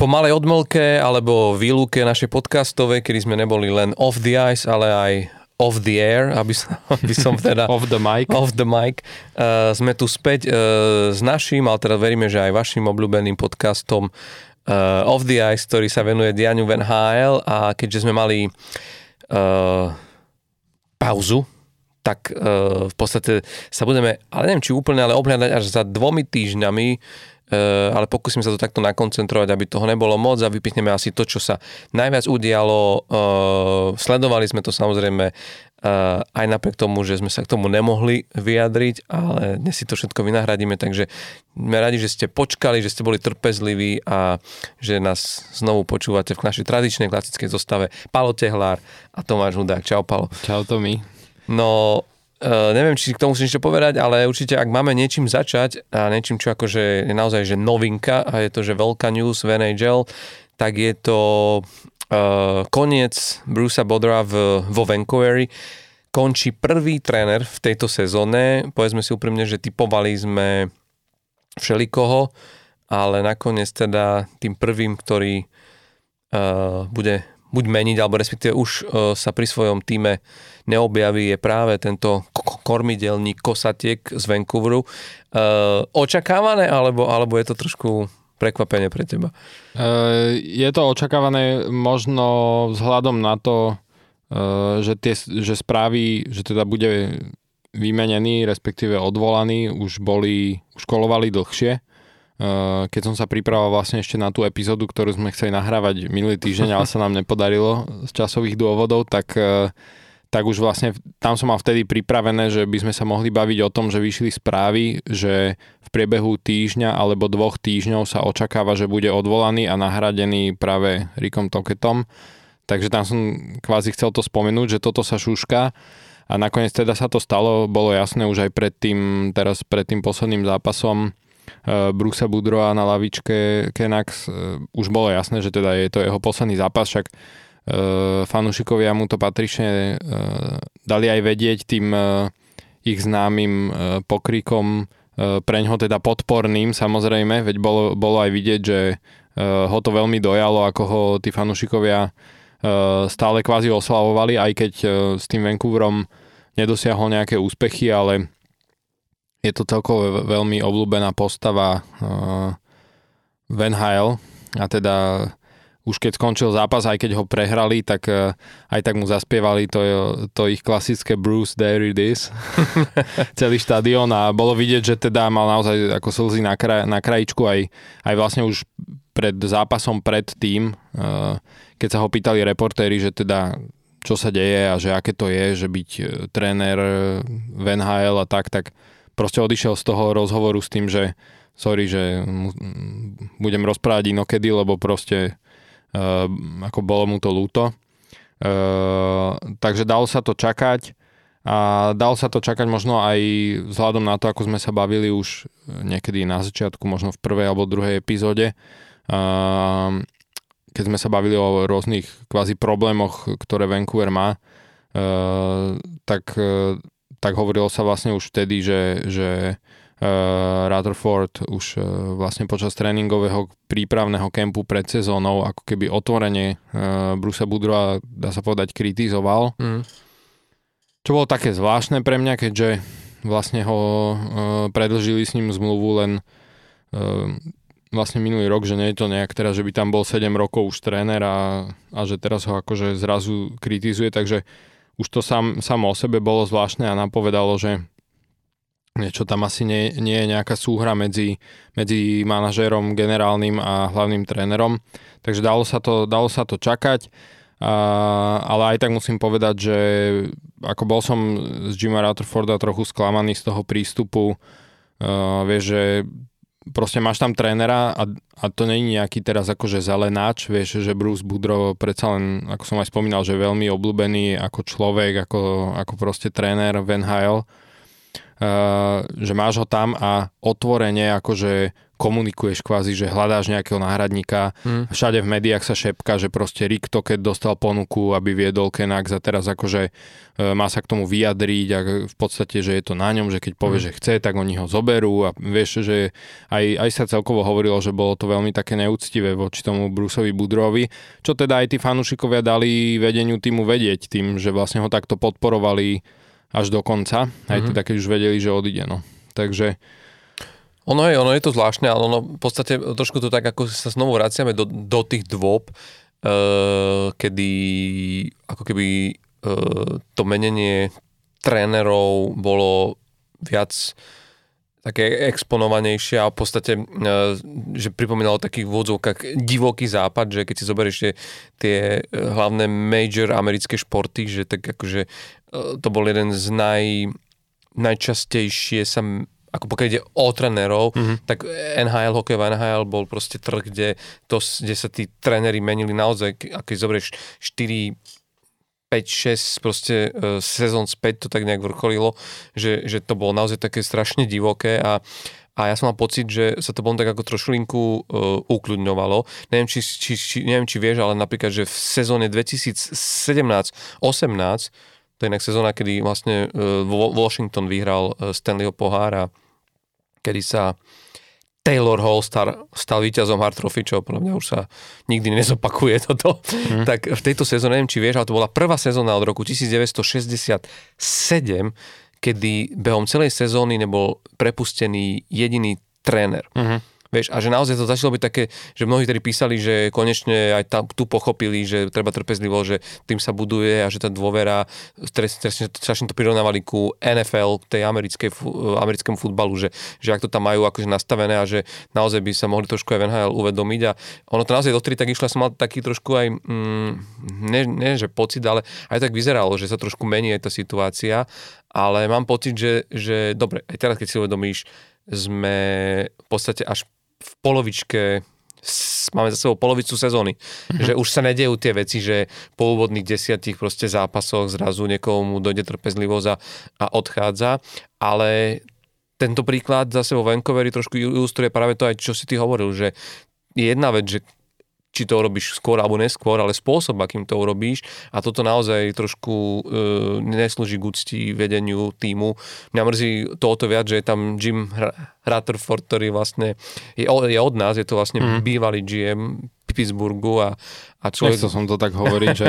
po malej odmlke alebo výluke našej podcastovej, kedy sme neboli len off the ice, ale aj off the air, aby som, aby som teda... off the mic. Off the mic. Uh, sme tu späť uh, s naším, ale teda veríme, že aj vašim obľúbeným podcastom uh, Off the Ice, ktorý sa venuje dianiu v NHL a keďže sme mali uh, pauzu, tak uh, v podstate sa budeme, ale neviem či úplne, ale obhľadať až za dvomi týždňami ale pokúsim sa to takto nakoncentrovať, aby toho nebolo moc a vypichneme asi to, čo sa najviac udialo. Eh, sledovali sme to samozrejme eh, aj napriek tomu, že sme sa k tomu nemohli vyjadriť, ale dnes si to všetko vynahradíme, takže sme radi, že ste počkali, že ste boli trpezliví a že nás znovu počúvate v našej tradičnej klasickej zostave Palo Tehlár a Tomáš Hudák. Čau Palo. Čau Tomi. No, Uh, neviem, či k tomu si niečo povedať, ale určite ak máme niečím začať a niečím, čo akože je naozaj že novinka a je to, že veľká news v NHL, tak je to uh, koniec Brucea Bodra v, vo Vancouveri. Končí prvý tréner v tejto sezóne. Povedzme si úprimne, že typovali sme všelikoho, ale nakoniec teda tým prvým, ktorý uh, bude buď meniť, alebo respektíve už uh, sa pri svojom týme neobjaví, je práve tento kormidelník Kosatiek z Vancouveru. Uh, očakávané, alebo, alebo je to trošku prekvapenie pre teba? Uh, je to očakávané možno vzhľadom na to, že, tie, že správy, že teda bude vymenený, respektíve odvolaný, už boli, už kolovali dlhšie keď som sa pripravoval vlastne ešte na tú epizódu, ktorú sme chceli nahrávať minulý týždeň, ale sa nám nepodarilo z časových dôvodov, tak, eh, tak už vlastne tam som mal vtedy pripravené, že by sme sa mohli baviť o tom, že vyšli správy, že v priebehu týždňa alebo dvoch týždňov sa očakáva, že bude odvolaný a nahradený práve Rikom Toketom. Takže tam som kvázi chcel to spomenúť, že toto sa šuška a nakoniec teda sa to stalo, bolo jasné už aj pred tým, teraz pred tým posledným zápasom Eh, Brusa Budroa na lavičke Kenax. Eh, už bolo jasné, že teda je to jeho posledný zápas, však eh, fanúšikovia mu to patrične dali aj vedieť tým ich známym pokrikom preňho teda podporným samozrejme, veď bolo, bolo aj vidieť, že ho to veľmi dojalo, ako ho tí fanúšikovia stále kvázi oslavovali, aj keď s tým Vancouverom nedosiahol nejaké úspechy, ale je to celkovo veľmi obľúbená postava uh, Van Hale. A teda už keď skončil zápas, aj keď ho prehrali, tak uh, aj tak mu zaspievali to, to ich klasické Bruce There It Is. Celý štadión. A bolo vidieť, že teda mal naozaj ako slzy na, kraj, na krajičku aj, aj vlastne už pred zápasom pred tým, uh, keď sa ho pýtali reportéri, že teda čo sa deje a že aké to je, že byť tréner Van Hale a tak, tak proste odišiel z toho rozhovoru s tým, že sorry, že budem rozprávať inokedy, lebo proste uh, ako bolo mu to ľúto. Uh, takže dalo sa to čakať a dalo sa to čakať možno aj vzhľadom na to, ako sme sa bavili už niekedy na začiatku, možno v prvej alebo druhej epizóde, uh, keď sme sa bavili o rôznych kvázi problémoch, ktoré Vancouver má, uh, tak uh, tak hovorilo sa vlastne už vtedy, že, že uh, Rutherford už uh, vlastne počas tréningového prípravného kempu pred sezónou ako keby otvorene uh, Brusa Budroa, dá sa povedať, kritizoval. Mm. Čo bolo také zvláštne pre mňa, keďže vlastne ho uh, predlžili s ním zmluvu len uh, vlastne minulý rok, že nie je to nejak teraz, že by tam bol 7 rokov už tréner a, a že teraz ho akože zrazu kritizuje, takže už to sam, samo o sebe bolo zvláštne a napovedalo, že niečo tam asi nie, nie je nejaká súhra medzi, medzi manažérom, generálnym a hlavným trénerom. Takže dalo sa to, dalo sa to čakať. A, ale aj tak musím povedať, že ako bol som z Jima Rutherforda trochu sklamaný z toho prístupu, uh, vieš, že proste máš tam trénera a, a to není nejaký teraz akože zelenáč, vieš, že Bruce Boudreau predsa len, ako som aj spomínal, že veľmi obľúbený ako človek, ako, ako proste tréner Van Hale, uh, že máš ho tam a otvorene akože komunikuješ kvázi, že hľadáš nejakého náhradníka. Mm. Všade v médiách sa šepka, že proste Rick keď dostal ponuku, aby viedol Kenax a teraz akože e, má sa k tomu vyjadriť a v podstate, že je to na ňom, že keď povie, mm. že chce, tak oni ho zoberú a vieš, že aj, aj sa celkovo hovorilo, že bolo to veľmi také neúctivé voči tomu Bruceovi Budrovi, čo teda aj tí fanúšikovia dali vedeniu týmu vedieť tým, že vlastne ho takto podporovali až do konca, aj mm-hmm. teda keď už vedeli, že odíde. No. Takže ono je, ono je to zvláštne, ale ono v podstate trošku to tak, ako sa znovu vraciame do, do tých dôb, uh, kedy ako keby uh, to menenie trénerov bolo viac také exponovanejšie a v podstate, uh, že pripomínalo takých vôdzovkách divoký západ, že keď si zoberieš tie, tie hlavné major americké športy, že tak akože uh, to bol jeden z naj, najčastejšie sa ako pokiaľ ide o trenérov, mm-hmm. tak NHL, hokejová NHL bol proste trh, kde, to, kde sa tí tréneri menili naozaj, a keď zoberieš 4 5, 6 proste uh, sezón späť to tak nejak vrcholilo, že, že to bolo naozaj také strašne divoké a, a ja som mal pocit, že sa to bolo tak ako trošilinku uh, ukľudňovalo. Neviem či, či, či, neviem, či vieš, ale napríklad, že v sezóne 2017-18 to je inak sezóna, kedy vlastne uh, Washington vyhral uh, Stanleyho pohár a kedy sa Taylor Hall star, stal víťazom Hard Trophy, čo podľa mňa už sa nikdy nezopakuje toto. Mm. Tak v tejto sezóne, neviem či vieš, ale to bola prvá sezóna od roku 1967, kedy behom celej sezóny nebol prepustený jediný tréner. Mm-hmm. Vieš, a že naozaj to začalo byť také, že mnohí ktorí písali, že konečne aj tam, tu pochopili, že treba trpezlivo, že tým sa buduje a že tá dôvera, strašne to prirovnávali ku NFL, tej americkej, americkému futbalu, že, že ak to tam majú akože nastavené a že naozaj by sa mohli trošku aj v NHL uvedomiť a ono to naozaj dotri tak išlo, som mal taký trošku aj, mm, ne, ne, že pocit, ale aj tak vyzeralo, že sa trošku mení aj tá situácia, ale mám pocit, že, že dobre, aj teraz keď si uvedomíš, sme v podstate až v polovičke máme za sebou polovicu sezóny, mm-hmm. že už sa nedejú tie veci, že po úvodných desiatich proste zápasoch zrazu niekomu dojde trpezlivosť a, a odchádza, ale tento príklad zase vo Vancouveri trošku ilustruje práve to aj, čo si ty hovoril, že je jedna vec, že či to urobíš skôr alebo neskôr, ale spôsob, akým to urobíš a toto naozaj trošku e, neslúži k úcti vedeniu týmu. Mňa mrzí to o to viac, že je tam Jim Rutherford, ktorý vlastne je, je od nás, je to vlastne mm. bývalý GM Pittsburghu a, a človek... Nechcel som to tak hovoriť, že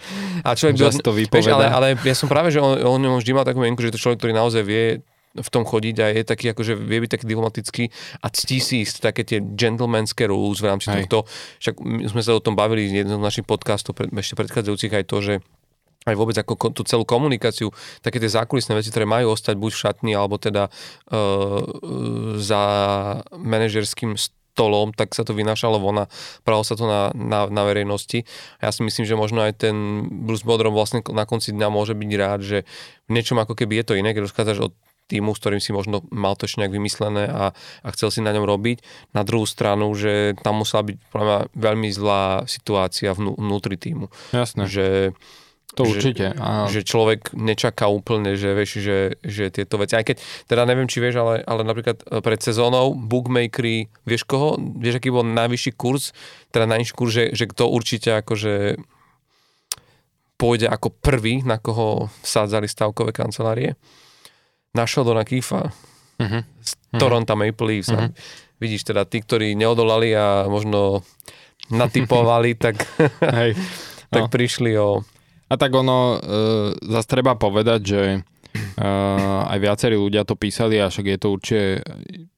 a človek to vypoveda. ale, ale ja som práve, že on, on vždy mal takú mienku, že to človek, ktorý naozaj vie v tom chodiť a je taký, akože vie byť taký diplomatický a ctí si ísť také tie gentlemanské rules v rámci Aj. tohto. Však sme sa o tom bavili z jedného z našich podcastov, pred, ešte predchádzajúcich aj to, že aj vôbec ako tú celú komunikáciu, také tie zákulisné veci, ktoré majú ostať buď v šatni, alebo teda uh, za manažerským stolom, tak sa to vynášalo von a pralo sa to na, na, na verejnosti. A ja si myslím, že možno aj ten Bruce Bodrom vlastne na konci dňa môže byť rád, že v niečom ako keby je to iné, keď rozchádzaš od týmu, s ktorým si možno mal to ešte nejak vymyslené a, a chcel si na ňom robiť. Na druhú stranu, že tam musela byť mňa, veľmi zlá situácia vnú, vnútri týmu. Jasné. Že, to že, určite. A... Že človek nečaká úplne, že vieš, že, že tieto veci, aj keď, teda neviem, či vieš, ale, ale napríklad e, pred sezónou bookmakery, vieš koho, vieš, aký bol najvyšší kurz, teda najvyšší kurz, že, že kto určite akože pôjde ako prvý, na koho vsádzali stavkové kancelárie? Na Sheldona Keefa uh-huh. z. Toronto Maple Leafs. Uh-huh. Vidíš teda, tí, ktorí neodolali a možno natypovali, tak, Hej. tak no. prišli o... A tak ono, e, zase treba povedať, že e, aj viacerí ľudia to písali a však je to určite,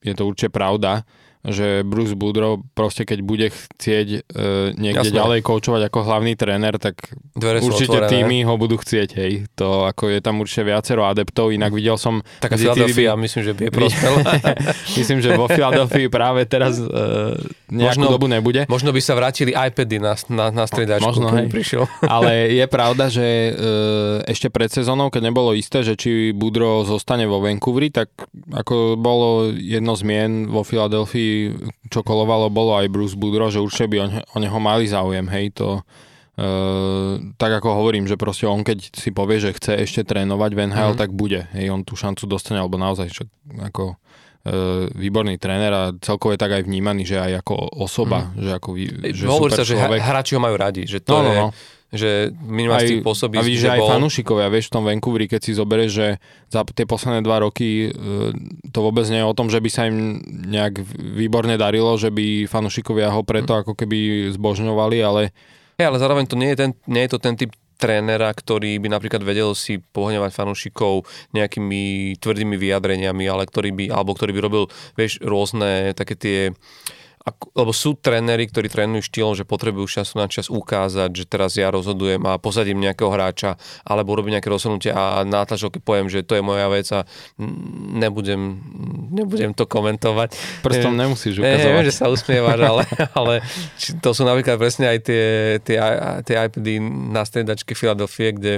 je to určite pravda, že Bruce Boudreau proste keď bude chcieť uh, niekde Jasné. ďalej koučovať ako hlavný tréner, tak Dvere určite týmy ho budú chcieť, hej. To ako je tam určite viacero adeptov, inak videl som... Taká Philadelphia, by... myslím, že by je myslím, že vo Philadelphii práve teraz uh, nejakú možno, dobu nebude. Možno by sa vrátili iPady na, na, na stredačku, možno, hej. prišiel. Ale je pravda, že uh, ešte pred sezónou, keď nebolo isté, že či Boudreau zostane vo Vancouveri, tak ako bolo jedno zmien vo Philadelphii čo kolovalo, bolo aj Bruce Boudreau, že určite by o, o neho mali záujem, hej, to Uh, tak ako hovorím, že proste on keď si povie, že chce ešte trénovať v NHL, mm. tak bude. Hej, on tú šancu dostane, alebo naozaj, čo, ako výborný tréner a celkovo je tak aj vnímaný, že aj ako osoba, mm. že ako že Hovorí sa, že hráči ho majú radi, že to no, no, je... No že minimálne aj, pôsobí. A víš, že aj bol... fanúšikovia, vieš, v tom Vancouveri, keď si zoberieš, že za tie posledné dva roky e, to vôbec nie je o tom, že by sa im nejak výborne darilo, že by fanúšikovia ho preto hm. ako keby zbožňovali, ale... Ja, ale zároveň to nie je, ten, nie je to ten typ trénera, ktorý by napríklad vedel si pohňovať fanúšikov nejakými tvrdými vyjadreniami, ale ktorý by, alebo ktorý by robil, vieš, rôzne také tie ako, lebo sú tréneri, ktorí trénujú štýlom, že potrebujú času na čas ukázať, že teraz ja rozhodujem a posadím nejakého hráča, alebo robím nejaké rozhodnutie a na tlačovke poviem, že to je moja vec a nebudem, nebudem to komentovať. Prstom nemusíš ukazovať. Neviem, že sa usmievaš, ale, ale to sú napríklad presne aj tie, tie, tie iPady na striedačke Filadelfie, kde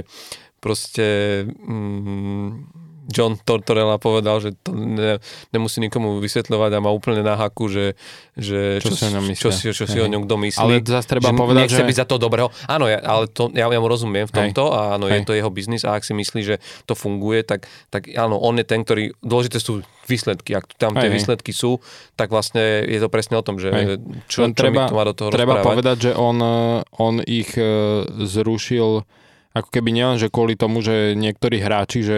proste mm, John Tortorella povedal, že to ne, nemusí nikomu vysvetľovať a má úplne na haku, že, že čo, čo, si o ňom čo, si, čo si o ňom kto myslí. Ale zase treba že povedať, nechce že... byť za to dobrého. Áno, ja, ale to, ja, ja mu rozumiem v tomto Hej. a áno, Hej. je to jeho biznis a ak si myslí, že to funguje, tak, tak áno, on je ten, ktorý, dôležité sú výsledky. Ak tam tie Hej. výsledky sú, tak vlastne je to presne o tom, že Hej. čo, čo treba, mi to má do toho Treba rozprávať. povedať, že on, on ich e, zrušil ako keby nielen, že kvôli tomu, že niektorí hráči, že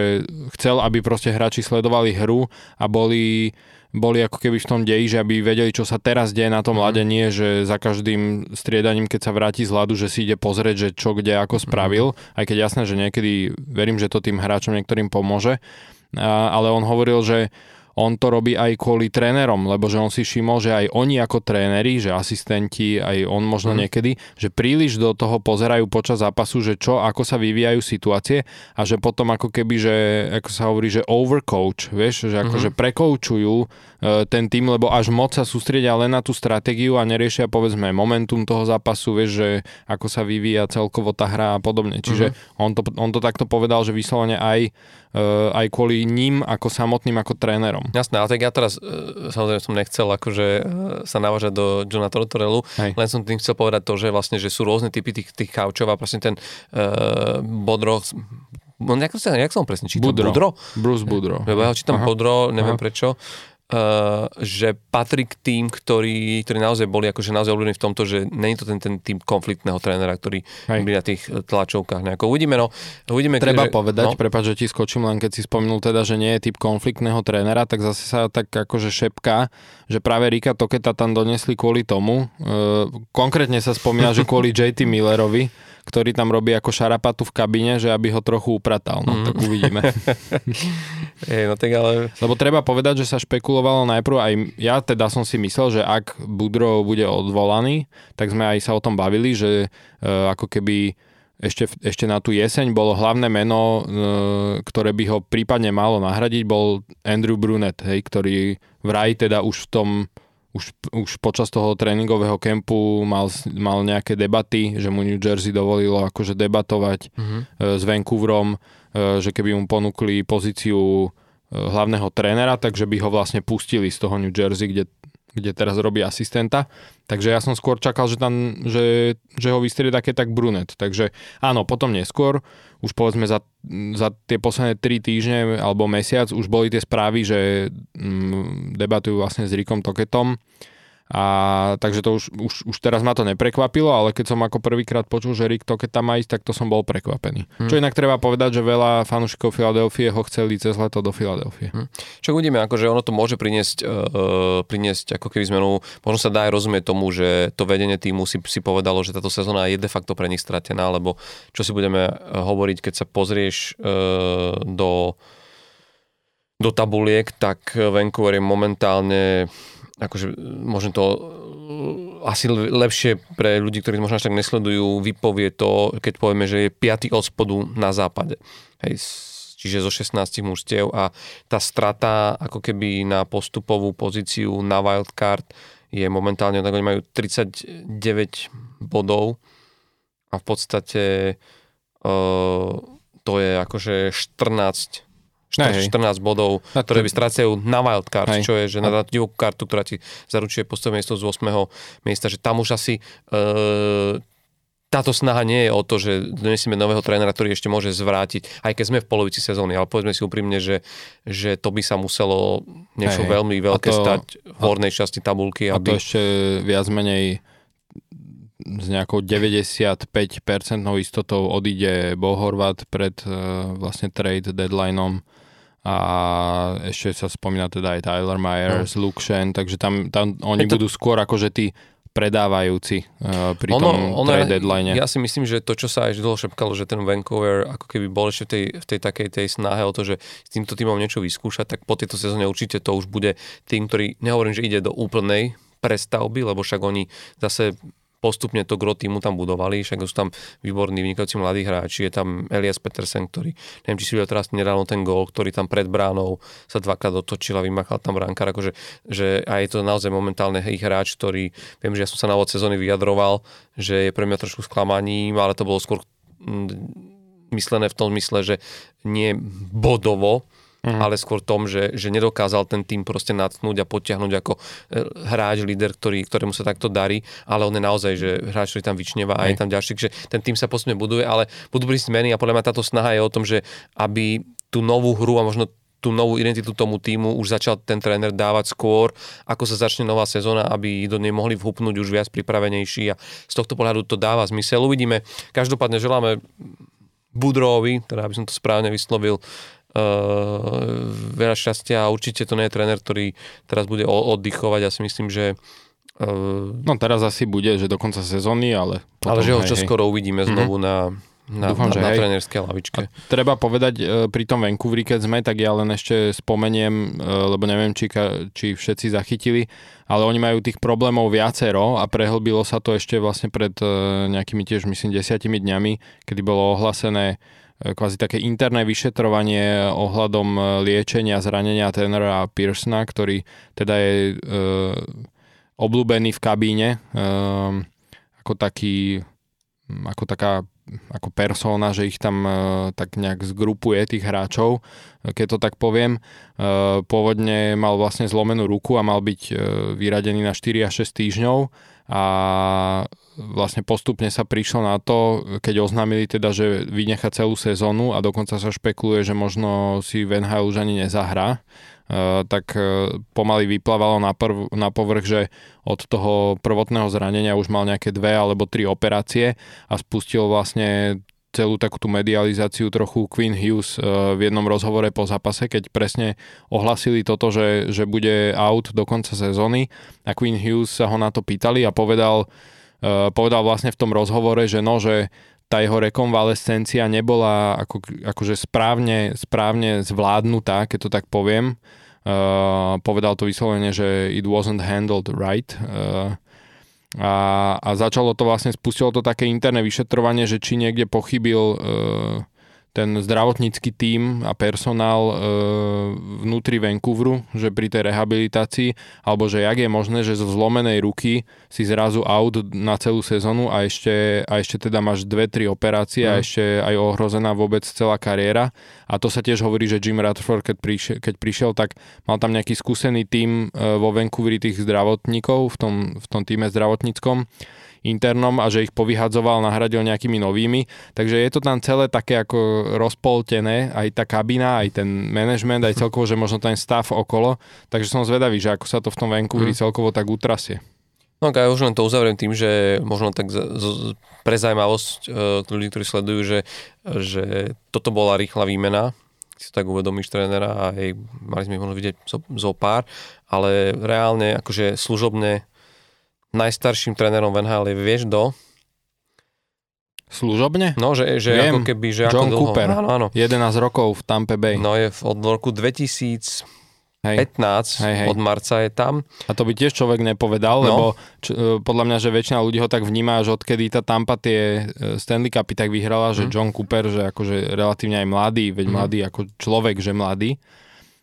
chcel, aby proste hráči sledovali hru a boli boli ako keby v tom deji, že aby vedeli, čo sa teraz deje na tom mm. nie, že za každým striedaním, keď sa vráti z ľadu, že si ide pozrieť, že čo kde ako mhm. spravil, mm. aj keď jasné, že niekedy verím, že to tým hráčom niektorým pomôže, a, ale on hovoril, že on to robí aj kvôli trénerom, lebo že on si všimol, že aj oni ako tréneri, že asistenti, aj on možno mm. niekedy, že príliš do toho pozerajú počas zápasu, že čo, ako sa vyvíjajú situácie a že potom ako keby, že ako sa hovorí, že overcoach, vieš, že akože mm. prekoučujú ten tým, lebo až moc sa sústredia len na tú stratégiu a neriešia povedzme momentum toho zápasu, vieš, že ako sa vyvíja celkovo tá hra a podobne. Čiže mm. on, to, on to takto povedal, že vyslovene aj Eh, aj kvôli ním ako samotným, ako trénerom. Jasné, ale tak ja teraz eh, samozrejme som nechcel akože sa navážať do Johna Tortorellu, len som tým chcel povedať to, že vlastne, že sú rôzne typy tých, tých kaučov a proste ten uh, Bodro No, jak, sa, jak som presne čítal? Budro. Budro? Bruce Budro. Lebo ja ho čítam Aha. Budro, neviem Aha. prečo. Uh, že patrí k tým, ktorí, ktorí naozaj boli akože naozaj obľúbení v tomto, že není to ten, ten tým konfliktného trénera, ktorý Hej. na tých tlačovkách nejako. Uvidíme, no. Uvidíme, Treba že, povedať, no. prepáč, že ti skočím, len keď si spomenul teda, že nie je typ konfliktného trénera, tak zase sa tak akože šepká, že práve Rika Toketa tam donesli kvôli tomu. Uh, konkrétne sa spomína, že kvôli JT Millerovi, ktorý tam robí ako šarapatu v kabíne, že aby ho trochu upratal. No, mm. tak uvidíme. Ej, no tak ale... Lebo treba povedať, že sa špekulovalo najprv, aj ja teda som si myslel, že ak Budro bude odvolaný, tak sme aj sa o tom bavili, že uh, ako keby ešte, ešte na tú jeseň bolo hlavné meno, uh, ktoré by ho prípadne malo nahradiť, bol Andrew Brunet, hej, ktorý vraj teda už v tom už, už počas toho tréningového kempu mal, mal nejaké debaty, že mu New Jersey dovolilo akože debatovať mm-hmm. s Vancouverom, e, že keby mu ponúkli pozíciu e, hlavného trénera, takže by ho vlastne pustili z toho New Jersey, kde kde teraz robí asistenta. Takže ja som skôr čakal, že, tam, že, že ho vystrieda keď tak Brunet. Takže áno, potom neskôr, už povedzme za, za tie posledné 3 týždne alebo mesiac, už boli tie správy, že mm, debatujú vlastne s Rikom Toketom a takže to už, už, už teraz ma to neprekvapilo, ale keď som ako prvýkrát počul, že Rick Toket tam má ísť, tak to som bol prekvapený. Hmm. Čo inak treba povedať, že veľa fanúšikov Filadelfie ho chceli cez leto do Filadelfie. Hmm. Čo uvidíme, akože ono to môže priniesť, uh, priniesť ako keby zmenu. Možno sa dá aj rozumieť tomu, že to vedenie týmu si, si povedalo, že táto sezóna je de facto pre nich stratená, lebo čo si budeme hovoriť, keď sa pozrieš uh, do do tabuliek, tak Vancouver je momentálne akože môžem to asi lepšie pre ľudí, ktorí možno až tak nesledujú, vypovie to, keď povieme, že je piatý od spodu na západe. Hej, čiže zo 16 mužstiev a tá strata ako keby na postupovú pozíciu na wildcard je momentálne, tak oni majú 39 bodov a v podstate uh, to je akože 14 14, 14 bodov, a ktoré by strácajú na wildcard, Hej. čo je, že na, na divokú kartu, ktorá ti zaručuje postavenie miesto z 8. miesta, že tam už asi e, táto snaha nie je o to, že donesieme nového trénera, ktorý ešte môže zvrátiť, aj keď sme v polovici sezóny, ale povedzme si úprimne, že, že to by sa muselo niečo hey, veľmi veľké to, stať v hornej časti tabulky. Aby... A to ešte viac menej s nejakou 95% istotou odíde Bo Horvat pred uh, vlastne trade deadlineom a ešte sa spomína teda aj Tyler Myers, no. Luke Shen, takže tam, tam oni to... budú skôr akože tí predávajúci uh, pri ono, tom ono, trade deadline. Ja si myslím, že to, čo sa aj dlho šepkalo, že ten Vancouver ako keby bol ešte v tej, v tej takej tej snahe o to, že s týmto týmom niečo vyskúšať, tak po tejto sezóne určite to už bude tým, ktorý, nehovorím, že ide do úplnej prestavby, lebo však oni zase postupne to gro týmu tam budovali, však sú tam výborní vynikajúci mladí hráči, je tam Elias Petersen, ktorý, neviem, či si videl teraz nedávno ten gól, ktorý tam pred bránou sa dvakrát otočil a vymachal tam brankár, akože, že a je to naozaj momentálne ich hráč, ktorý, viem, že ja som sa na úvod sezóny vyjadroval, že je pre mňa trošku sklamaním, ale to bolo skôr mm, myslené v tom mysle, že nie bodovo, mm. ale skôr tom, že, že nedokázal ten tým proste natnúť a potiahnuť ako e, hráč, líder, ktorý, ktorému sa takto darí, ale on je naozaj, že hráč, ktorý tam vyčneva a je tam ďalší, že ten tým sa postupne buduje, ale budú prísť zmeny a podľa mňa táto snaha je o tom, že aby tú novú hru a možno tú novú identitu tomu týmu už začal ten tréner dávať skôr, ako sa začne nová sezóna, aby do nej mohli vhupnúť už viac pripravenejší a z tohto pohľadu to dáva zmysel. Uvidíme. Každopádne želáme Budrovi, teda aby som to správne vyslovil, Uh, veľa šťastia a určite to nie je tréner, ktorý teraz bude oddychovať. Ja si myslím, že uh, No teraz asi bude, že do konca sezóny, ale... Potom, ale že ho čoskoro uvidíme mm-hmm. znovu na, na, Dúfam, na, že na trénerskej lavičke. A treba povedať, uh, pri tom Vancouveri, keď sme, tak ja len ešte spomeniem, lebo neviem, či, či všetci zachytili, ale oni majú tých problémov viacero a prehlbilo sa to ešte vlastne pred nejakými tiež, myslím, desiatimi dňami, kedy bolo ohlasené E, kvázi také interné vyšetrovanie ohľadom e, liečenia zranenia Tenera Pearsona, ktorý teda je e, obľúbený v kabíne e, ako taký ako taká ako persona, že ich tam e, tak nejak zgrupuje tých hráčov, keď to tak poviem. E, pôvodne mal vlastne zlomenú ruku a mal byť e, vyradený na 4 až 6 týždňov a vlastne postupne sa prišlo na to, keď oznámili teda, že vynecha celú sezónu a dokonca sa špekuluje, že možno si Van už ani nezahrá, tak uh, pomaly vyplávalo na, prv, na povrch, že od toho prvotného zranenia už mal nejaké dve alebo tri operácie a spustil vlastne celú takú tú medializáciu trochu Queen Hughes uh, v jednom rozhovore po zápase, keď presne ohlasili toto, že, že bude out do konca sezóny a Queen Hughes sa ho na to pýtali a povedal, Eh, povedal vlastne v tom rozhovore, že no, že tá jeho rekonvalescencia nebola ako, akože správne, správne zvládnutá, keď to tak poviem. Uh, povedal to vyslovene, že it wasn't handled right. Uh, a, a začalo to vlastne, spustilo to také interné vyšetrovanie, že či niekde pochybil uh, ten zdravotnícky tím a personál e, vnútri Vancouveru, že pri tej rehabilitácii, alebo že jak je možné, že zo zlomenej ruky si zrazu out na celú sezónu a ešte, a ešte teda máš dve, tri operácie mm. a mhm. ešte aj ohrozená vôbec celá kariéra. A to sa tiež hovorí, že Jim Radford, keď prišiel, keď prišiel tak mal tam nejaký skúsený tím e, vo Vancouveri tých zdravotníkov v tom, v tom týme zdravotníckom internom a že ich povyhadzoval, nahradil nejakými novými. Takže je to tam celé také ako rozpoltené, aj tá kabina, aj ten management, aj celkovo, že možno ten stav okolo. Takže som zvedavý, že ako sa to v tom Vancouveri mm. celkovo tak utrasie. No ja už len to uzavriem tým, že možno tak pre zaujímavosť e, ľudí, ktorí sledujú, že, že toto bola rýchla výmena, si tak uvedomíš trénera a hej, mali sme ich možno vidieť zo, zo pár, ale reálne akože služobne najstarším trénerom Van Hale vieš do? Služobne? No, že, že Viem, ako keby, že John ako dlho. Cooper, áno, áno. 11 rokov v Tampa Bay. No je od roku 2015, hej. hej, hej. od marca je tam. A to by tiež človek nepovedal, no. lebo č, e, podľa mňa, že väčšina ľudí ho tak vníma, že odkedy tá Tampa tie e, Stanley Cupy tak vyhrala, že mm. John Cooper, že akože relatívne aj mladý, veď mm. mladý ako človek, že mladý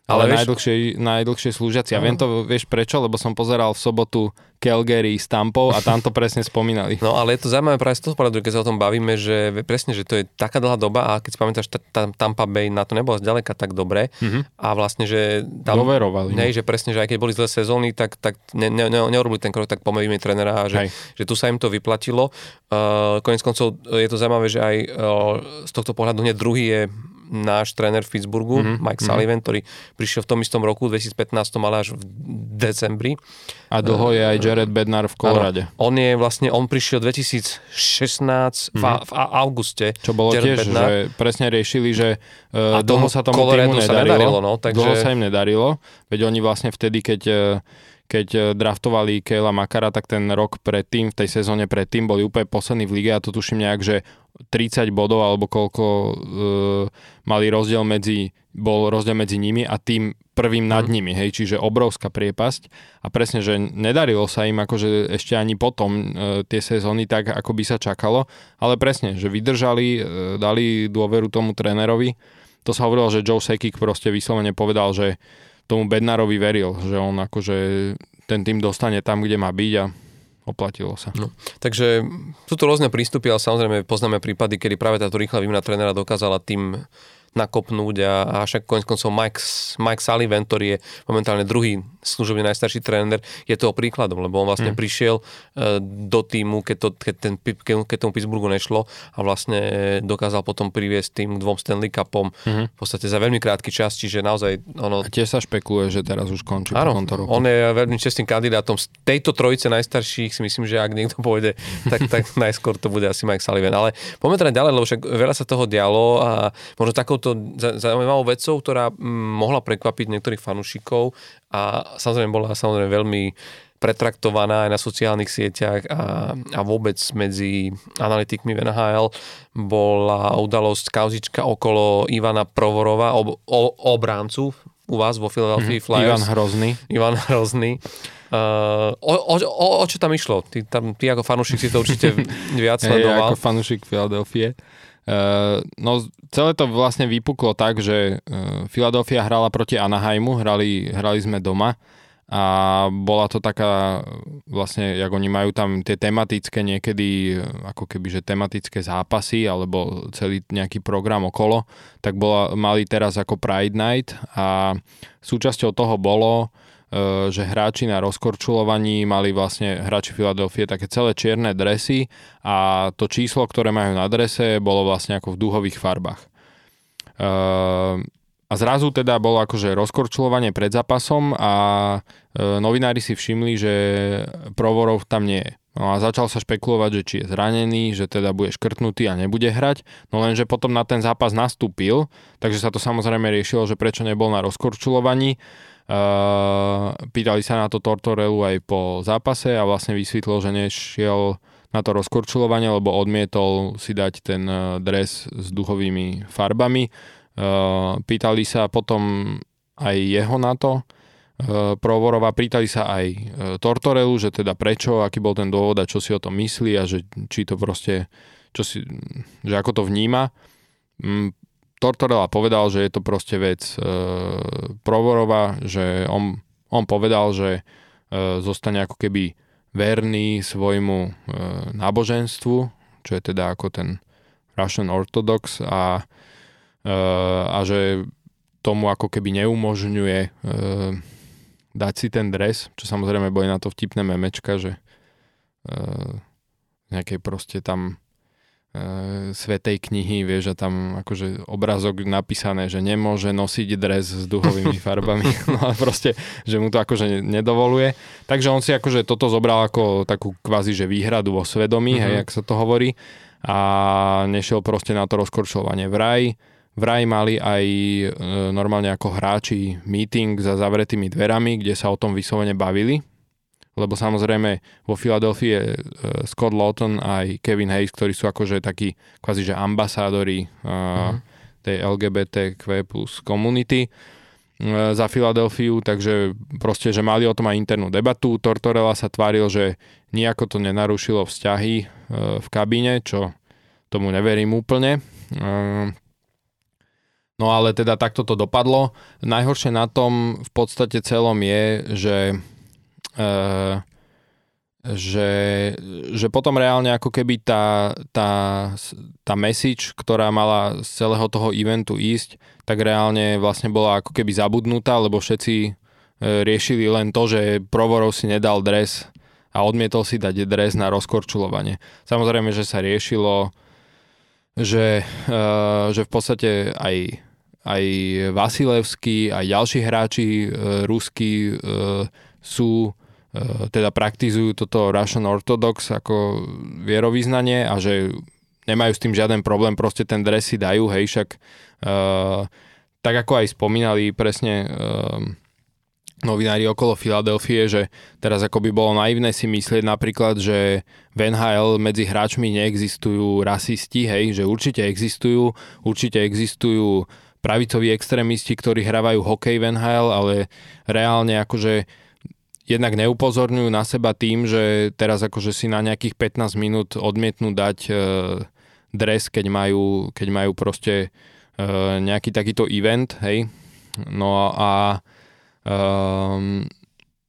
ale, Ale vieš- najdlhšie, najdlhšie slúžiaci. A Áno. viem to, vieš prečo? Lebo som pozeral v sobotu Calgary s Tampou a tam to presne spomínali. No ale je to zaujímavé práve z toho pohľadu, keď sa o tom bavíme, že presne, že to je taká dlhá doba a keď si pamätáš, tá- Tampa Bay na to nebola zďaleka tak dobre Mhm. a vlastne, že tam... Doverovali. Nej, že presne, že aj keď boli zlé sezóny, tak, tak ne, ne, ne, neurobili ten krok, tak pomeríme trénera a že, Hej. že tu sa im to vyplatilo. Uh, konec koncov je to zaujímavé, že aj uh, z tohto pohľadu hneď druhý je náš tréner v Pittsburghu, Mhm, mm-hmm. Mike Sullivan, ktorý prišiel v tom istom roku, 2015, ale až v decembri. A dlho je aj Jared Bednar v Kolorade. On je vlastne, on prišiel 2016 v, v a- auguste. Čo bolo Jared tiež, Bednar. že presne riešili, že uh, dlho sa tomu Coloradu týmu sa nedarilo. nedarilo, no, takže- Dlho sa im nedarilo, veď oni vlastne vtedy, keď, eh, keď eh, draftovali Kejla Makara, tak ten rok predtým, v tej sezóne predtým, boli úplne poslední v lige a to tuším nejak, že 30 bodov alebo koľko uh, mali rozdiel medzi, bol rozdiel medzi nimi a tým prvým nad Mhm. nimi, hej, čiže obrovská priepasť a presne, že nedarilo sa im akože ešte ani potom e, tie sezóny tak, ako by sa čakalo, ale presne, že vydržali, e, dali dôveru tomu trénerovi. To sa hovorilo, že Joe Sekik proste vyslovene povedal, že tomu Bednarovi veril, že on akože ten tým dostane tam, kde má byť a oplatilo sa. No, takže sú to rôzne prístupy, ale samozrejme poznáme prípady, kedy práve táto rýchla výmena trénera dokázala tým nakopnúť a, a však konec koncov Mike, Mike Sullivan, ktorý je momentálne druhý služobne najstarší tréner, je toho príkladom, lebo on vlastne mm. prišiel e, do týmu, keď, to, keď, ten, keď, tomu Pittsburghu nešlo a vlastne dokázal potom priviesť tým k dvom Stanley Cupom Mhm. v podstate za veľmi krátky čas, čiže naozaj ono, A tiež sa špekuluje, že teraz už končí po Áno, tomto roku. on je veľmi čestným kandidátom. Z tejto trojice najstarších si myslím, že ak niekto pôjde, tak, tak najskôr to bude asi Mike Sullivan. Ale poďme teda ďalej, lebo však veľa sa toho dialo a možno takouto za- zaujímavou vecou, ktorá mm, mohla prekvapiť niektorých fanúšikov a samozrejme bola samozrejme veľmi pretraktovaná aj na sociálnych sieťach a, a vôbec medzi analytikmi v NHL bola udalosť kauzička okolo Ivana Provorova, ob, o, obráncu u vás vo Philadelphia Flyers. Mhm. Ivan Hrozný. Ivan Hrozný. Uh, o, o, o, o čo tam išlo? Ty, tam, ty ako fanúšik si to určite viac sledoval. ako fanúšik Filadelfie. Uh, no celé to vlastne vypuklo tak, že uh, Philadelphia hrala proti Anaheimu, hrali, hrali sme doma a bola to taká vlastne, jak oni majú tam tie tematické niekedy, uh, ako keby, že tematické zápasy alebo celý nejaký program okolo, tak bola, mali teraz ako Pride Night a súčasťou toho bolo, že hráči na rozkorčulovaní mali vlastne hráči Filadelfie také celé čierne dresy a to číslo, ktoré majú na drese, bolo vlastne ako v duhových farbách. E, A zrazu teda bolo akože rozkorčulovanie pred zápasom a e, novinári si všimli, že Provorov tam nie je. No a začal sa špekulovať, že či je zranený, že teda bude škrtnutý a nebude hrať. No lenže potom na ten zápas nastúpil, takže sa to samozrejme riešilo, že prečo nebol na rozkorčulovaní. Uh, pýtali sa na to Tortorelu aj po zápase a vlastne vysvetlil, že nešiel na to rozkorčulovanie, lebo odmietol si dať ten eh, dres s duchovými farbami. Uh, pýtali sa potom aj jeho na to, Provorova, pýtali sa aj Tortorelu, že teda prečo, aký bol ten dôvod a čo si o tom myslí a že či to proste, čo si, že ako to vníma. Tortorella povedal, že je to proste vec e, Provorova, že on, on povedal, že e, zostane ako keby verný svojmu e, náboženstvu, čo je teda ako ten Russian Orthodox a, e, a že tomu ako keby neumožňuje e, dať si ten dres, čo samozrejme boli na to vtipné memečka, že e, nejakej proste tam svetej knihy, vieš, a tam akože obrázok napísané, že nemôže nosiť dres s duhovými farbami, no a proste, že mu to akože nedovoluje. Takže on si akože toto zobral ako takú kvázi, že výhradu vo svedomí, mm-hmm. hej, jak sa to hovorí a nešiel proste na to rozkorčovanie. Vraj, vraj mali aj e, normálne ako hráči meeting za zavretými dverami, kde sa o tom vyslovene bavili, lebo samozrejme vo Filadelfii je e, Scott Lawton aj Kevin Hayes, ktorí sú akože takí kvázi, že ambasádori uh, tej LGBTQ plus komunity e, za Filadelfiu, takže proste, že mali o tom aj internú debatu. Tortorella sa tváril, že nejako to nenarušilo vzťahy v kabíne, čo tomu neverím úplne. E, No ale teda takto to dopadlo. Najhoršie na tom v podstate celom je, že že, že potom reálne ako keby tá, tá, tá message, ktorá mala z celého toho eventu ísť, tak reálne vlastne bola ako keby zabudnutá, lebo všetci e, riešili len to, že Provorov si nedal dres a odmietol si dať dres na rozkorčulovanie. Samozrejme, že sa riešilo, že, e, že v podstate aj, aj Vasilevský, aj ďalší hráči ruskí sú E, teda praktizujú toto Russian Orthodox ako vierovýznanie a že nemajú s tým žiaden problém, proste ten dres si dajú, hej, však uh, tak ako aj spomínali presne uh, novinári okolo Filadelfie, že teraz ako by bolo naivné si myslieť napríklad, že v NHL medzi hráčmi neexistujú rasisti, hej, že určite existujú, určite existujú pravicoví extrémisti, ktorí hrávajú hokej v NHL, ale reálne akože jednak neupozorňujú na seba tým, že teraz akože si na nejakých 15 minút odmietnú dať e, dres, keď majú, keď majú proste e, nejaký takýto event, hej. No a e,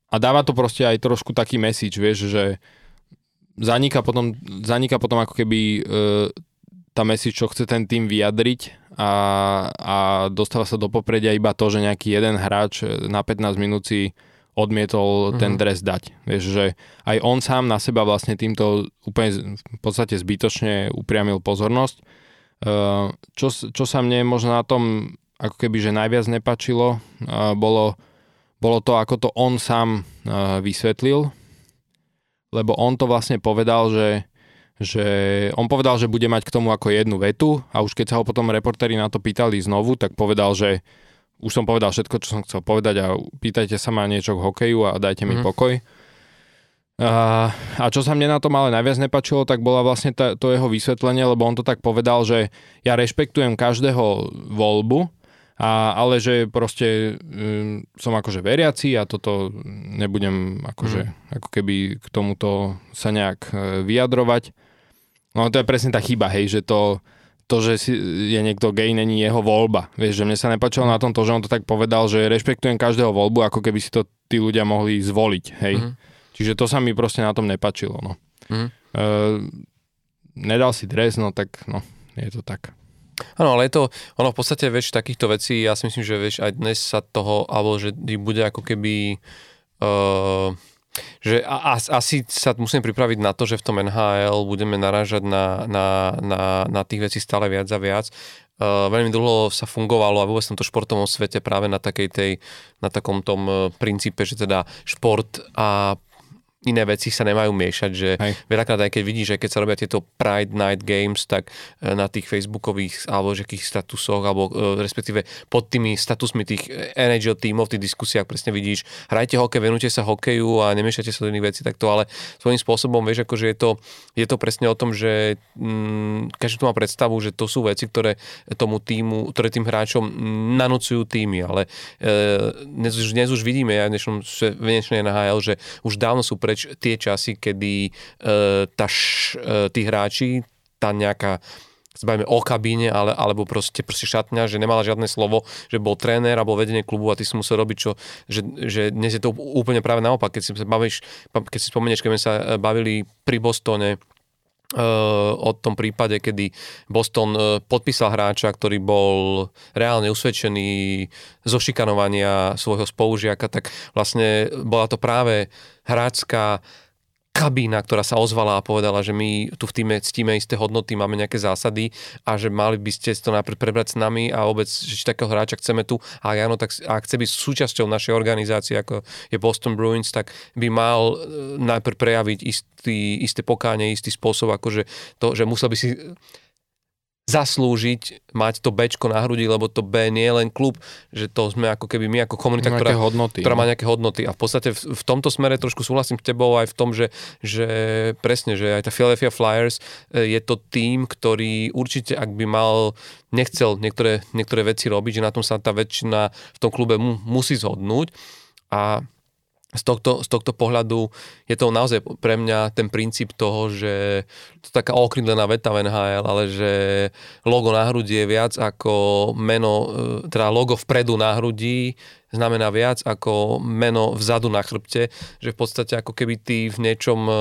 a dáva to proste aj trošku taký message, vieš, že zanika potom, zanika potom ako keby e, tá message, čo chce ten tým vyjadriť a, a dostáva sa do popredia iba to, že nejaký jeden hráč na 15 minút si odmietol mm-hmm. ten mhm. dres dať. Vieš, že aj on sám na seba vlastne týmto úplne v podstate zbytočne upriamil pozornosť. Uh, čo, čo sa mne možno na tom ako keby, že najviac nepačilo, uh, bolo, bolo to, ako to on sám uh, vysvetlil, lebo on to vlastne povedal, že, že on povedal, že bude mať k tomu ako jednu vetu a už keď sa ho potom reportéri na to pýtali znovu, tak povedal, že už som povedal všetko, čo som chcel povedať a pýtajte sa ma niečo k hokeju a dajte mi mm. pokoj. A, a čo sa mne na tom ale najviac nepačilo, tak bola vlastne tá, to jeho vysvetlenie, lebo on to tak povedal, že ja rešpektujem každého voľbu, a, ale že proste um, som akože veriaci a toto nebudem akože, mm. ako keby k tomuto sa nejak uh, vyjadrovať. No to je presne tá chyba, hej, že to to, že si, je niekto gay, není jeho voľba. Vieš, že mne sa nepačilo na tom to, že on to tak povedal, že rešpektujem každého voľbu, ako keby si to tí ľudia mohli zvoliť, hej. Mm-hmm. Čiže to sa mi proste na tom nepačilo, no. Mm-hmm. E, nedal si dres, no tak, no, je to tak. Áno, ale je to, ono v podstate, vieš, takýchto vecí, ja si myslím, že vieš, aj dnes sa toho, alebo že bude ako keby uh, že a, asi sa musíme pripraviť na to, že v tom NHL budeme narážať na, na, na, na tých vecí stále viac a viac. Uh, veľmi dlho sa fungovalo a vôbec v tomto športovom svete práve na takej tej, na takom tom princípe, že teda šport a iné veci sa nemajú miešať, že Hej. veľakrát aj keď vidíš, že keď sa robia tieto Pride Night Games, tak e, na tých facebookových alebo akých statusoch, alebo e, respektíve pod tými statusmi tých e, NHL tímov, v tých diskusiách presne vidíš, hrajte hokej, venujte sa hokeju a nemiešate sa do iných vecí, tak to ale svojím spôsobom, vieš, akože je to, je to presne o tom, že mm, každý tu má predstavu, že to sú veci, ktoré tomu týmu, ktoré tým hráčom nanúcujú týmy, ale e, dnes, dnes už vidíme aj v dnešnej NHL, že už dávno sú preč tie časy, kedy uh, tá š, uh, tí hráči, tá nejaká zbavíme o kabíne, ale, alebo proste, proste šatňa, že nemala žiadne slovo, že bol tréner alebo vedenie klubu a ty si musel robiť čo, že, že dnes je to úplne práve naopak, keď si, bavíš, keď si spomenieš, keď sme sa bavili pri Bostone, Uh, o tom prípade, kedy Boston uh, podpísal hráča, ktorý bol reálne usvedčený zo šikanovania svojho spolužiaka, tak vlastne bola to práve hráčská kabína, ktorá sa ozvala a povedala, že my tu v týme ctíme isté hodnoty, máme nejaké zásady a že mali by ste to najprv prebrať s nami a vôbec, že či takého hráča chceme tu. A áno, tak a chce byť súčasťou našej organizácie, ako je Boston Bruins, tak by mal e, najprv prejaviť istý, isté pokáne, istý spôsob, akože to, že musel by si zaslúžiť mať to Bčko na hrudi, lebo to B nie je len klub, že to sme ako keby my ako komunita, ktorá, hodnoty, ktorá má no. nejaké hodnoty. A v podstate v, v tomto smere trošku súhlasím s tebou aj v tom, že, že presne, že aj tá Philadelphia Flyers e, je to tým, ktorý určite, ak by mal, nechcel niektoré, niektoré veci robiť, že na tom sa tá väčšina v tom klube mu, musí zhodnúť. A z tohto, z tohto pohľadu je to naozaj pre mňa ten princíp toho, že to je taká okrydlená veta v NHL, ale že logo na hrudi je viac ako meno, e, teda logo vpredu na hrudi znamená viac ako meno vzadu na chrbte, že v podstate ako keby ty v niečom e,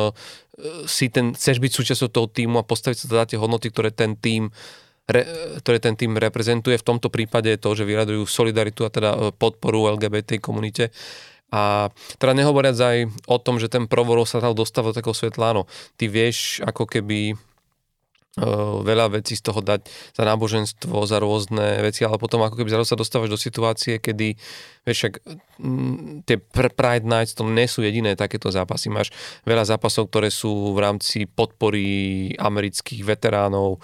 si ten, chceš byť súčasťou toho týmu a postaviť sa teda tie hodnoty, ktoré ten tým re, ktoré ten tým reprezentuje. V tomto prípade je to, že vyradujú solidaritu a teda e, podporu LGBT komunite a teda nehovoriac aj o tom, že ten provorov sa tam dostáva do takého svetla, áno, ty vieš ako keby uh, veľa vecí z toho dať za náboženstvo, za rôzne veci, ale potom ako keby zrazu sa dostávaš do situácie, kedy vieš, však tie Pride Nights to nie sú jediné takéto zápasy. Máš veľa zápasov, ktoré sú v rámci podpory amerických veteránov,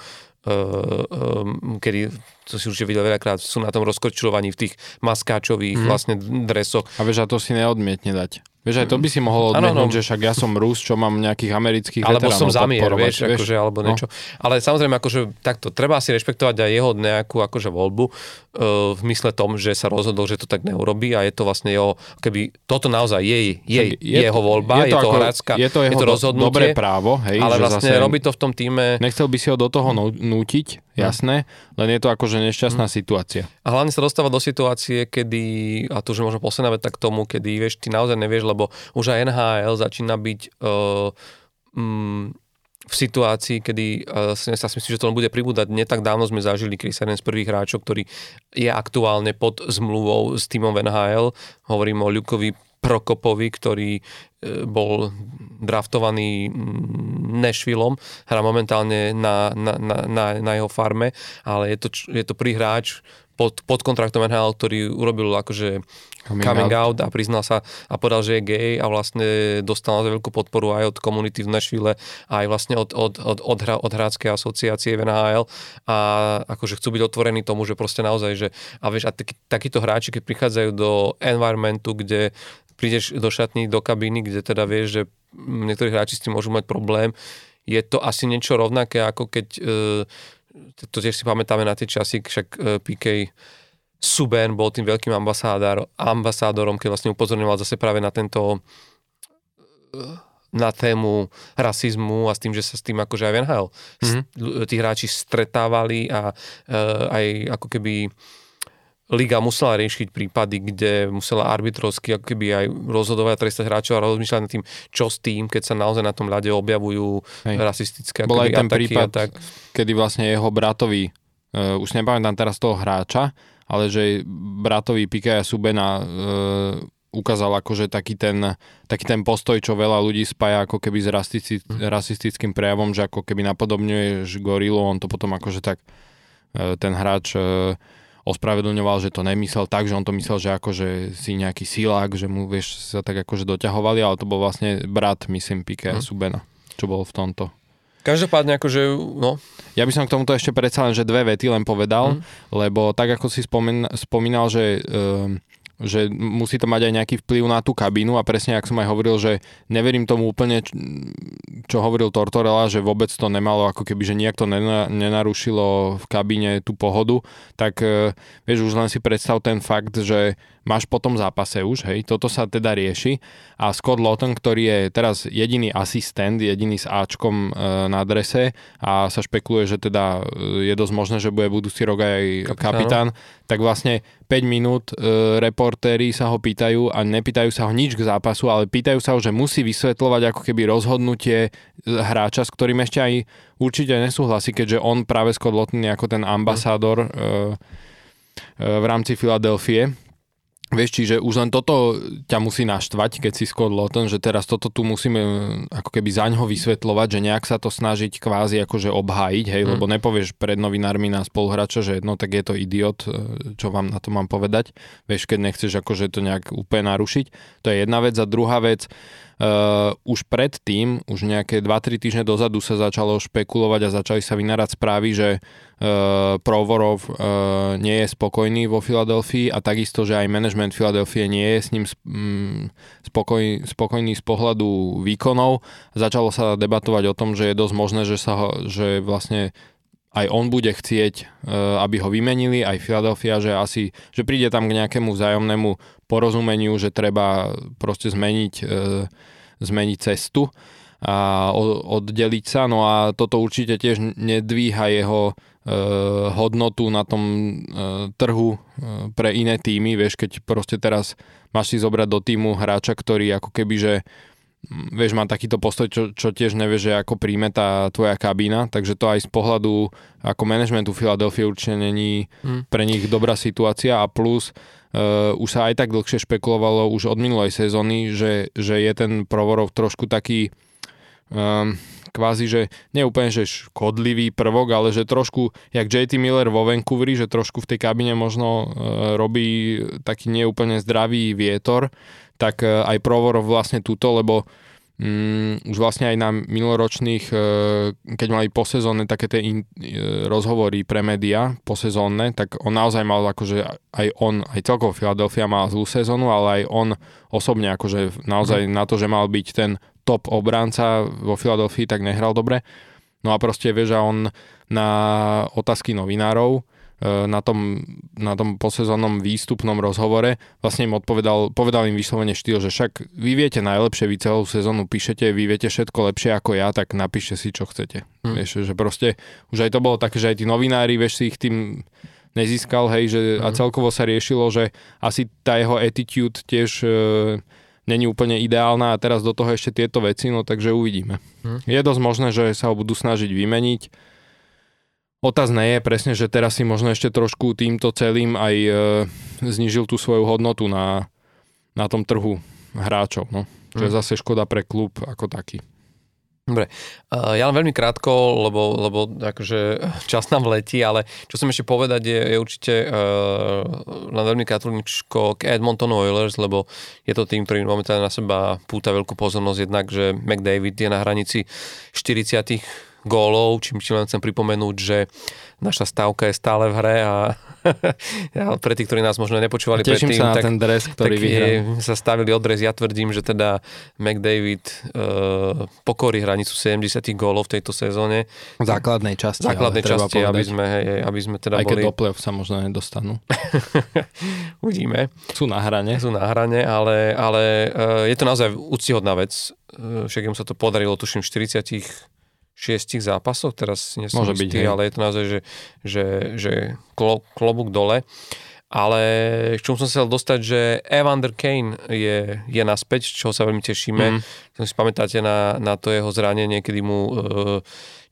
kedy, to si určite videl veľakrát, sú na tom rozkorčilovaní v tých maskáčových mm. vlastne dresoch. A vieš, a to si neodmietne dať. Vieš, aj to by si mohol odmietnúť, ano, no. že však ja som Rus, čo mám nejakých amerických Alebo som zamier, vieš, vieš, akože, alebo no. niečo. No. Ale samozrejme, akože takto, treba si rešpektovať aj jeho nejakú akože voľbu uh, v mysle tom, že sa rozhodol, že to tak neurobí a je to vlastne jeho, keby toto naozaj je, je, je jeho voľba, je to, je to ako, hráčka, je to, jeho je to rozhodnutie. Dobré právo, hej, ale vlastne zase robí to v tom týme. Nechcel by si ho do toho nútiť, jasné, len je to akože nešťastná hmm. situácia. A hlavne sa dostáva do situácie, kedy, a to už možno posledná veta k tomu, kedy vieš, ty naozaj nevieš, lebo už aj NHL začína byť uh, um, v situácii, kedy uh, sa si myslím, že to len bude pribúdať. Netak dávno sme zažili Chris jeden z prvých hráčov, ktorý je aktuálne pod zmluvou s týmom NHL. Hovorím o Ľukovi Prokopovi, ktorý e, bol draftovaný Nashvilleom, hrá momentálne na, na, na, na, jeho farme, ale je to, je to prvý hráč pod, pod kontraktom NHL, ktorý urobil akože coming, coming out. out a priznal sa a povedal, že je gay a vlastne dostal veľkú podporu aj od komunity v Nashville aj vlastne od, od, od, od, hra, od hráckej asociácie v NHL a akože chcú byť otvorení tomu, že proste naozaj, že a vieš, a taký, takíto hráči, keď prichádzajú do environmentu, kde prídeš do šatní, do kabíny, kde teda vieš, že niektorí hráči s tým môžu mať problém, je to asi niečo rovnaké, ako keď, e, to tiež si pamätáme na tie časy, však e, PK Suben bol tým veľkým ambasádor, ambasádorom, keď vlastne upozorňoval zase práve na tento e, na tému rasizmu a s tým, že sa s tým akože aj v NHL mm-hmm. tí hráči stretávali a aj ako keby liga musela riešiť prípady, kde musela arbitrovsky ako keby aj rozhodovať a trestať hráčov a rozmýšľať nad tým, čo s tým, keď sa naozaj na tom ľade objavujú Hej. rasistické Bol aj ten prípad, tak... kedy vlastne jeho bratovi, uh, už nepamätám teraz toho hráča, ale že bratovi Pikaja Subena uh, ukázal akože taký ten, taký ten postoj, čo veľa ľudí spája ako keby s rasistick, mm. rasistickým prejavom, že ako keby napodobňuješ gorilu, on to potom akože tak uh, ten hráč ospravedlňoval, že to nemyslel tak, že on to myslel, že akože si nejaký silák, že mu vieš sa tak akože doťahovali, ale to bol vlastne brat, myslím, Pike mm. Subena, čo bol v tomto. Každopádne akože, no. Ja by som k tomuto ešte predsa len, že dve vety len povedal, mm. lebo tak ako si spomen, spomínal, že um, že musí to mať aj nejaký vplyv na tú kabínu a presne, ak som aj hovoril, že neverím tomu úplne, čo hovoril Tortorella, že vôbec to nemalo, ako keby, že nejak to nenarušilo v kabíne tú pohodu, tak e, vieš, už len si predstav ten fakt, že máš po tom zápase už, hej, toto sa teda rieši a Scott Lawton, ktorý je teraz jediný asistent, jediný s Ačkom e, na adrese a sa špekuluje, že teda e, je dosť možné, že bude budúci rok aj kapitán, kapitán tak vlastne 5 minút e, reportéri sa ho pýtajú a nepýtajú sa ho nič k zápasu, ale pýtajú sa ho, že musí vysvetľovať ako keby rozhodnutie hráča, s ktorým ešte aj určite nesúhlasí, keďže on práve Scott ako ten ambasádor e, e, v rámci Filadelfie Vieš, čiže už len toto ťa musí naštvať, keď si Scott Lawton, že teraz toto tu musíme e, ako keby zaňho vysvetľovať, že nejak sa to snažiť kvázi akože obhájiť, hej, mm. lebo nepovieš pred novinármi na spoluhráča, že no tak je to idiot, e, čo vám na to mám povedať, vieš, keď nechceš akože to nejak úplne narušiť. To je jedna vec a druhá vec, Uh, už predtým, už nejaké 2-3 týždne dozadu sa začalo špekulovať a začali sa vynárať správy, že uh, Provorov uh, nie je spokojný vo Filadelfii a takisto, že aj management Filadelfie nie je s ním um, spokoj, spokojný z pohľadu výkonov. Začalo sa debatovať o tom, že je dosť možné, že sa ho, že vlastne aj on bude chcieť, aby ho vymenili, aj Philadelphia, že asi, že príde tam k nejakému vzájomnému porozumeniu, že treba proste zmeniť, zmeniť cestu a oddeliť sa. No a toto určite tiež nedvíha jeho hodnotu na tom trhu pre iné týmy. Vieš, keď proste teraz máš si zobrať do týmu hráča, ktorý ako keby, že vieš, má takýto postoj, čo, čo tiež nevie, že ako príjme tá tvoja kabína, takže to aj z pohľadu ako manažmentu Philadelphia určite není hmm. pre nich dobrá situácia a plus uh, už sa aj tak dlhšie špekulovalo už od minulej sezóny, že, že je ten Provorov trošku taký um, kvázi, že nie úplne, že škodlivý prvok, ale že trošku, jak JT Miller vo Vancouveri, že trošku v tej kabine možno uh, robí taký neúplne zdravý vietor, tak e, aj Provorov vlastne túto, lebo mm, už vlastne aj na minuloročných, e, keď mali posezónne také tie in, e, rozhovory pre média posezónne, tak on naozaj mal akože aj on, aj celkovo Philadelphia mal zlú sezónu, ale aj on osobne akože naozaj mm. na to, že mal byť ten top obránca vo Filadelfii, tak nehral dobre. No a proste vieš, že on na otázky novinárov na tom, na tom posezónnom výstupnom rozhovore vlastne im odpovedal, povedal im vyslovene štýl, že však vy viete najlepšie, vy celú sezónu píšete, vy viete všetko lepšie ako ja, tak napíšte si, čo chcete. Hmm. Vieš, že proste, už aj to bolo také, že aj tí novinári, vieš, si ich tým nezískal, hej, že hmm. a celkovo sa riešilo, že asi tá jeho attitude tiež e, není úplne ideálna a teraz do toho ešte tieto veci, no takže uvidíme. Hmm. Je dosť možné, že sa ho budú snažiť vymeniť Otázne je presne, že teraz si možno ešte trošku týmto celým aj e, znižil tú svoju hodnotu na, na tom trhu hráčov. No. Čo je mm. zase škoda pre klub ako taký. Dobre, uh, ja len veľmi krátko, lebo, lebo akože čas nám letí, ale čo som ešte povedať je, je určite uh, len veľmi krátko k Edmonton Oilers, lebo je to tým, ktorý momentálne na seba púta veľkú pozornosť, jednak, že McDavid je na hranici 40 gólov, čím ti len chcem pripomenúť, že naša stavka je stále v hre a ja, pre tých, ktorí nás možno nepočúvali Teším predtým, sa na tak, ten dres, ktorý tak sa stavili odrez. Ja tvrdím, že teda McDavid uh, pokorí hranicu 70 gólov v tejto sezóne. V základnej časti. V základnej časti, aby sme, hej, aby sme teda Aj keď boli... do play sa možno nedostanú. Uvidíme. Sú na hrane. Sú na hrane, ale, ale uh, je to naozaj úctihodná vec. Uh, však sa to podarilo, tuším, 40 šiestich zápasoch, teraz nie som Môže istý, byť, ale je to naozaj, že, že, že klo, klobúk dole. Ale k čomu som chcel dostať, že Evander Kane je, je naspäť, čo sa veľmi tešíme. Mm. Si pamätáte na, na to jeho zranenie, kedy mu uh,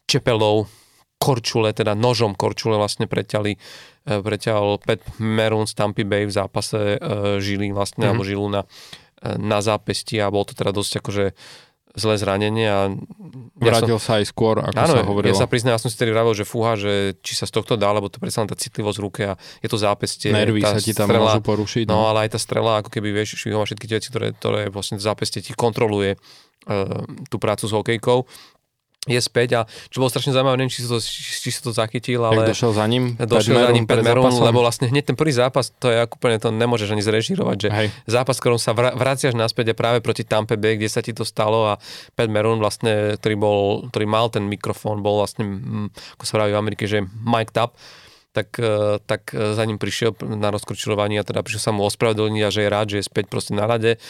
čepelou korčule, teda nožom korčule vlastne preťali, uh, preťal Pat Merun z Tampa Bay v zápase uh, žily vlastne, mm. alebo žilu na, na zápesti a bol to teda dosť akože zlé zranenie a... Vrátil ja som, sa aj skôr, ako áno, sa hovorilo. ja sa priznám, ja som si tedy vravil, že fúha, že či sa z tohto dá, lebo to predsa len tá citlivosť v ruke a je to zápestie. Nervy sa ti tam strela, môžu porušiť. No. no. ale aj tá strela, ako keby vieš, má všetky tie veci, ktoré, ktoré vlastne zápestie ti kontroluje uh, tú prácu s hokejkou je späť a čo bolo strašne zaujímavé, neviem, či si to, či si to zachytil, ale... Jak došiel za ním? Došiel za ním Pat Meron, lebo vlastne hneď ten prvý zápas, to je úplne, to nemôžeš ani zrežírovať, že Hej. zápas, ktorom sa vraciaš naspäť je práve proti Tampe Bay, kde sa ti to stalo a Pat Meron vlastne, ktorý, bol, ktorý mal ten mikrofón, bol vlastne, mm, ako sa vraví v Amerike, že mic'd up, tak, e, tak e, za ním prišiel na rozkročilovaní a teda prišiel sa mu ospravedlniť a že je rád, že je späť proste na rade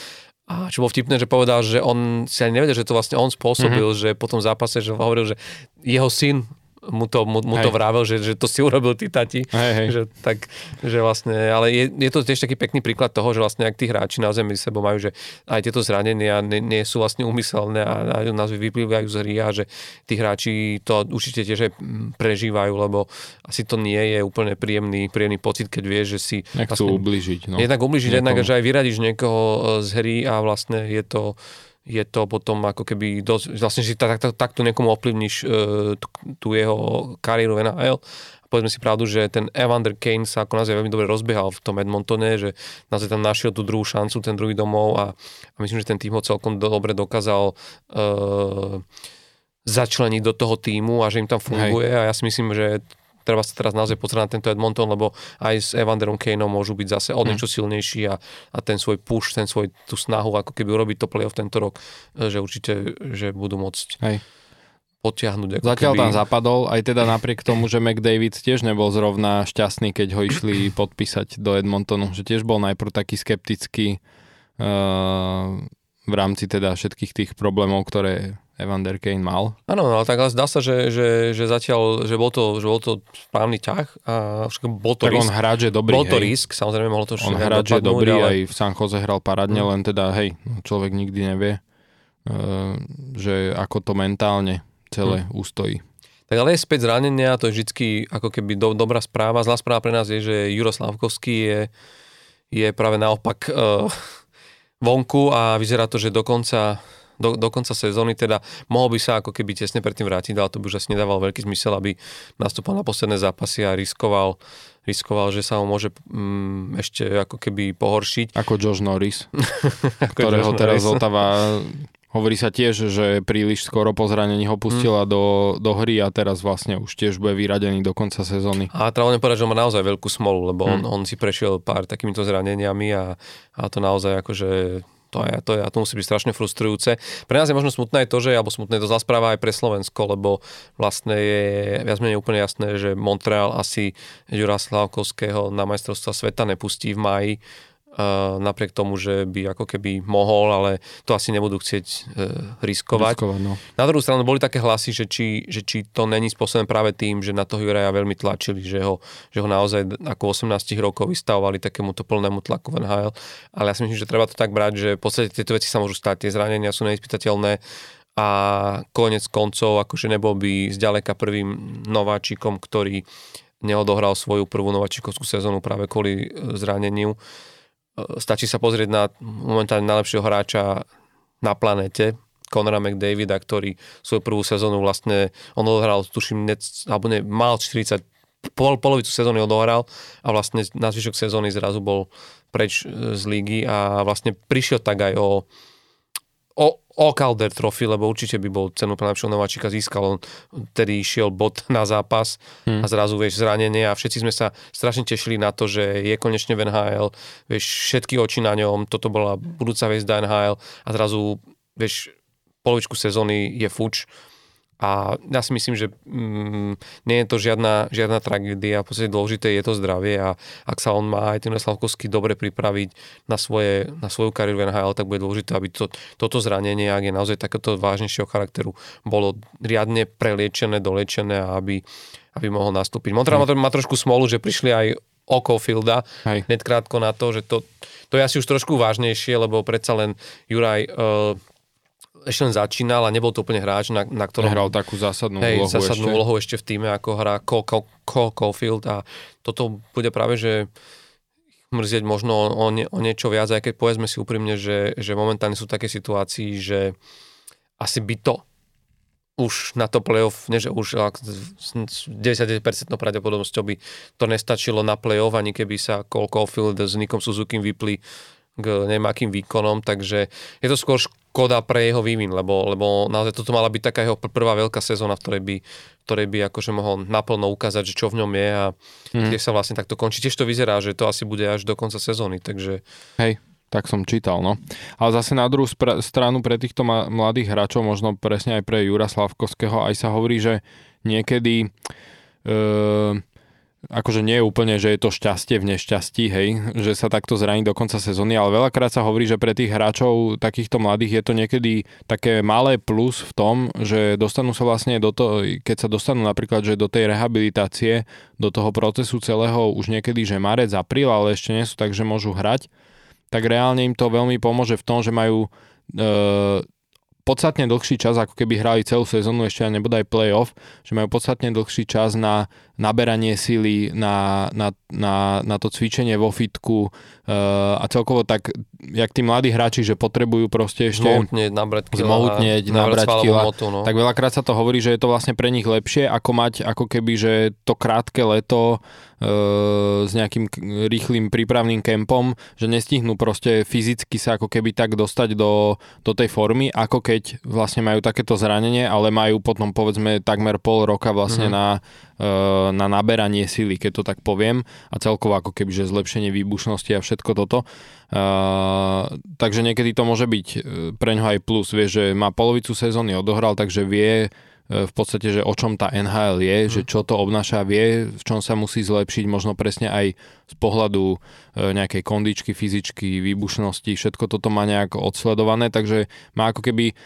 a čo bolo vtipné, že povedal, že on si ani nevedel, že to vlastne on spôsobil, mm-hmm. že po tom zápase, že hovoril, že jeho syn mu to, mu, mu to vravel, že, že to si urobil ty tati. Hej, hej. Že, tak, že vlastne, ale je, je to tiež taký pekný príklad toho, že vlastne ak tí hráči naozaj medzi sebou majú, že aj tieto zranenia nie, nie sú vlastne umyselné a, a nás vyplývajú z hry a že tí hráči to určite tiež aj prežívajú, lebo asi to nie je úplne príjemný, príjemný pocit, keď vieš, že si... Nechcú vlastne, ubližiť. No. Jednak ubližiť, jednak, že aj vyradíš niekoho z hry a vlastne je to je to potom ako keby dosť, vlastne, že tak, tak, takto niekomu ovplyvníš uh, tú, jeho kariéru v NHL. A povedzme si pravdu, že ten Evander Kane sa ako naozaj veľmi dobre rozbiehal v tom Edmontone, že naozaj tam našiel tú druhú šancu, ten druhý domov a, a myslím, že ten tým ho celkom dobre dokázal uh, začleniť do toho týmu a že im tam funguje Hej. a ja si myslím, že treba sa teraz naozaj pozrieť na tento Edmonton, lebo aj s Evanderom Kaneom môžu byť zase o niečo mm. silnejší a, a ten svoj push, ten svoj tú snahu, ako keby urobiť to playoff tento rok, e, že určite, že budú môcť. Hej. potiahnuť. Ako Zatiaľ keby... tam zapadol, aj teda napriek tomu, že McDavid tiež nebol zrovna šťastný, keď ho išli podpísať do Edmontonu, že tiež bol najprv taký skeptický uh, v rámci teda všetkých tých problémov, ktoré Evander Kane mal. Áno, ale tak zdá sa, že, že, že zatiaľ, že bol to, že bol to správny ťah a však bol to tak risk. on hráč je dobrý, bol to hej. risk, samozrejme mohlo to On hráč je dobrý, ale... aj v San Jose hral parádne, Mm. len teda, hej, no, človek nikdy nevie, uh, že ako to mentálne celé ustojí. Tak ale je späť zranenia, to je vždy ako keby do, dobrá správa. Zlá správa pre nás je, že Juro Slavkovský je, je práve naopak uh, vonku a vyzerá to, že dokonca do, do konca sezóny, teda mohol by sa ako keby tesne predtým vrátiť, ale to by už asi nedával veľký zmysel, aby nastúpal na posledné zápasy a riskoval, riskoval že sa ho môže mm, ešte ako keby pohoršiť. Ako Josh Norris, Ako ktorého Josh teraz Norris. Zotava Hovorí sa tiež, že príliš skoro po zranení ho pustila do, do hry a teraz vlastne už tiež bude vyradený do konca sezóny. A treba len povedať, že on má naozaj veľkú smolu, lebo on, Hmm. on si prešiel pár takýmito zraneniami a, a to naozaj akože to je, to je, to musí byť strašne frustrujúce. Pre nás je možno smutné aj to, že, alebo smutné to zlá správa aj pre Slovensko, lebo vlastne je viac menej úplne jasné, že Montreal asi Jura Slavkovského na majstrovstva sveta nepustí v maji, napriek tomu, že by ako keby mohol, ale to asi nebudú chcieť uh, riskovať. Riskovať, no. Na druhú stranu boli také hlasy, že či, že či to není spôsobené práve tým, že na toho Juraja veľmi tlačili, že ho, že ho naozaj ako 18 rokov vystavovali takémuto plnému tlaku v NHL. Ale ja si myslím, že treba to tak brať, že v podstate tieto veci sa môžu stať, tie zranenia sú neizpytateľné a konec koncov, akože nebol by zďaleka prvým nováčikom, ktorý neodohral svoju prvú nováčikovskú sezónu práve kvôli e, zraneniu. E, Stačí sa pozrieť na momentálne najlepšieho hráča na planete, Conora McDavida, ktorý svoju prvú sezónu vlastne, on odohral, tuším, nec, alebo ne, mal 40, pol, polovicu sezóny odohral a vlastne na zvyšok sezóny zrazu bol preč e, z lígy a vlastne prišiel tak aj o o, Calder Trophy, lebo určite by bol cenu pre najlepšieho nováčika získal. On tedy išiel bod na zápas Hmm. a zrazu, vieš, zranenie a všetci sme sa strašne tešili na to, že je konečne v NHL, vieš, všetky oči na ňom, toto bola budúca hviezda NHL a zrazu, vieš, polovičku sezóny je fuč a ja si myslím, že mm, nie je to žiadna, žiadna tragédia, v podstate dôležité je to zdravie a ak sa on má aj ten Slavkovský dobre pripraviť na, svoje, na svoju kariéru v NHL, tak bude dôležité, aby to, toto zranenie, ak je naozaj takéto vážnejšieho charakteru, bolo riadne preliečené, dolečené a aby, aby mohol nastúpiť. Montreal má, má trošku smolu, že prišli aj o Caulfielda, hneď krátko na to, že to, to je asi už trošku vážnejšie, lebo predsa len Juraj uh, ešte len začínal a nebol to úplne hráč, na, na ktorom Hral takú zásadnú hej, úlohu zásadnú ešte. úlohu ešte v týme, ako hrá Cole, Cole, Cole Caulfield a toto bude práve, že mrzieť možno o, nie, o niečo viac, aj keď povedzme si úprimne, že, že momentálne sú také situácii, že asi by to už na to playoff, nie že už s s 99% pravdepodobnosťou by to nestačilo na playoff, ani keby sa Cole Caulfield s Nikom Suzuki vypli k neviem akým výkonom, takže je to skôr škoda pre jeho vývin, lebo, lebo naozaj toto mala byť taká jeho pr- prvá veľká sezóna, v ktorej by, v ktorej by akože mohol naplno ukázať, že čo v ňom je a mm. kde sa vlastne takto končí. Tiež to vyzerá, že to asi bude až do konca sezóny, takže Hej, tak som čítal, no. Ale zase na druhú spra- stranu pre týchto ma- mladých hráčov, možno presne aj pre Jura Slavkovského, aj sa hovorí, že niekedy e, akože nie je úplne, že je to šťastie v nešťastí, hej, že sa takto zraní do konca sezóny, ale veľakrát sa hovorí, že pre tých hráčov takýchto mladých je to niekedy také malé plus v tom, že dostanú sa vlastne do toho, keď sa dostanú napríklad, že do tej rehabilitácie, do toho procesu celého už niekedy, že marec, apríl, ale ešte nie sú tak, že môžu hrať, tak reálne im to veľmi pomôže v tom, že majú e, podstatne dlhší čas, ako keby hrali celú sezónu, ešte aj nebodaj playoff, že majú podstatne dlhší čas na naberanie sily, na, na, na, na to cvičenie vo fitku uh, a celkovo tak, jak tí mladí hráči, že potrebujú proste ešte zmohutnieť, nabrať kila, zmohutnieť, nabrať kila, hmotu, no. tak veľakrát sa to hovorí, že je to vlastne pre nich lepšie, ako mať ako keby, že to krátke leto e, s nejakým rýchlým prípravným kempom, že nestihnú proste fyzicky sa ako keby tak dostať do, do tej formy, ako keď vlastne majú takéto zranenie, ale majú potom povedzme takmer pol roka vlastne Mhm. na, na naberanie sily, keď to tak poviem a celkovo ako keby, že zlepšenie výbušnosti a všetko toto. Uh, takže niekedy to môže byť e, pre ňoho aj plus, vie, že má polovicu sezóny odohral, takže vie, v podstate, že o čom tá NHL je, mm. že čo to obnáša, vie, v čom sa musí zlepšiť, možno presne aj z pohľadu nejakej kondičky, fyzičky, výbušnosti, všetko toto má nejak odsledované, takže má ako keby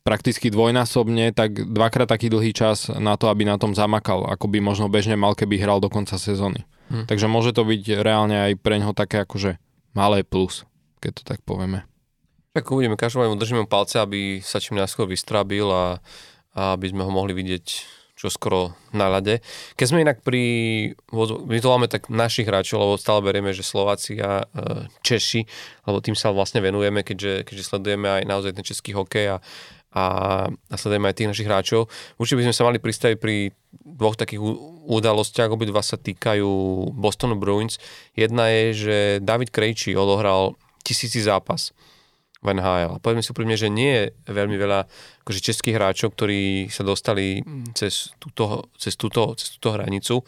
prakticky dvojnásobne, tak dvakrát taký dlhý čas na to, aby na tom zamakal, ako by možno bežne mal, keby hral do konca sezóny. Mm. Takže môže to byť reálne aj pre ňoho také akože malé plus, keď to tak povieme. Tak uvidíme, každopádne držíme palce, aby sa čím najskôr vystrabil a a aby sme ho mohli vidieť čo skoro na ľade. Keď sme inak pri, my to máme tak našich hráčov, lebo stále berieme, že Slováci a e, Češi, lebo tým sa vlastne venujeme, keďže, keďže sledujeme aj naozaj ten český hokej a, a, a sledujeme aj tých našich hráčov. Určite by sme sa mali pristaviť pri dvoch takých udalostiach, obidva sa týkajú Bostonu Bruins. Jedna je, že David Krejčí odohral tisíci zápas v NHL. Povedzme si úprimne, že nie je veľmi veľa akože českých hráčov, ktorí sa dostali cez túto, cez túto, cez túto hranicu.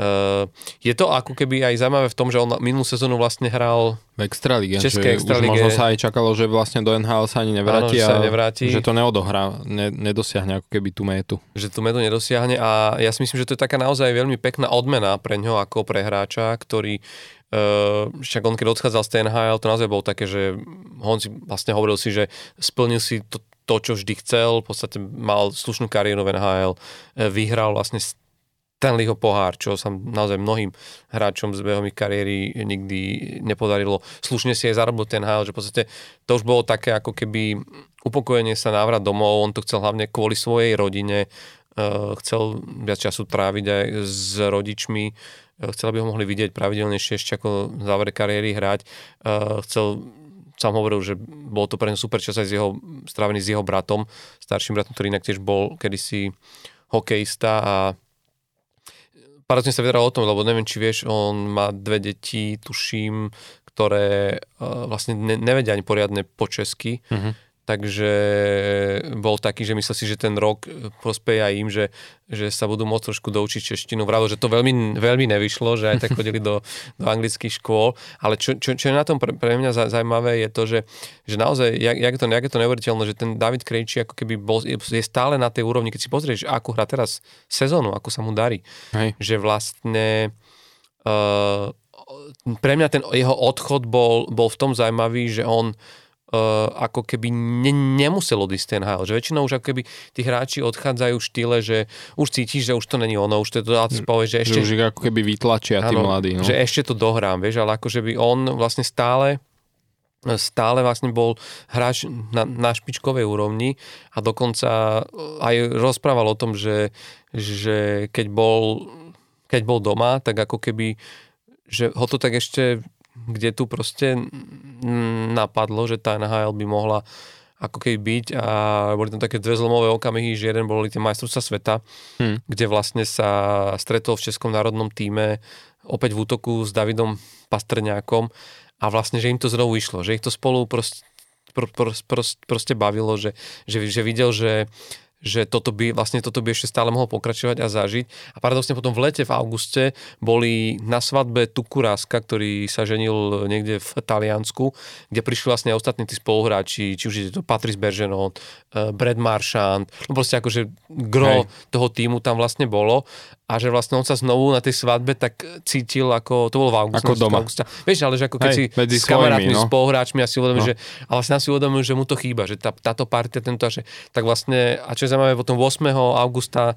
Uh, je to ako keby aj zaujímavé v tom, že on minulú sezónu vlastne hral v Extralíge, České že už možno sa aj čakalo, že vlastne do NHL sa ani nevráti Áno, že, sa a nevráti. že to neodohrá, ne, nedosiahne ako keby tú metu. Že tú metu nedosiahne a ja si myslím, že to je taká naozaj veľmi pekná odmena pre ňo ako pre hráča, ktorý Uh, však on keď odchádzal z TNHL, to naozaj bolo také, že on si vlastne hovoril si, že splnil si to, to, čo vždy chcel, v podstate mal slušnú kariéru v NHL, eh, vyhral vlastne Stanleyho pohár, čo sa naozaj mnohým hráčom z behom ich kariéry nikdy nepodarilo. Slušne si aj zarobil ten HL, že v podstate to už bolo také ako keby upokojenie sa návrat domov, on to chcel hlavne kvôli svojej rodine, uh, chcel viac času tráviť aj s rodičmi, chcel, aby ho mohli vidieť pravidelnejšie ešte ako v kariéry hrať. Chcel sám hovoril, že bol to pre ňa super čas aj s jeho, strávený s jeho bratom, starším bratom, ktorý inak tiež bol kedysi hokejista a paradoxne sa vyzeral o tom, lebo neviem, či vieš, on má dve deti, tuším, ktoré uh, vlastne ne, nevedia ani poriadne po česky. Uh-huh takže bol taký, že myslel si, že ten rok prospeje aj im, že, že sa budú môcť trošku doučiť češtinu. Vravil, že to veľmi, veľmi nevyšlo, že aj tak chodili do, do anglických škôl, ale čo, čo, čo je na tom pre, pre mňa zaujímavé je to, že, že naozaj, jak, jak, je to, jak je to neuveriteľné, že ten David Krejčí ako keby bol, je stále na tej úrovni, keď si pozrieš, ako hrá teraz sezónu, ako sa mu darí. Hej. Že vlastne uh, pre mňa ten jeho odchod bol, bol v tom zaujímavý, že on ako keby ne, nemusel odísť ten HL. Že väčšinou už ako keby tí hráči odchádzajú v štýle, že už cítiš, že už to není ono, už to je to povie, že ešte... Že už ako keby vytlačia tí mladí. No. Že ešte to dohrám, vieš, ale akože by on vlastne stále stále vlastne bol hráč na, na špičkovej úrovni a dokonca aj rozprával o tom, že, že keď, bol, keď bol doma, tak ako keby že ho to tak ešte kde tu proste napadlo, že tá NHL by mohla ako keby byť a boli tam také dve zlomové okamihy, že jeden boli tie majstrovstvá sveta, hmm. kde vlastne sa stretol v Českom národnom týme opäť v útoku s Davidom Pastrňákom a vlastne, že im to znovu išlo, že ich to spolu proste, pro, pro, pro, proste bavilo, že, že, že videl, že že toto by, vlastne toto by ešte stále mohol pokračovať a zažiť. A paradoxne potom v lete, v auguste, boli na svadbe Tukuráska, ktorý sa ženil niekde v Taliansku, kde prišli vlastne ostatní tí spoluhráči, či už je to Patrice Bergeron, eh, Brad Marchand, no proste akože gro Hej. toho týmu tam vlastne bolo a že vlastne on sa znovu na tej svadbe tak cítil ako, to bolo v auguste. Ako doma. Augusta. Vieš, ale že ako keď Hej, si s kamarátmi, no. spoluhráčmi a si uvedomil, no. že, a vlastne si uvedomil, že mu to chýba, že tá, táto partia, tento, že, tak vlastne, a čo je zaujímavé, potom 8. augusta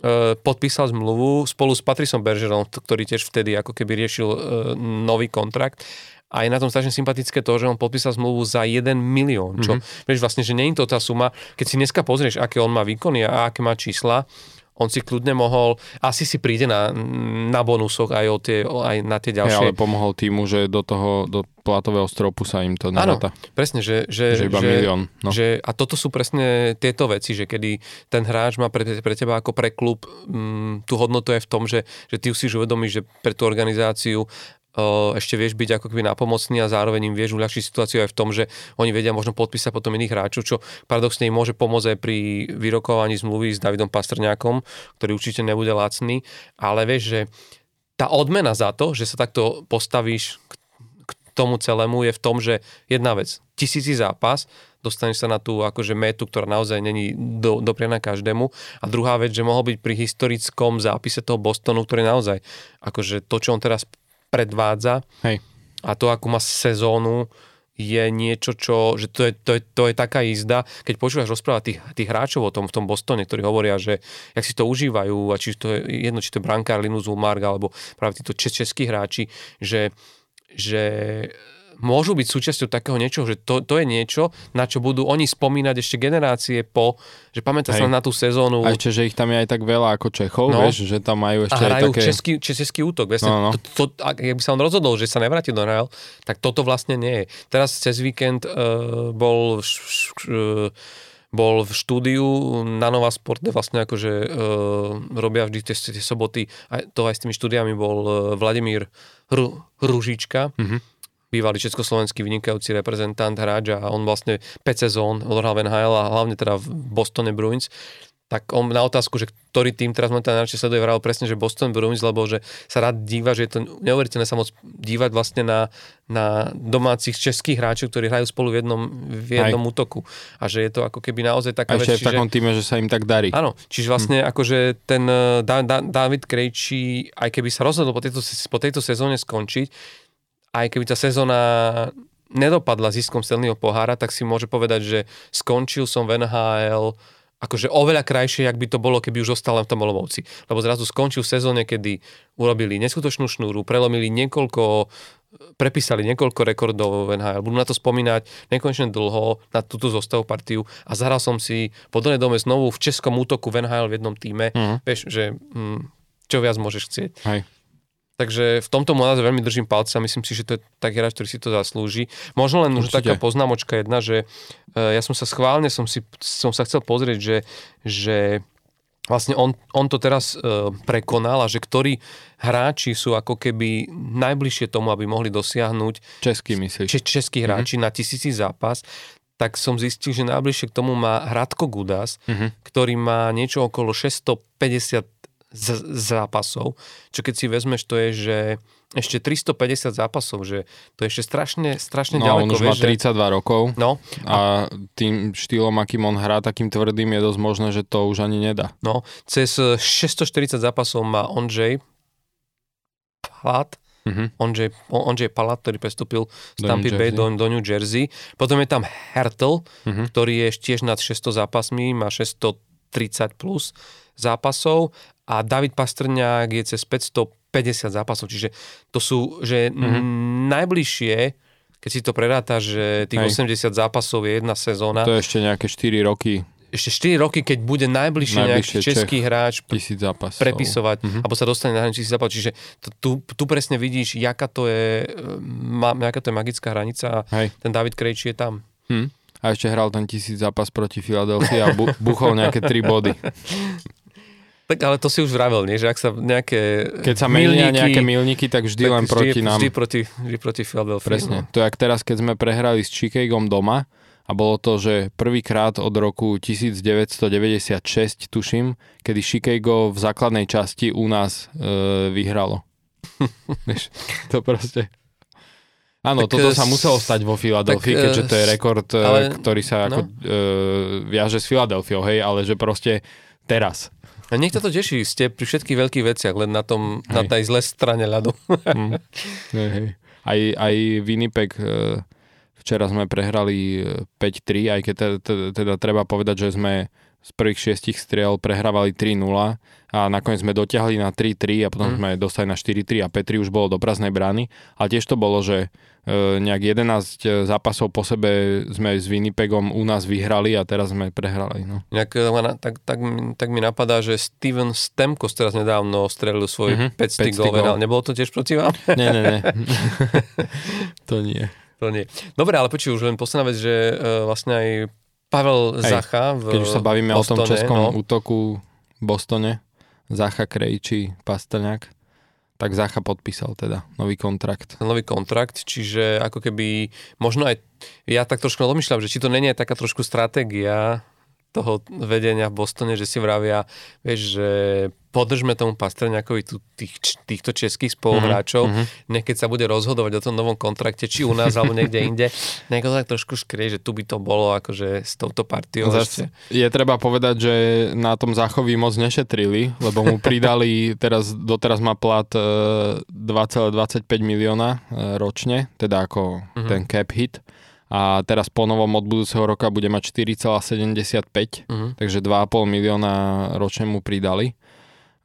e, podpísal zmluvu spolu s Patrisom Bergeron, ktorý tiež vtedy ako keby riešil e, nový kontrakt a je na tom strašne sympatické to, že on podpísal zmluvu za 1 milión, čo mm-hmm. vieš vlastne, že nie je to tá suma, keď si dneska pozrieš, aké on má výkony a aké má čísla, on si kľudne mohol, asi si príde na, na bonusoch aj, o tie, aj na tie ďalšie. Hey, ale pomohol týmu, že do toho, do platového stropu sa im to naráta. Áno, presne, že, že, že iba že, milión. No. Že, a toto sú presne tieto veci, že kedy ten hráč má pre, pre teba ako pre klub m, mm, tú hodnotu je v tom, že, že ty si už uvedomíš, že pre tú organizáciu ešte vieš byť ako keby napomocný a zároveň im vieš uľahčiť situáciu aj v tom, že oni vedia možno podpísať potom iných hráčov, čo paradoxne im môže pomôcť aj pri vyrokovaní zmluvy s Davidom Pastrňákom, ktorý určite nebude lacný, ale vieš, že tá odmena za to, že sa takto postavíš k tomu celému je v tom, že jedna vec, tisíci zápas, dostaneš sa na tú akože metu, ktorá naozaj není do, doprianá každému. A druhá vec, že mohol byť pri historickom zápise toho Bostonu, ktorý naozaj, akože to, čo on teraz predvádza Hej. a to, akú má sezónu, je niečo, čo, že to je, to je, to je taká jízda, keď počúvaš rozprávať tých, tých hráčov o tom v tom Bostone, ktorí hovoria, že jak si to užívajú a či to je jedno, či to je brankár Linus Ulmark alebo práve títo českí hráči, že, že môžu byť súčasťou takého niečoho, že to, to je niečo, na čo budú oni spomínať ešte generácie po, že pamätá sa na tú sezónu. A ešte, že ich tam je aj tak veľa ako Čechov, no, vieš, že tam majú ešte a hrajú aj také... český, český útok. Vieš, no, no. To, to, ak by sa on rozhodol, že sa nevráti do NHL, tak toto vlastne nie je. Teraz cez víkend uh, bol š, š, š, bol v štúdiu na Nova Sporte, vlastne akože uh, robia vždy tie, tie soboty, aj to aj s tými štúdiami bol uh, Vladimír Ru, Ružička, mm-hmm bývalý československý vynikajúci reprezentant, hráč a on vlastne 5 sezón odohral v NHL a hlavne teda v Bostone Bruins tak on na otázku, že ktorý tým teraz momentálne najradšej sleduje, vral presne, že Boston Bruins, lebo že sa rád díva, že je to neuveriteľné sa moc dívať vlastne na, na domácich českých hráčov, ktorí hrajú spolu v jednom, v jednom Aj. útoku. A že je to ako keby naozaj taká vec. V takom týme, že sa im tak darí. Áno, čiže vlastne hm. akože ten eh, da, da, David Krejčí, aj keby sa rozhodol po tejto, po tejto sezóne skončiť, aj keby tá sezóna nedopadla ziskom Stanleyho pohára, tak si môže povedať, že skončil som v NHL akože oveľa krajšie, jak by to bolo, keby už ostal v tom Olomouci. Lebo zrazu skončil v sezóne, kedy urobili neskutočnú šnúru, prelomili niekoľko prepísali niekoľko rekordov v NHL. Budú na to spomínať nekonečne dlho, na túto zostavu partiu a zahral som si po dome znovu v českom útoku v NHL v jednom týme. Uh-huh. Vieš, že hm, čo viac môžeš chcieť. Hej. Takže v tomto mu naozaj veľmi držím palce a myslím si, že to je taký hráč, ktorý si to zaslúži. Možno len už taká poznámočka jedna, že uh, ja som sa schválne, som, si, som sa chcel pozrieť, že, že vlastne on, on to teraz uh, prekonal a že ktorí hráči sú ako keby najbližšie tomu, aby mohli dosiahnuť Český myslíš? Če, českí mhm. hráči mm-hmm. na tisíci zápas, tak som zistil, že najbližšie k tomu má Hradko Gudas, mm-hmm. ktorý má niečo okolo 650 z, zápasov, čo keď si vezmeš, to je, že ešte 350 zápasov, že to je ešte strašne, strašne no, ďaleko. on už má 32 že... rokov no, a... a tým štýlom, akým on hrá, takým tvrdým je dosť možné, že to už ani nedá. No, cez 640 zápasov má Ondřej Palat, mm-hmm. Ondřej Palat, ktorý prestúpil z Tampa Bay do, do New Jersey. Potom je tam Hertel, mm-hmm. ktorý je tiež nad 600 zápasmi, má 630 plus zápasov a David Pastrňák je cez 550 zápasov, čiže to sú, že mm-hmm. najbližšie, keď si to preráta, že tých Hej. 80 zápasov je jedna sezóna. To je ešte nejaké 4 roky. Ešte 4 roky, keď bude najbližšie, nejaký český Čech, hráč prepisovať, mm-hmm. alebo sa dostane na tisíc zápasov. Čiže to, tu, tu presne vidíš, jaká to je, ma, jaká to je magická hranica a Hej. ten David Krejčí je tam. Hm. A ešte hral ten tisíc zápas proti Filadelfii a bu- buchol nejaké 3 body. Tak ale to si už vravel, nie? Že ak sa nejaké Keď sa menia nejaké milníky, tak vždy tak len vždy, proti nám. Vždy proti, vždy proti Philadelphia. Presne. No. To je jak teraz, keď sme prehrali s Chicagom doma a bolo to, že prvýkrát od roku 1996, tuším, kedy Chicago v základnej časti u nás e, vyhralo. to proste... Áno, tak, toto sa muselo stať vo Filadelfii, keďže to je rekord, e, ale, ktorý sa ako, no. e, viaže s Filadelfiou, hej, ale že proste teraz a niekto to teší, ste pri všetkých veľkých veciach, len na, tom, hej. na tej zlej strane ľadu. mm. hej, hej. Aj, aj Winnipeg, e, včera sme prehrali 5-3, e, aj keď teda, teda treba povedať, že sme z prvých šiestich striel prehrávali 3-0 a nakoniec sme dotiahli na 3-3 a potom mm. sme dostali na 4-3 a Petri už bolo do prázdnej brány. Ale tiež to bolo, že E, nejak 11 e, zápasov po sebe sme s Winnipegom u nás vyhrali a teraz sme prehrali. No. Nejak, e, tak, tak, tak mi napadá, že Steven Stemkos teraz nedávno strelil svoj mm-hmm, 500 gól, gól. Nebolo to tiež proti vám? Nie, nie, nie. to nie. To nie. Dobre, ale počuj, už len posledná vec, že uh, vlastne aj Pavel Hej, Zacha v Keď už sa bavíme Bostone, o tom českom no. útoku v Bostone, Zacha, Krejči, Pastrňák, tak Zacha podpísal teda nový kontrakt. Nový kontrakt, čiže ako keby možno aj, ja tak trošku rozmýšľam, že či to není aj taká trošku stratégia toho vedenia v Bostone, že si vravia, vieš, že podržme tomu Pastrňakovi tu, tých, týchto českých spoluhráčov, mm-hmm. nech keď sa bude rozhodovať o tom novom kontrakte, či u nás alebo niekde inde, nech tak trošku škrie, že tu by to bolo akože s touto partiou. Zas, je treba povedať, že na tom záchovi moc nešetrili, lebo mu pridali, teraz, doteraz má plat 2,25 e, milióna e, ročne, teda ako mm-hmm. ten cap hit a teraz po novom od budúceho roka bude mať 4,75, uh-huh. Mhm. takže 2,5 milióna ročne mu pridali.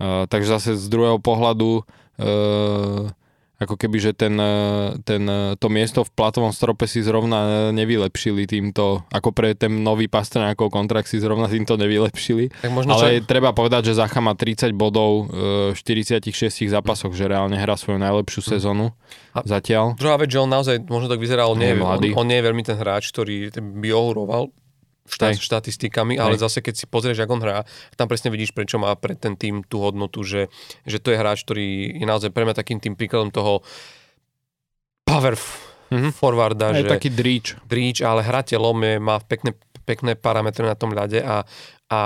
Uh, takže zase z druhého pohľadu uh, ako keby, že ten, ten, to miesto v platovom strope si zrovna nevylepšili týmto, ako pre ten nový Pastrňákov kontrakt si zrovna týmto nevylepšili. Tak možno Ale čo... treba povedať, že Zacha má 30 bodov v 46 zápasoch, že reálne hrá svoju najlepšiu hm. sezónu a zatiaľ. Druhá vec, že on naozaj, možno tak vyzeral, on nie, je, on, on nie je veľmi ten hráč, ktorý by ohuroval štát, štatistikami, ale Hej. zase keď si pozrieš, ako on hrá, tam presne vidíš, prečo má pre ten tým tú hodnotu, že, že to je hráč, ktorý je naozaj pre mňa takým tým príkladom toho power mm-hmm. forwarda. Je že taký dríč. Dríč, ale hrá telom, je, má pekné, pekné parametre na tom ľade a, a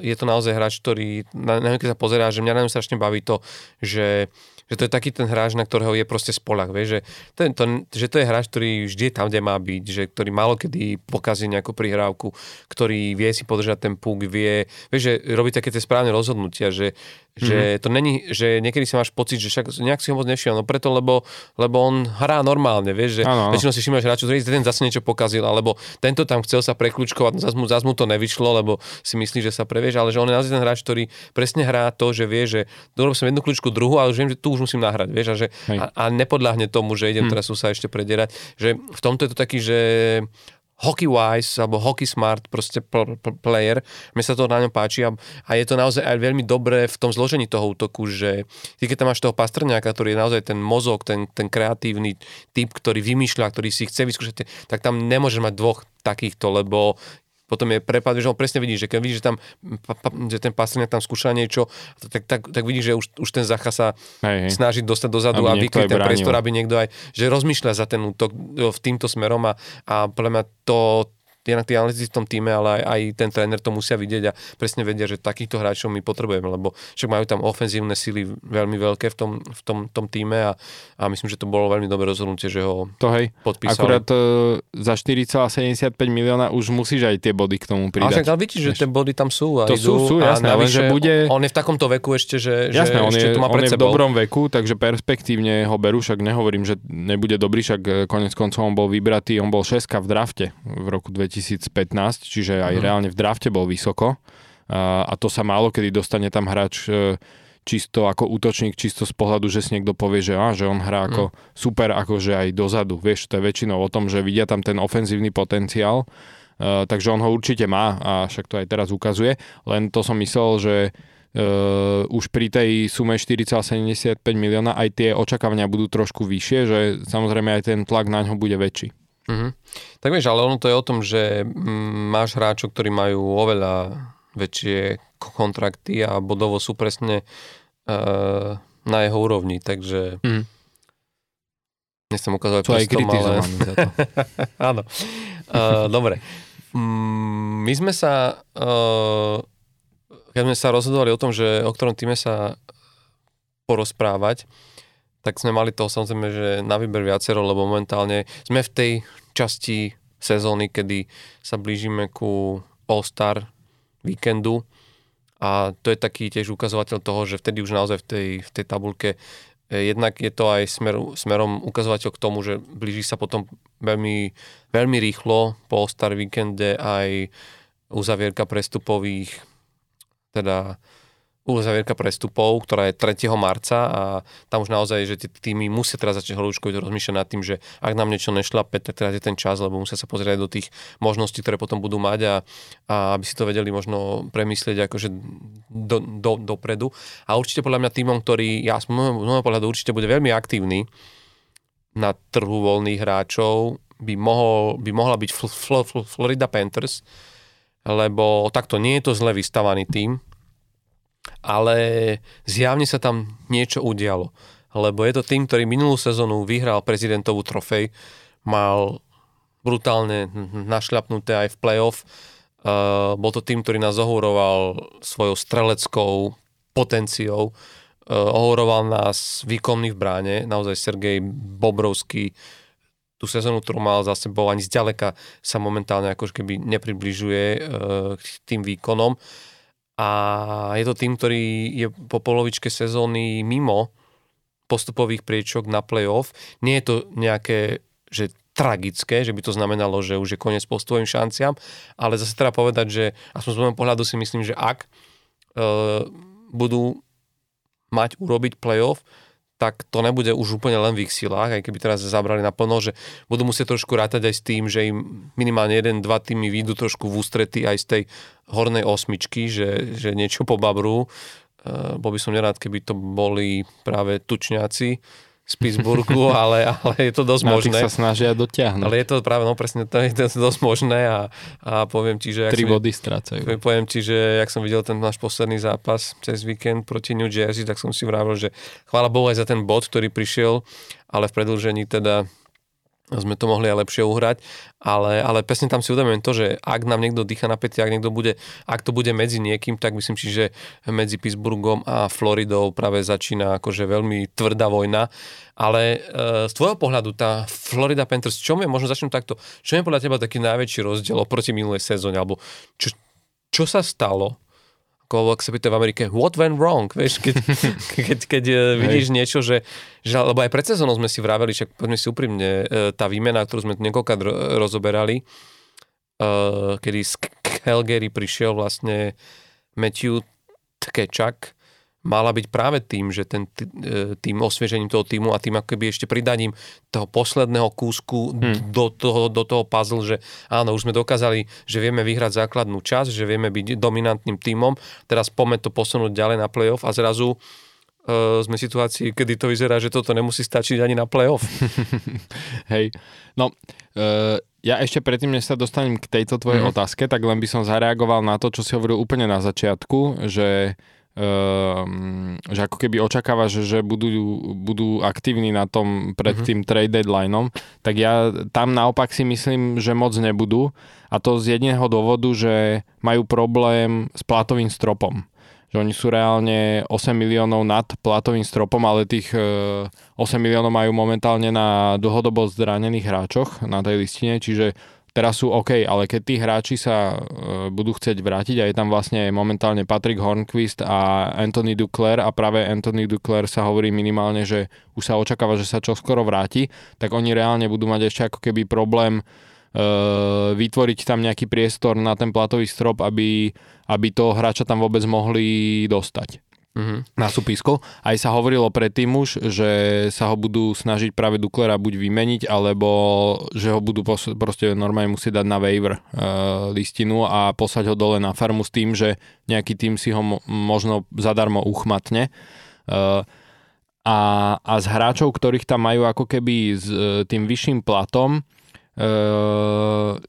je to naozaj hráč, ktorý, na, na keď sa pozerá, že mňa na ňom strašne baví to, že že to je taký ten hráč, na ktorého je proste spolak, vieš, že je, to, že to je hráč, ktorý vždy je tam, kde má byť, že ktorý málo kedy pokazí nejakú prihrávku, ktorý vie si podržať ten puk, vie, vieš, že robí také tie správne rozhodnutia, že, mm-hmm. že to není, že niekedy si máš pocit, že však nejak si ho moc nešiel, no preto, lebo, lebo on hrá normálne, vieš, že ano. väčšinou si všimáš hráčov, ktorý ten zase niečo pokazil, alebo tento tam chcel sa prekľúčkovať, no zase mu, zase mu to nevyšlo, lebo si myslí, že sa previeš, ale že on je naozaj ten hráč, ktorý presne hrá to, že vie, že dorobil som jednu kľúčku druhú, ale že viem, že tu už musím nahrať, vieš, a, že, a, a nepodľahne tomu, že idem hmm. teraz sa ešte predierať, že v tomto je to taký, že hockey wise alebo hockey smart proste pl- pl- player. Mne sa to na ňom páči a, a je to naozaj aj veľmi dobré v tom zložení toho útoku, že ty keď tam máš toho pastrňáka, ktorý je naozaj ten mozog, ten, ten kreatívny typ, ktorý vymýšľa, ktorý si chce vyskúšať, tak tam nemôžeš mať dvoch takýchto, lebo potom je prepad, že on presne vidí, že keď vidí, že, tam, že ten Pastrňák tam skúša niečo, tak, tak, tak vidí, že už, už ten Zacha sa hej, hej. snaží dostať dozadu aby a vykryť ten priestor, aby niekto aj, že rozmýšľa za ten útok v týmto smerom a, a podľa mňa to, jednak tí analytici v tom týme, ale aj, aj ten tréner to musia vidieť a presne vedia, že takýchto hráčov my potrebujeme, lebo však majú tam ofenzívne síly veľmi veľké v tom, v tom, tom týme a, a myslím, že to bolo veľmi dobré rozhodnutie, že ho to hej. podpísali. Akurát uh, za 4,75 milióna už musíš aj tie body k tomu pridať. Ale však vidíš, že tie body tam sú a to idú, sú, sú jasné, ale že bude... On je v takomto veku ešte, že, jasné, že on ešte je, to má pred on je v dobrom veku, takže perspektívne ho berú, však nehovorím, že nebude dobrý, však eh, konec koncov on bol vybratý, on bol 6 v drafte v roku 2015 čiže aj mm. reálne v drafte bol vysoko. A, a to sa málo kedy dostane tam hráč e, čisto ako útočník, čisto z pohľadu, že si niekto povie, že, á, že on hrá ako mm. super, akože aj dozadu. Vieš, to je väčšinou o tom, že vidia tam ten ofenzívny potenciál, uh, takže on ho určite má a však to aj teraz ukazuje. Len to som myslel, že uh, už pri tej sume 4,75 milióna aj tie očakávania budú trošku vyššie, že samozrejme aj ten tlak na ňo bude väčší. Mm-hmm. Tak vieš, ale ono to je o tom, že mm, máš hráčov, ktorí majú oveľa väčšie kontrakty a bodovo sú presne uh, na jeho úrovni, takže mm. nechcem ukázať Sú aj kritizovaní ale... za to. Áno. Uh, dobre. Mm, my sme sa uh, keď sme sa rozhodovali o tom, že o ktorom týme sa porozprávať, tak sme mali toho samozrejme, že na výber viacero, lebo momentálne sme v tej časti sezóny, kedy sa blížime ku All-Star víkendu. A to je taký tiež ukazovateľ toho, že vtedy už naozaj v tej, v tej tabulke eh, jednak je to aj smer, smerom ukazovateľ k tomu, že blíži sa potom veľmi, veľmi rýchlo po All-Star víkende aj uzavierka prestupových teda uzavierka prestupov, ktorá je 3. marca a tam už naozaj, že tie týmy musia teraz začať horúčkoviť rozmýšľať nad tým, že ak nám niečo nešlape, tak teraz je ten čas, lebo musia sa pozrieť do tých možností, ktoré potom budú mať a, a aby si to vedeli možno premyslieť akože do, do, dopredu. A určite podľa mňa týmom, ktorý, ja z môjho pohľadu určite bude veľmi aktívny na trhu voľných hráčov, by, mohol, by mohla byť Fl- Fl- Fl- Florida Panthers, lebo takto nie je to zle vystavaný tým, ale zjavne sa tam niečo udialo. Lebo je to tým, ktorý minulú sezónu vyhral prezidentovú trofej, mal brutálne našľapnuté aj v playoff Uh, bol to tým, ktorý nás ohúroval svojou streleckou potenciou, uh, ohúroval nás výkonný v bráne, naozaj Sergej Bobrovský tú sezónu, ktorú mal za sebou, ani zďaleka sa momentálne ako keby nepribližuje uh, k tým výkonom. A je to tým, ktorý je po polovičke sezóny mimo postupových priečok na playoff. Nie je to nejaké, že tragické, že by to znamenalo, že už je koniec postupovým šanciam, ale zase treba povedať, že aspoň z môjho pohľadu si myslím, že ak uh, budú mať urobiť playoff, tak to nebude už úplne len v ich silách, aj keby teraz zabrali na plno, že budú musieť trošku rátať aj s tým, že im minimálne jeden, dva týmy výjdu trošku v ústrety aj z tej hornej osmičky, že, že niečo pobabru. Uh, bol by som nerád, keby to boli práve tučňáci, z Pittsburghu, ale, ale je to dosť Na možné. sa snažia dotiahnuť. Ale je to práve, no presne, to je, to dosť možné a, a poviem ti, že... Tri body strácajú. Poviem ti, že jak som videl ten náš posledný zápas cez víkend proti New Jersey, tak som si vravil, že chvála Bohu aj za ten bod, ktorý prišiel, ale v predlžení teda sme to mohli aj lepšie uhrať, ale, ale presne tam si uvedomujem to, že ak nám niekto dýcha na pety, ak niekto bude, ak to bude medzi niekým, tak myslím si, že medzi Pittsburghom a Floridou práve začína akože veľmi tvrdá vojna, ale e, z tvojho pohľadu tá Florida Panthers, čo je, možno začnem takto, čo je podľa teba taký najväčší rozdiel oproti minulej sezóne, alebo čo, čo sa stalo, ako ak sa pýta v Amerike, what went wrong, vieš, keď, keď, keď uh, vidíš Hej. niečo, že, že, lebo aj pred sezónou sme si vraveli, však poďme si úprimne, uh, tá výmena, ktorú sme niekoľkrát ro- rozoberali, uh, kedy z Calgary prišiel vlastne Matthew Tkečak, mala byť práve tým, že ten e, tým osviežením toho týmu a tým akoby ešte pridaním toho posledného kúsku hmm. do, toho, do toho puzzle, že áno, už sme dokázali, že vieme vyhrať základnú časť, že vieme byť dominantným týmom, teraz poďme to posunúť ďalej na playoff a zrazu uh, sme v situácii, kedy to vyzerá, že toto nemusí stačiť ani na playoff. Hej, no uh, ja ešte predtým, než sa dostanem k tejto tvojej mm. otázke, tak len by som zareagoval na to, čo si hovoril úplne na začiatku, že že ako keby očakáva, že, že budú, budú aktívni na tom pred uh-huh. tým trade deadlineom, tak ja tam naopak si myslím, že moc nebudú a to z jedného dôvodu, že majú problém s platovým stropom. Že oni sú reálne 8 miliónov nad platovým stropom, ale tých 8 miliónov majú momentálne na dlhodobo zranených hráčoch na tej listine, čiže teraz sú OK, ale keď tí hráči sa uh, budú chcieť vrátiť a je tam vlastne momentálne Patrick Hornquist a Anthony Duclair a práve Anthony Duclair sa hovorí minimálne, že už sa očakáva, že sa čoskoro vráti, tak oni reálne budú mať ešte ako keby problém uh, vytvoriť tam nejaký priestor na ten platový strop, aby, aby to hráča tam vôbec mohli dostať uh-huh. na súpisku. Aj sa hovorilo predtým už, že sa ho budú snažiť práve Duklera buď vymeniť, alebo že ho budú pos- proste normálne musieť dať na waiver uh, listinu a poslať ho dole na farmu s tým, že nejaký tým si ho mo- možno zadarmo uchmatne. Uh, a, a z hráčov, ktorých tam majú ako keby s uh, tým vyšším platom, uh,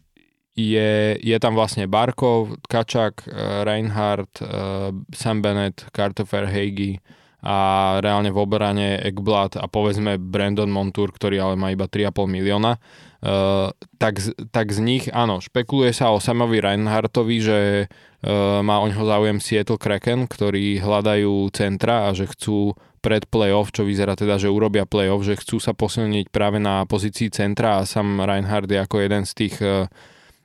je, je tam vlastne Barkov, Kačak, eh, Reinhardt, eh, Sam Bennett, Carter Hagi a reálne v obrane Ekblad a povedzme Brandon Montour, ktorý ale má iba 3,5 milióna. Uh, tak, tak z nich, áno, špekuluje sa o Samovi Reinhardtovi, že má o ňoho záujem Seattle Kraken, ktorí hľadajú centra a že chcú pred playoff, čo vyzerá teda, že urobia playoff, že chcú sa posilniť práve na pozícii centra a Sam Reinhardt je ako jeden z tých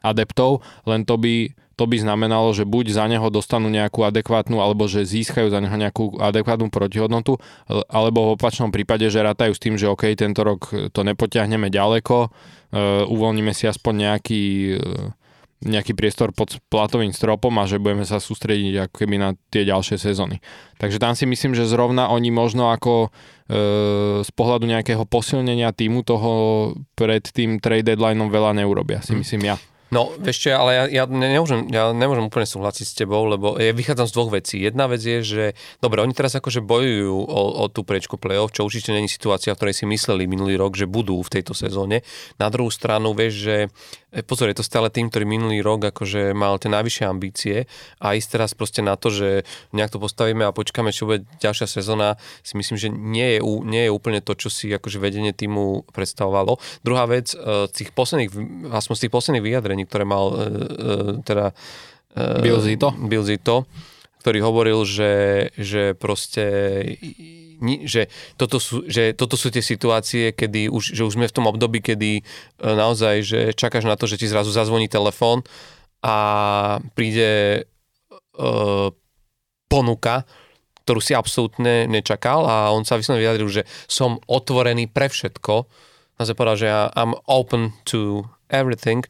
adeptov, len to by, to by znamenalo, že buď za neho dostanú nejakú adekvátnu, alebo že získajú za neho nejakú adekvátnu protihodnotu, alebo v opačnom prípade, že rátajú s tým, že OK, tento rok to nepotiahneme ďaleko, uh, uvoľníme si aspoň nejaký, uh, nejaký priestor pod platovým stropom a že budeme sa sústrediť ako keby na tie ďalšie sezóny. Takže tam si myslím, že zrovna oni možno ako e, z pohľadu nejakého posilnenia týmu toho pred tým trade deadlineom veľa neurobia, si hm. myslím ja. No, čo, ale ja, ja, nemôžem, ja nemôžem úplne súhlasiť s tebou, lebo ja vychádzam z dvoch vecí. Jedna vec je, že dobre, oni teraz akože bojujú o, o tú prečku play-off, čo určite není situácia, v ktorej si mysleli minulý rok, že budú v tejto sezóne. Na druhú stranu, vieš, že pozor, je to stále tým, ktorý minulý rok akože mal tie najvyššie ambície a ísť teraz proste na to, že nejak to postavíme a počkáme, čo bude ďalšia sezóna, si myslím, že nie je, nie je úplne to, čo si akože vedenie týmu predstavovalo. Druhá vec, e, z tých posledných, aspoň z tých posledných vyjadrení ktoré mal uh, teda Bill Zito? Bill Zito, ktorý hovoril, že, že proste že toto, sú, že toto sú tie situácie, kedy už, že už sme v tom období, kedy naozaj, že čakáš na to, že ti zrazu zazvoní telefón a príde uh, ponuka, ktorú si absolútne nečakal a on sa vyslovene vyjadril, že som otvorený pre všetko. A sa povedal, že I'm open to everything.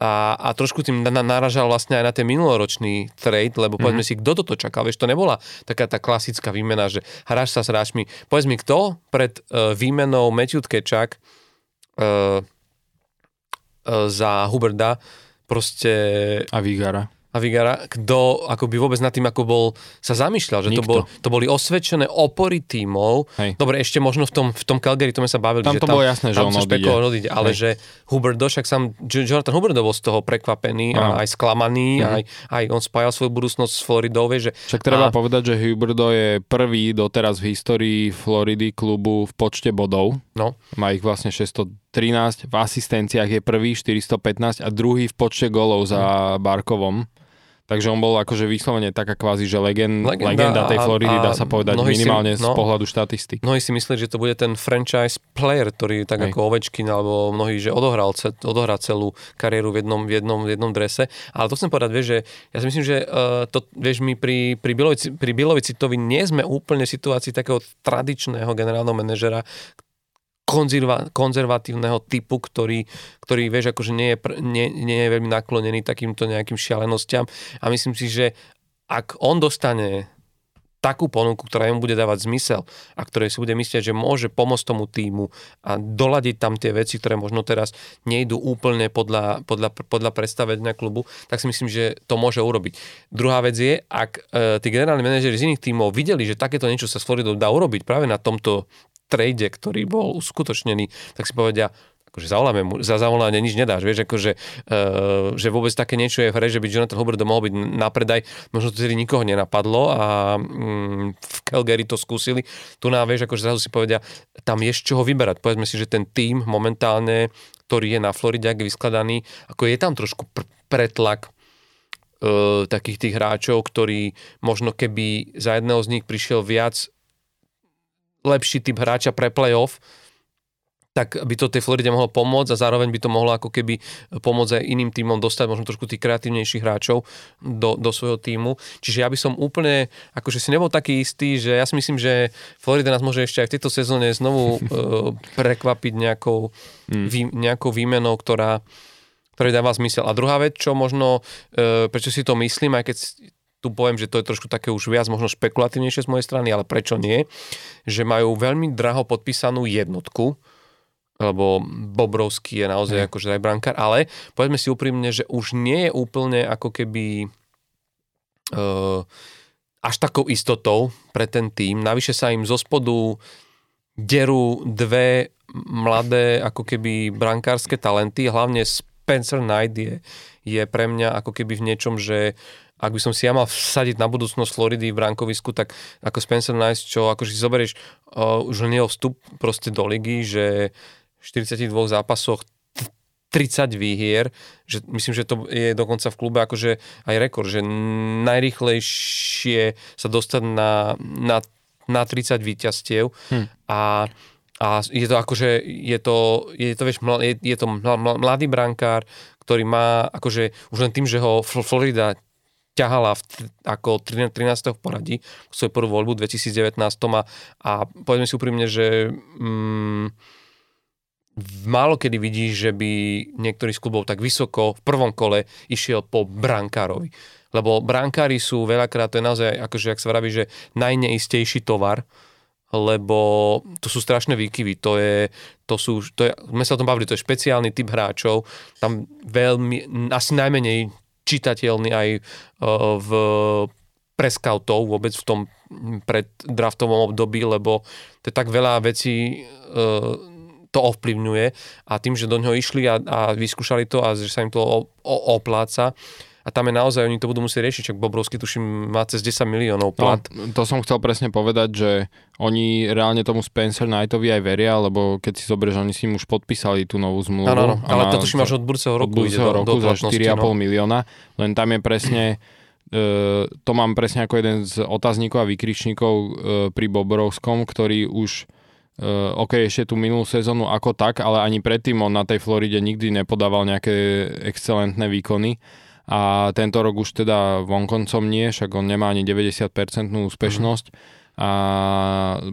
A, a trošku tým na, naražal vlastne aj na ten minuloročný trade, lebo mm-hmm. si, kto toto čakal, vieš, to nebola taká tá klasická výmena, že hráš sa s hráčmi. Povedz mi, kto pred uh, výmenou Matthew Tkečak uh, uh, za Huberda proste... A Vigara a Vigara, kto ako by vôbec nad tým, ako bol, sa zamýšľal, že to, bol, to boli osvedčené opory tímov. Hej. Dobre, ešte možno v tom, v tom Calgary, to sme sa bavili, tam že to tam, bolo jasné, tam že on odíde. odíde. Ale Hej. že Huberdo, však sám Jonathan Huberdo bol z toho prekvapený a aj sklamaný, uh-huh. aj, aj on spájal svoju budúcnosť s Floridou. Že, však treba a... povedať, že Huberdo je prvý doteraz v histórii Floridy klubu v počte bodov. No. Má ich vlastne 613, v asistenciách je prvý 415 a druhý v počte golov za Barkovom. Takže on bol akože vyslovene taká kvázi, že legend, legenda, legenda tej Floridy, dá sa povedať minimálne si, no, z pohľadu štatistik. Mnohí si mysleli, že to bude ten franchise player, ktorý tak Hej. ako Ovečkin alebo mnohí, že odohral, odohrá celú kariéru v jednom, v, jednom, v jednom drese. Ale to chcem povedať, vieš, že ja si myslím, že uh, to, vieš, my pri, pri, Bilovici, pri Bilovicitovi nie sme úplne v situácii takého tradičného generálneho manažera, konzerva, konzervatívneho typu, ktorý, ktorý vieš, akože nie je, nie, nie je veľmi naklonený takýmto nejakým šialenostiam a myslím si, že ak on dostane takú ponuku, ktorá mu bude dávať zmysel a ktoré si bude myslieť, že môže pomôcť tomu týmu a doladiť tam tie veci, ktoré možno teraz nejdú úplne podľa, podľa, podľa predstavenia klubu, tak si myslím, že to môže urobiť. Druhá vec je, ak e, tí generálni manažeri z iných tímov videli, že takéto niečo sa s Floridou dá urobiť práve na tomto trade, ktorý bol uskutočnený, tak si povedia, akože zavoláme mu, za zavolanie nič nedáš, vieš, akože, uh, že vôbec také niečo je v hre, že by Jonathan Hubbard mohol byť na predaj, možno to tedy nikoho nenapadlo a um, v Calgary to skúsili. Tu nám, vieš, akože zrazu si povedia, tam je z čoho vyberať. Povedzme si, že ten tým momentálne, ktorý je na Floride, ak vyskladaný, ako je tam trošku pr- pretlak uh, takých tých hráčov, ktorí možno keby za jedného z nich prišiel viac lepší typ hráča pre playoff, tak by to tej Floride mohlo pomôcť a zároveň by to mohlo ako keby pomôcť aj iným týmom dostať možno trošku tých kreatívnejších hráčov do, do svojho týmu. Čiže ja by som úplne, akože si nebol taký istý, že ja si myslím, že Florida nás môže ešte aj v tejto sezóne znovu uh, prekvapiť nejakou, hmm. vý, nejakou výmenou, ktorá, ktorá dáva zmysel. A druhá vec, čo možno, uh, prečo si to myslím, aj keď tu poviem, že to je trošku také už viac možno špekulatívnejšie z mojej strany, ale prečo nie, že majú veľmi draho podpísanú jednotku, lebo Bobrovský je naozaj mm. akože aj brankár, ale povedzme si úprimne, že už nie je úplne ako keby uh, až takou istotou pre ten tým. Navyše sa im zo spodu derú dve mladé ako keby brankárske talenty, hlavne Spencer Knight je, je pre mňa ako keby v niečom, že ak by som si ja mal vsadiť na budúcnosť Floridy v brankovisku, tak ako Spencer Nice, čo akože si zoberieš uh, už len jeho vstup proste do ligy, že v 42 zápasoch 30 výhier, že myslím, že to je dokonca v klube akože aj rekord, že najrychlejšie sa dostať na, na, na 30 víťazstiev hm. a a je to akože, je to, je to, vieš, je, je to mladý brankár, ktorý má akože už len tým, že ho Florida ťahala v, ako 13. v poradí svoju prvú voľbu v 2019 a, a povedzme si úprimne, že mm, málo kedy vidíš, že by niektorý z klubov tak vysoko v prvom kole išiel po brankárovi. Lebo brankári sú veľakrát, to je naozaj, akože ak sa vraví, že najneistejší tovar, lebo to sú strašné výkyvy, to je, to sú, to je, sme sa o tom bavili, to je špeciálny typ hráčov, tam veľmi, asi najmenej čitateľný aj e, v pre scoutov vôbec v tom preddraftovom období, lebo to je tak veľa vecí e, to ovplyvňuje. A tým, že do ňoho išli a, a vyskúšali to a že sa im to opláca a tam je naozaj, oni to budú musieť riešiť, čak Bobrovský tuším má cez 10 miliónov plat. No, to som chcel presne povedať, že oni reálne tomu Spencer Knightovi aj veria, lebo keď si zoberieš, oni si im už podpísali tú novú zmluvu. Áno, ale to tuším až od budúceho roku. Od budúceho roku do, do za 4,5 no. milióna, len tam je presne Uh, to mám presne ako jeden z otáznikov a vykričníkov uh, pri Bobrovskom, ktorý už uh, OK, ešte tú minulú sezónu ako tak, ale ani predtým on na tej Floride nikdy nepodával nejaké excelentné výkony a tento rok už teda vonkoncom nie, však on nemá ani 90% úspešnosť a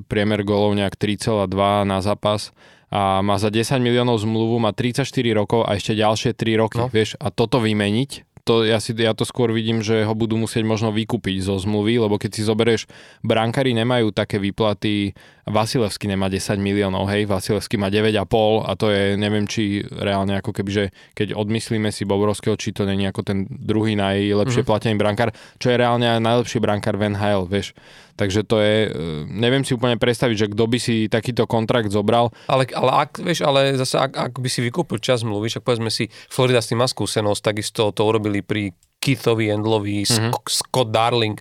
priemer golov nejak 3,2 na zápas a má za 10 miliónov zmluvu, má 34 rokov a ešte ďalšie 3 roky, no. vieš, a toto vymeniť, to, ja, si, ja to skôr vidím, že ho budú musieť možno vykúpiť zo zmluvy, lebo keď si zoberieš, brankári nemajú také výplaty, Vasilevsky nemá 10 miliónov, hej, Vasilevsky má 9,5 a to je, neviem, či reálne ako keby, že keď odmyslíme si Bobrovského, či to není ako ten druhý najlepšie mm-hmm. platený brankár, čo je reálne aj najlepší brankár v NHL, vieš. Takže to je, e, neviem si úplne predstaviť, že kto by si takýto kontrakt zobral. Ale, ale ak, vieš, ale zase ak, ak by si vykúpil čas mluvy, však povedzme si, Florida s tým má skúsenosť, takisto to urobili pri Keithovi, Endlovi, mm-hmm. Scott Darling,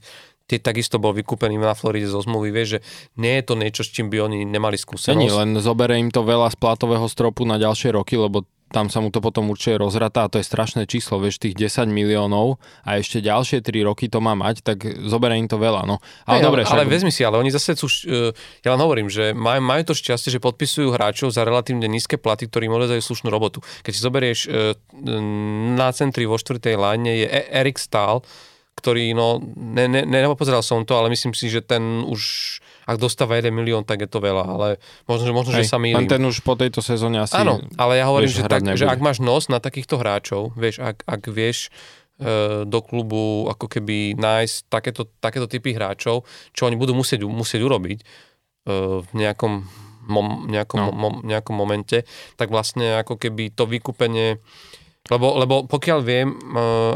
tie takisto bol vykúpený na Floride zo zmluvy, vieš, že nie je to niečo, s čím by oni nemali skúsenosť. Nie, len zobere im to veľa z platového stropu na ďalšie roky, lebo tam sa mu to potom určite rozratá a to je strašné číslo, vieš, tých 10 miliónov a ešte ďalšie 3 roky to má mať, tak zoberie im to veľa, no. Ale, hey, dobre, ale, však... ale vezmi si, ale oni zase sú, uh, ja len hovorím, že majú, majú to šťastie, že podpisujú hráčov za relatívne nízke platy, ktorí im odvedajú slušnú robotu. Keď si zoberieš uh, na centri vo štvrtej line je e- Erik Stahl, ktorý, no, ne, ne, ne, nepozeral som to, ale myslím si, že ten už ak dostáva 1 milión, tak je to veľa, ale možno, možno Hej, že sa mýlim. ten už po tejto sezóne asi Áno, ale ja hovorím, že, tak, že ak máš nos na takýchto hráčov, vieš, ak, ak vieš e, do klubu ako keby nájsť takéto, takéto typy hráčov, čo oni budú musieť, musieť urobiť e, v nejakom, mom, nejakom, no. mom, nejakom momente, tak vlastne ako keby to vykúpenie lebo, lebo pokiaľ viem,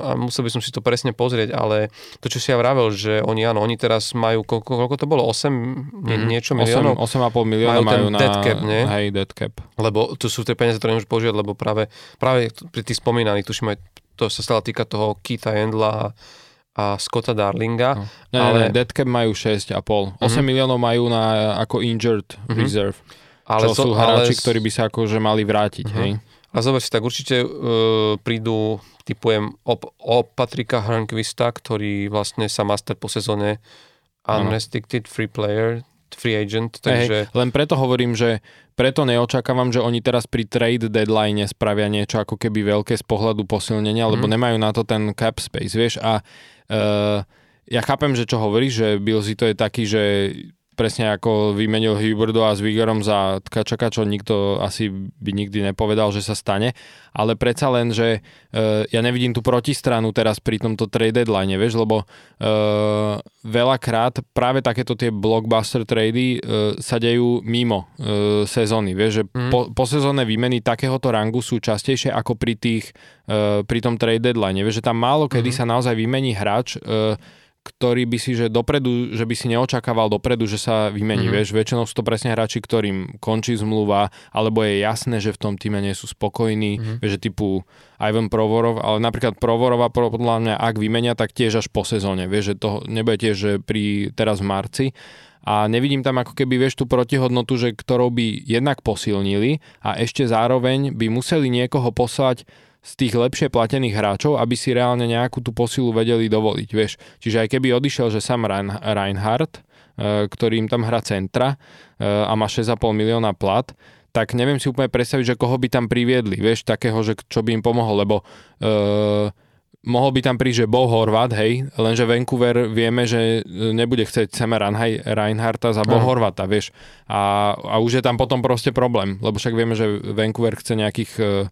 a musel by som si to presne pozrieť, ale to, čo si ja vravel, že oni áno, oni teraz majú, koľko, koľko to bolo, 8 nie, mm, niečo miliónov? 8,5 milióna majú, majú na dead cap, nie? Hej, dead cap. Lebo to sú tie peniaze, ktoré nemôžu používať, lebo práve, práve pri tých spomínaných, tuším aj, to sa stále týka toho Keitha Endla a Scotta Darlinga. No. Ne, ale... ne, dead cap majú 6,5. 8 mm-hmm. miliónov majú na ako injured mm-hmm. reserve. Ale čo to, sú hráči, ale... ktorí by sa akože mali vrátiť, mm-hmm. hej? A zober si, tak určite uh, prídu, typujem, o, o Patrika Hrankvista, ktorý vlastne sa má stať po sezóne unrestricted free player, free agent, takže... Hey, len preto hovorím, že preto neočakávam, že oni teraz pri trade deadline spravia niečo ako keby veľké z pohľadu posilnenia, mm. lebo mhm. nemajú na to ten cap space, vieš, a uh, ja chápem, že čo hovoríš, že Billsy to je taký, že presne ako vymenil Huberdo a s Vigorom za Tkačaka, čo nikto asi by nikdy nepovedal, že sa stane, ale predsa len, že uh, ja nevidím tú protistranu teraz pri tomto trade deadline, vieš, lebo uh, veľakrát práve takéto tie blockbuster trady uh, sa dejú mimo uh, sezóny, vieš, že mm. po, po sezónne výmeny takéhoto rangu sú častejšie ako pri tých, uh, pri tom trade deadline, vieš, že tam málo kedy mm. sa naozaj vymení hráč, uh, ktorý by si, že dopredu, že by si neočakával dopredu, že sa vymení. Mm-hmm. Vieš, väčšinou sú to presne hráči, ktorým končí zmluva, alebo je jasné, že v tom týme nie sú spokojní, mm-hmm. vieš, že typu Ivan Provorov, ale napríklad Provorova podľa mňa, ak vymenia, tak tiež až po sezóne. Vieš, že to nebude tiež že pri, teraz v marci a nevidím tam ako keby, vieš, tú protihodnotu, že ktorou by jednak posilnili a ešte zároveň by museli niekoho poslať z tých lepšie platených hráčov, aby si reálne nejakú tú posilu vedeli dovoliť, vieš. Čiže aj keby odišiel, že Sam Reinhardt, e, ktorý im tam hrá centra e, a má 6,5 milióna plat, tak neviem si úplne predstaviť, že koho by tam priviedli, vieš, takého, že čo by im pomohol, lebo uh, mohol by tam prísť, že Bo Horvat, hej, lenže Vancouver vieme, že nebude chcieť Sema Reinharta za Bo Horvata, vieš, a, a už je tam potom proste problém, lebo však vieme, že Vancouver chce nejakých uh,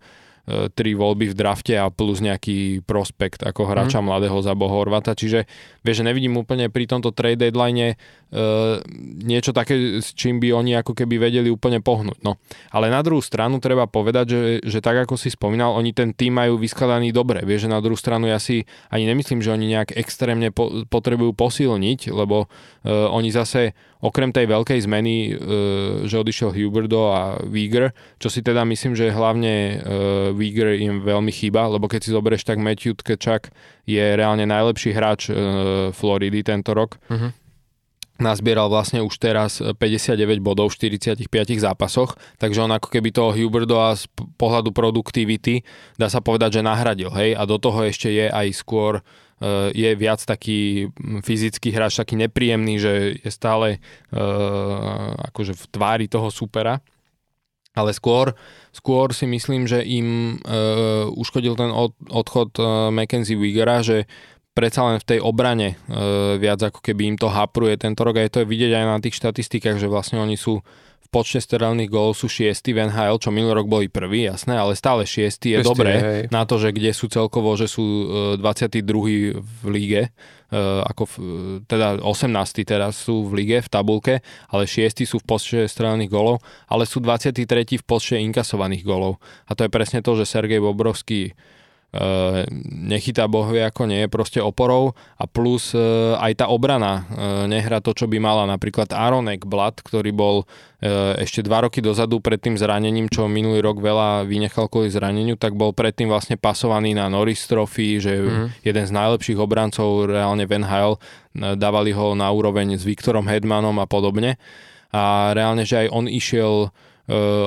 tri voľby v drafte a plus nejaký prospekt ako hráča mm. mladého za Horvata, čiže vieš, že nevidím úplne pri tomto trade deadline uh, niečo také, s čím by oni ako keby vedeli úplne pohnúť. No. Ale na druhú stranu treba povedať, že, že tak ako si spomínal, oni ten tým majú vyskladaný dobre. Vieš, že na druhú stranu ja si ani nemyslím, že oni nejak extrémne po, potrebujú posilniť, lebo uh, oni zase okrem tej veľkej zmeny, uh, že odišiel Huberdo a Wieger, čo si teda myslím, že hlavne uh, Wieger im veľmi chýba, lebo keď si zoberieš, tak Matthew Tkečak je reálne najlepší hráč uh, Floridy tento rok. Uh-huh nazbieral vlastne už teraz 59 bodov v 45 zápasoch, takže on ako keby toho Huberdoa z pohľadu produktivity dá sa povedať, že nahradil, hej, a do toho ešte je aj skôr uh, je viac taký fyzický hráč, taký nepríjemný, že je stále uh, akože v tvári toho supera. Ale skôr, skôr si myslím, že im uh, uškodil ten od, odchod uh, Mackenzie Wigera, že predsa len v tej obrane e, viac ako keby im to hapruje tento rok. A je to vidieť aj na tých štatistikách, že vlastne oni sú v počte strelných gólov sú šiesti v NHL, čo minulý rok boli prvý, jasné, ale stále šiesti je dobré hej. na to, že kde sú celkovo, že sú 22. E, v líge, e, ako v, teda 18. teraz sú v lige, v tabulke, ale šiesti sú v počte strelných gólov, ale sú 23. v počte inkasovaných gólov. A to je presne to, že Sergej Bobrovský nechytá bohvie ako nie je proste oporou a plus uh, aj tá obrana uh, nehrá to, čo by mala. Napríklad Aaron Ekblad, ktorý bol ešte dva roky dozadu pred tým zranením, čo minulý rok veľa vynechal kvôli zraneniu, tak bol predtým vlastne pasovaný na Norris Trophy, že mm. jeden z najlepších obrancov reálne v NHL, dávali ho na úroveň s Viktorom Hedmanom a podobne. A reálne, že aj on išiel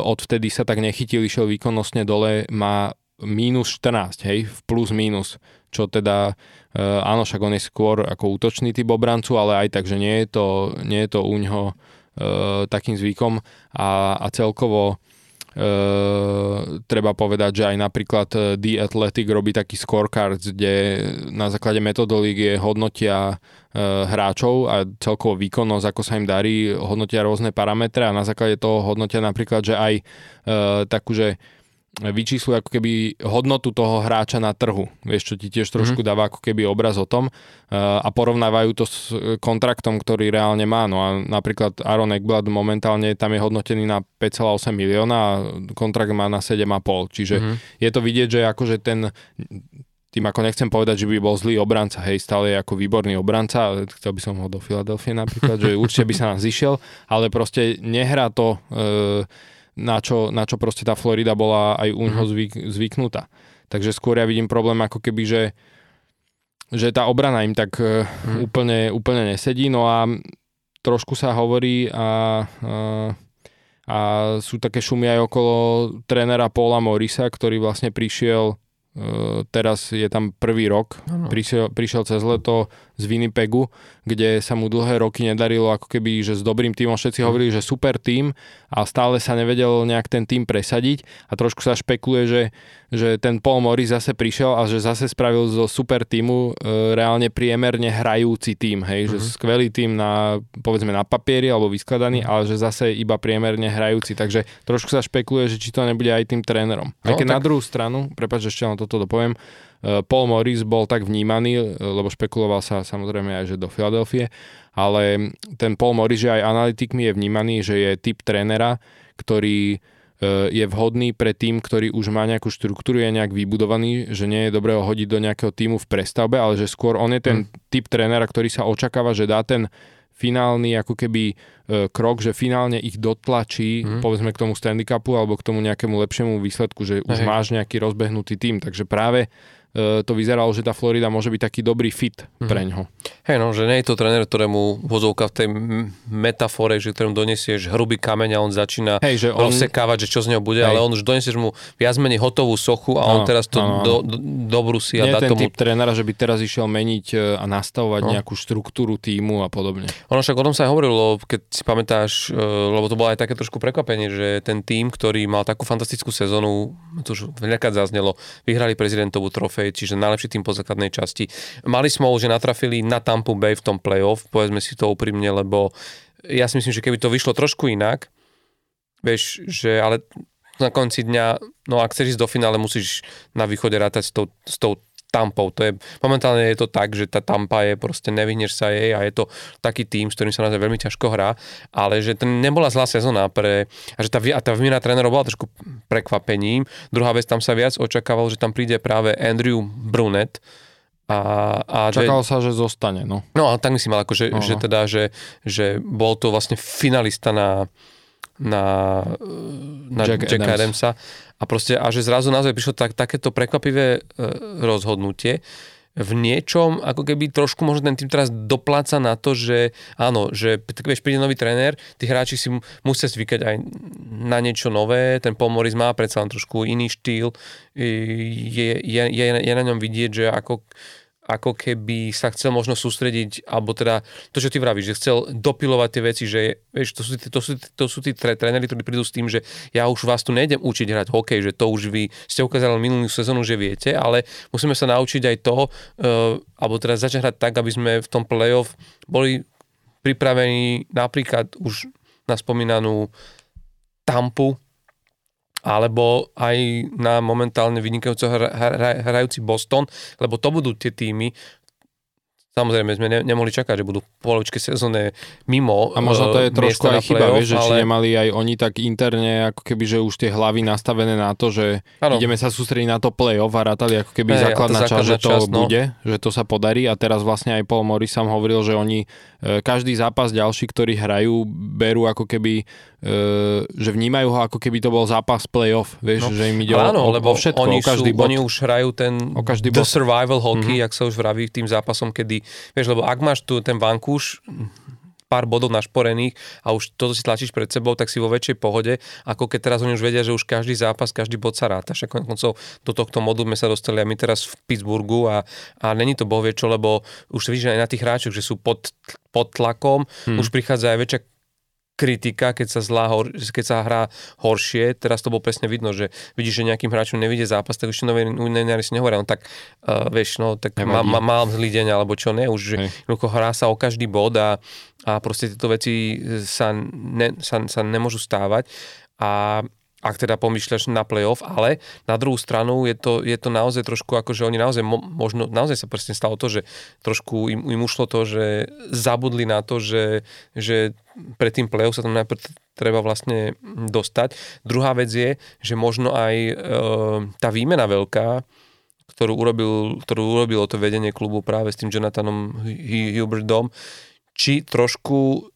odvtedy sa tak nechytil, išiel výkonnostne dole, má mínus 14, hej, v plus mínus, čo teda, e, áno, však on je skôr ako útočný typ obrancu, ale aj tak, že nie je to, nie je to u ňoho e, takým zvykom. A, a celkovo e, treba povedať, že aj napríklad The Athletic robí taký scorecard, kde na základe metodológie hodnotia e, hráčov a celkovo výkonnosť, ako sa im darí, hodnotia rôzne parametre a na základe toho hodnotia napríklad, že aj e, takú, že vyčíslujú ako keby hodnotu toho hráča na trhu. Vieš, čo ti tiež trošku mm-hmm. dáva ako keby obraz o tom uh, a porovnávajú to s kontraktom, ktorý reálne má. No a napríklad Aaron Ekblad momentálne tam je hodnotený na 5,8 milióna a kontrakt má na 7,5. Čiže mm-hmm. je to vidieť, že akože ten tým ako nechcem povedať, že by bol zlý obranca, hej, stále je ako výborný obranca, chcel by som ho do Filadelfie napríklad, že určite by sa nám zišiel, ale proste nehrá to uh, na čo, na čo proste tá Florida bola aj u neho mhm. zvyk, zvyknutá. Takže skôr ja vidím problém ako keby, že, že tá obrana im tak mm. úplne, úplne nesedí. No a trošku sa hovorí a, a, a sú také šumy aj okolo trénera Paula Morisa, ktorý vlastne prišiel teraz je tam prvý rok, prišiel, prišiel cez leto z Winnipegu, kde sa mu dlhé roky nedarilo ako keby, že s dobrým týmom všetci mm. hovorili, že super tým a stále sa nevedel nejak ten tým presadiť a trošku sa špekuluje, že, že ten Paul Morris zase prišiel a že zase spravil zo super týmu e, reálne priemerne hrajúci tým, hej, mm-hmm. že mhm. skvelý tým na, povedzme na papieri alebo vyskladaný, mm. ale že zase iba priemerne hrajúci, takže trošku sa špekuluje, že či to nebude aj tým trénerom. Aj no, keď tak... na druhú stranu, prepáč, ešte len toto dopoviem, Paul Morris bol tak vnímaný, e, lebo špekuloval sa samozrejme aj, že do Filadelfie, ale ten Paul Morris, že aj analytikmi je vnímaný, že je typ trénera, ktorý E, je vhodný pre tým, ktorý už má nejakú štruktúru, je nejak vybudovaný, že nie je dobré ho hodiť do nejakého týmu v prestavbe, ale že skôr on je ten mm. typ trénera, ktorý sa očakáva, že dá ten finálny ako keby e, krok, že finálne ich dotlačí, mm. povedzme k tomu Stanley Cupu alebo k tomu nejakému lepšiemu výsledku, že už Hej. máš nejaký rozbehnutý tým. Takže práve to vyzeralo, že tá Florida môže byť taký dobrý fit mm-hmm. pre ňo. Hej, no, že nie je to tréner, ktorému vozovka v tej metafore, že ktorému donesieš hrubý kameň a on začína Hej, že on... rozsekávať, že čo z neho bude, Hej. ale on už donesieš mu viac menej hotovú sochu a on teraz to ano, do, do, dobrusí a nie dá ten tomu... typ trénera, že by teraz išiel meniť e, a nastavovať no. nejakú štruktúru týmu a podobne. Ono však o tom sa aj hovorilo, keď si pamätáš, e, lebo to bolo aj také trošku prekvapenie, že ten tým, ktorý mal takú fantastickú sezónu, to už veľakrát zaznelo, vyhrali prezidentovú trofej trofej, čiže najlepší tým po základnej časti. Mali smolu, že natrafili na Tampa Bay v tom playoff, povedzme si to úprimne, lebo ja si myslím, že keby to vyšlo trošku inak, vieš, že ale na konci dňa, no ak chceš ísť do finále, musíš na východe rátať s tou, s tou Tampou. To je, momentálne je to tak, že tá Tampa je proste, nevyhneš sa jej a je to taký tým, s ktorým sa naozaj veľmi ťažko hrá, ale že to nebola zlá sezóna pre, a že tá, a tá výmena trénerov bola trošku prekvapením. Druhá vec, tam sa viac očakávalo, že tam príde práve Andrew Brunet, a, a Čakalo že, sa, že zostane, no. No, ale tak myslím, ale ako, že, že teda, že, že bol to vlastne finalista na na, na Jack Jack, Jack Adams. Adamsa a proste a že zrazu naozaj prišlo tak, takéto prekvapivé e, rozhodnutie v niečom, ako keby trošku možno ten tým teraz dopláca na to, že áno, že vieš, príde nový tréner, tí hráči si mu- musia zvykať aj na niečo nové, ten Paul Morris má predsa len trošku iný štýl, je, je, je, je na ňom vidieť, že ako ako keby sa chcel možno sústrediť, alebo teda to, čo ty vravíš, že chcel dopilovať tie veci, že vieš, to sú, tí- to sú, to sú tí tre- tréneri, ktorí prídu s tým, že ja už vás tu nejdem učiť hrať hokej, že to už vy ste ukázali minulú sezónu, že viete, ale musíme sa naučiť aj to, uh, alebo teda začať hrať tak, aby sme v tom playoff boli pripravení napríklad už na spomínanú Tampu, alebo aj na momentálne vynikajúco hra, hra, hrajúci Boston, lebo to budú tie týmy, Samozrejme, sme ne, nemohli čakať, že budú v polovičke sezóne mimo A možno to je eh, trošku aj chyba, vieš, že či ale- nemali aj oni tak interne, ako keby, že už tie hlavy nastavené na to, že Áno. ideme sa sústrediť na to play-off a rátali ako keby to základná základná že to časť, no. bude, že to sa podarí a teraz vlastne aj Paul Morris sám hovoril, že oni e, každý zápas ďalší, ktorý hrajú, berú ako keby, že vnímajú ho ako keby to bol zápas play-off, vieš, No. že im ide áno, o, lebo o všetko, oni, o každý sú, bod. oni už hrajú ten O každý the bod. survival hockey, Mhm. jak sa už vraví tým zápasom, kedy, vieš, lebo ak máš tu ten vankúš, pár bodov našporených a už toto si tlačíš pred sebou, tak si vo väčšej pohode, ako keď teraz oni už vedia, že už každý zápas, každý bod sa ráta. Však koncov do tohto modu sme sa dostali a my teraz v Pittsburghu a, a není to bohvie čo, lebo už vidíš aj na tých hráčoch, že sú pod, pod tlakom, Hmm. už prichádza aj väčšia kritika, keď sa, zlá, keď sa hrá horšie. Teraz to bolo presne vidno, že vidíš, že nejakým hráčom nevidie zápas, tak ešte novinári si nehovoria, no tak uh, vieš, no tak má, má, mám zlý deň, alebo čo ne, už jednoducho hrá sa o každý bod a, a proste tieto veci sa, ne, sa, sa nemôžu stávať. A ak teda pomýšľaš na playoff, ale na druhú stranu je to, je to naozaj trošku ako, že oni naozaj, mo, možno, naozaj sa presne stalo to, že trošku im, im ušlo to, že zabudli na to, že, že pred tým playoff sa tam najprv treba vlastne dostať. Druhá vec je, že možno aj e, tá výmena veľká, ktorú, urobil, ktorú urobilo to vedenie klubu práve s tým Jonathanom Hu- Hubertom, či trošku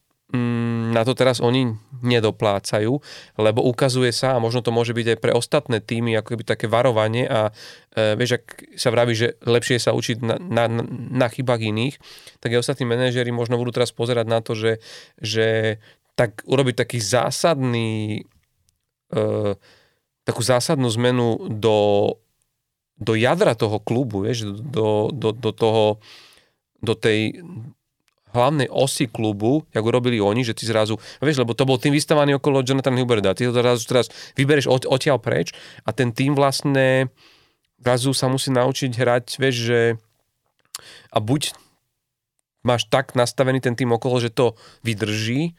na to teraz oni nedoplácajú, lebo ukazuje sa, a možno to môže byť aj pre ostatné týmy, ako keby také varovanie a e, vieš, ak sa vraví, že lepšie sa učiť na, na, na, chybách iných, tak aj ostatní manažéri možno budú teraz pozerať na to, že, že tak urobiť taký zásadný e, takú zásadnú zmenu do, do jadra toho klubu, vieš, do, do, do toho do tej hlavnej osy klubu, jak urobili oni, že ty zrazu, vieš, lebo to bol tým vystavaný okolo Jonathan Huberda, ty ho zrazu teraz vybereš od, odtiaľ preč a ten tým vlastne zrazu sa musí naučiť hrať, vieš, že a buď máš tak nastavený ten tým okolo, že to vydrží,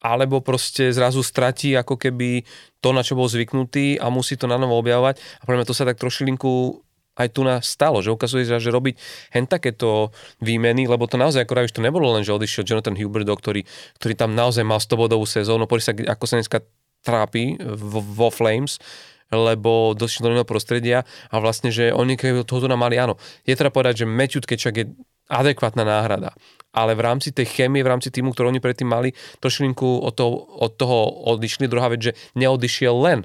alebo proste zrazu stratí ako keby to, na čo bol zvyknutý a musí to na novo objavovať. A pre mňa to sa tak trošilinku aj tu nás stalo, že ukazuje sa, že robiť hen takéto výmeny, lebo to naozaj, ako vravíš, to nebolo len, že odišiel Jonathan Huberdo, ktorý, ktorý tam naozaj mal 100 bodovú sezónu, pozri sa, ako sa dneska trápi vo, vo Flames, lebo došiel do iného prostredia a vlastne, že oni keby toho tu nám mali, áno, je treba povedať, že Matthew Tkečak je adekvátna náhrada, ale v rámci tej chémie, v rámci týmu, ktorú oni predtým mali, trošilinku od toho, od toho odišli. Druhá vec, že neodišiel len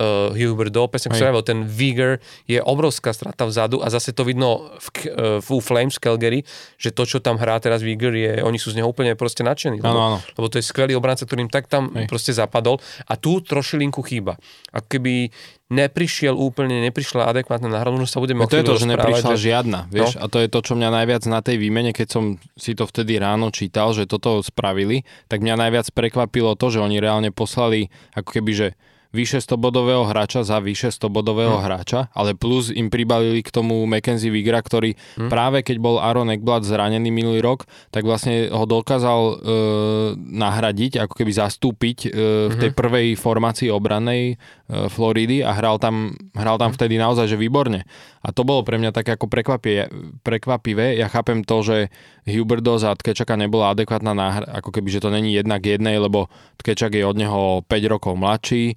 uh, Huberdo, presne ako hovoril, ten Vigor je obrovská strata vzadu a zase to vidno v, uh, v Flames Calgary, že to, čo tam hrá teraz Vigor, je, oni sú z neho úplne proste nadšení. Lebo, áno. lebo to je skvelý obranca, ktorým tak tam Hej. proste zapadol a tu trošilinku chýba. Ako keby neprišiel úplne, neprišla adekvátna náhrada, možno sa budeme No to je to, že neprišla žiadna, vieš, No. a to je to, čo mňa najviac na tej výmene, keď som si to vtedy ráno čítal, že toto spravili, tak mňa najviac prekvapilo to, že oni reálne poslali ako keby, že vyše 100 bodového hráča za vyše 100 bodového Hm. hráča, ale plus im pribalili k tomu Mackenzie Vigra, ktorý Hm. práve keď bol Aaron Ekblad zranený minulý rok, tak vlastne ho dokázal e, nahradiť, ako keby zastúpiť e, v tej prvej formácii obranej e, Floridy a hral tam, hral tam vtedy naozaj, že výborne. A to bolo pre mňa také ako prekvapie, prekvapivé. Ja chápem to, že Huberdo za Tkečaka nebola adekvátna náhra, ako keby, že to není jednak jednej, lebo Tkečak je od neho 5 rokov mladší,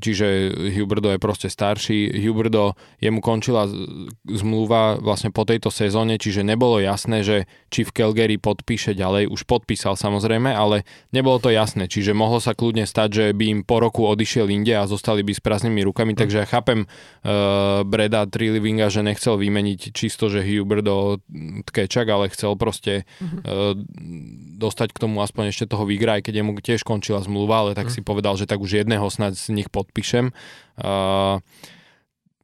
čiže Huberdo je proste starší. Huberdo, jemu končila zmluva vlastne po tejto sezóne, čiže nebolo jasné, že či v Calgary podpíše ďalej, už podpísal samozrejme, ale nebolo to jasné, čiže mohlo sa kľudne stať, že by im po roku odišiel inde a zostali by s prázdnymi rukami, takže ja chápem uh, Breda Trilivinga, že nechcel vymeniť čisto, že Huberdo tkečak, ale chcel proste uh, dostať k tomu aspoň ešte toho výgra, aj keď jemu tiež končila zmluva, ale tak mm. si povedal, že tak už jedného snad z nich podpíšem. Uh,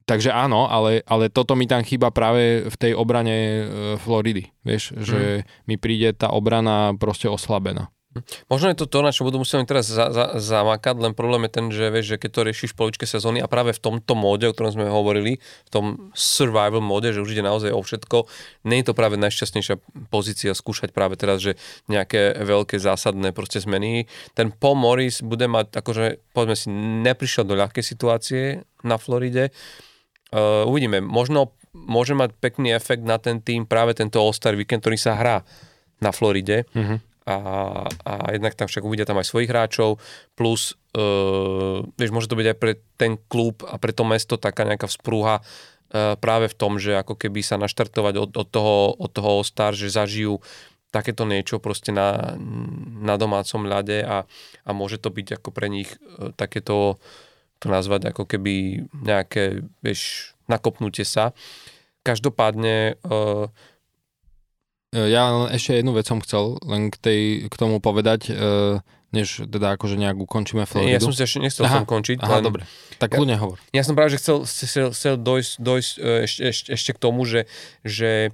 takže áno, ale, ale toto mi tam chýba práve v tej obrane uh, Floridy. Vieš, mm. že mi príde tá obrana proste oslabená. Možno je to to, na čo budú musieť teraz za, za, zamakať, len problém je ten, že, vieš, že keď to riešiš v sezóny a práve v tomto móde, o ktorom sme hovorili, v tom survival móde, že už ide naozaj o všetko, nie je to práve najšťastnejšia pozícia skúšať práve teraz, že nejaké veľké zásadné proste zmeny. Ten Paul Morris bude mať, akože povedzme si, neprišiel do ľahkej situácie na Floride. Uh, uvidíme, možno môže mať pekný efekt na ten tým práve tento All-Star Weekend, ktorý sa hrá na Floride. Mm-hmm a, a jednak tam však uvidia tam aj svojich hráčov, plus uh, vieš, môže to byť aj pre ten klub a pre to mesto taká nejaká vzprúha uh, práve v tom, že ako keby sa naštartovať od, od toho, od toho star, že zažijú takéto niečo proste na, na domácom ľade a, a môže to byť ako pre nich uh, takéto to nazvať ako keby nejaké, vieš, nakopnutie sa. Každopádne uh, ja len ešte jednu vec som chcel len k, tej, k tomu povedať, e, než teda akože nejak ukončíme Floridu. Ja som si ešte nechcel aha, končiť. Aha, len... dobre. Tak kľudne hovor. Ja som práve, že chcel, chcel, chcel dojsť, dojsť e, ešte, ešte, ešte k tomu, že, že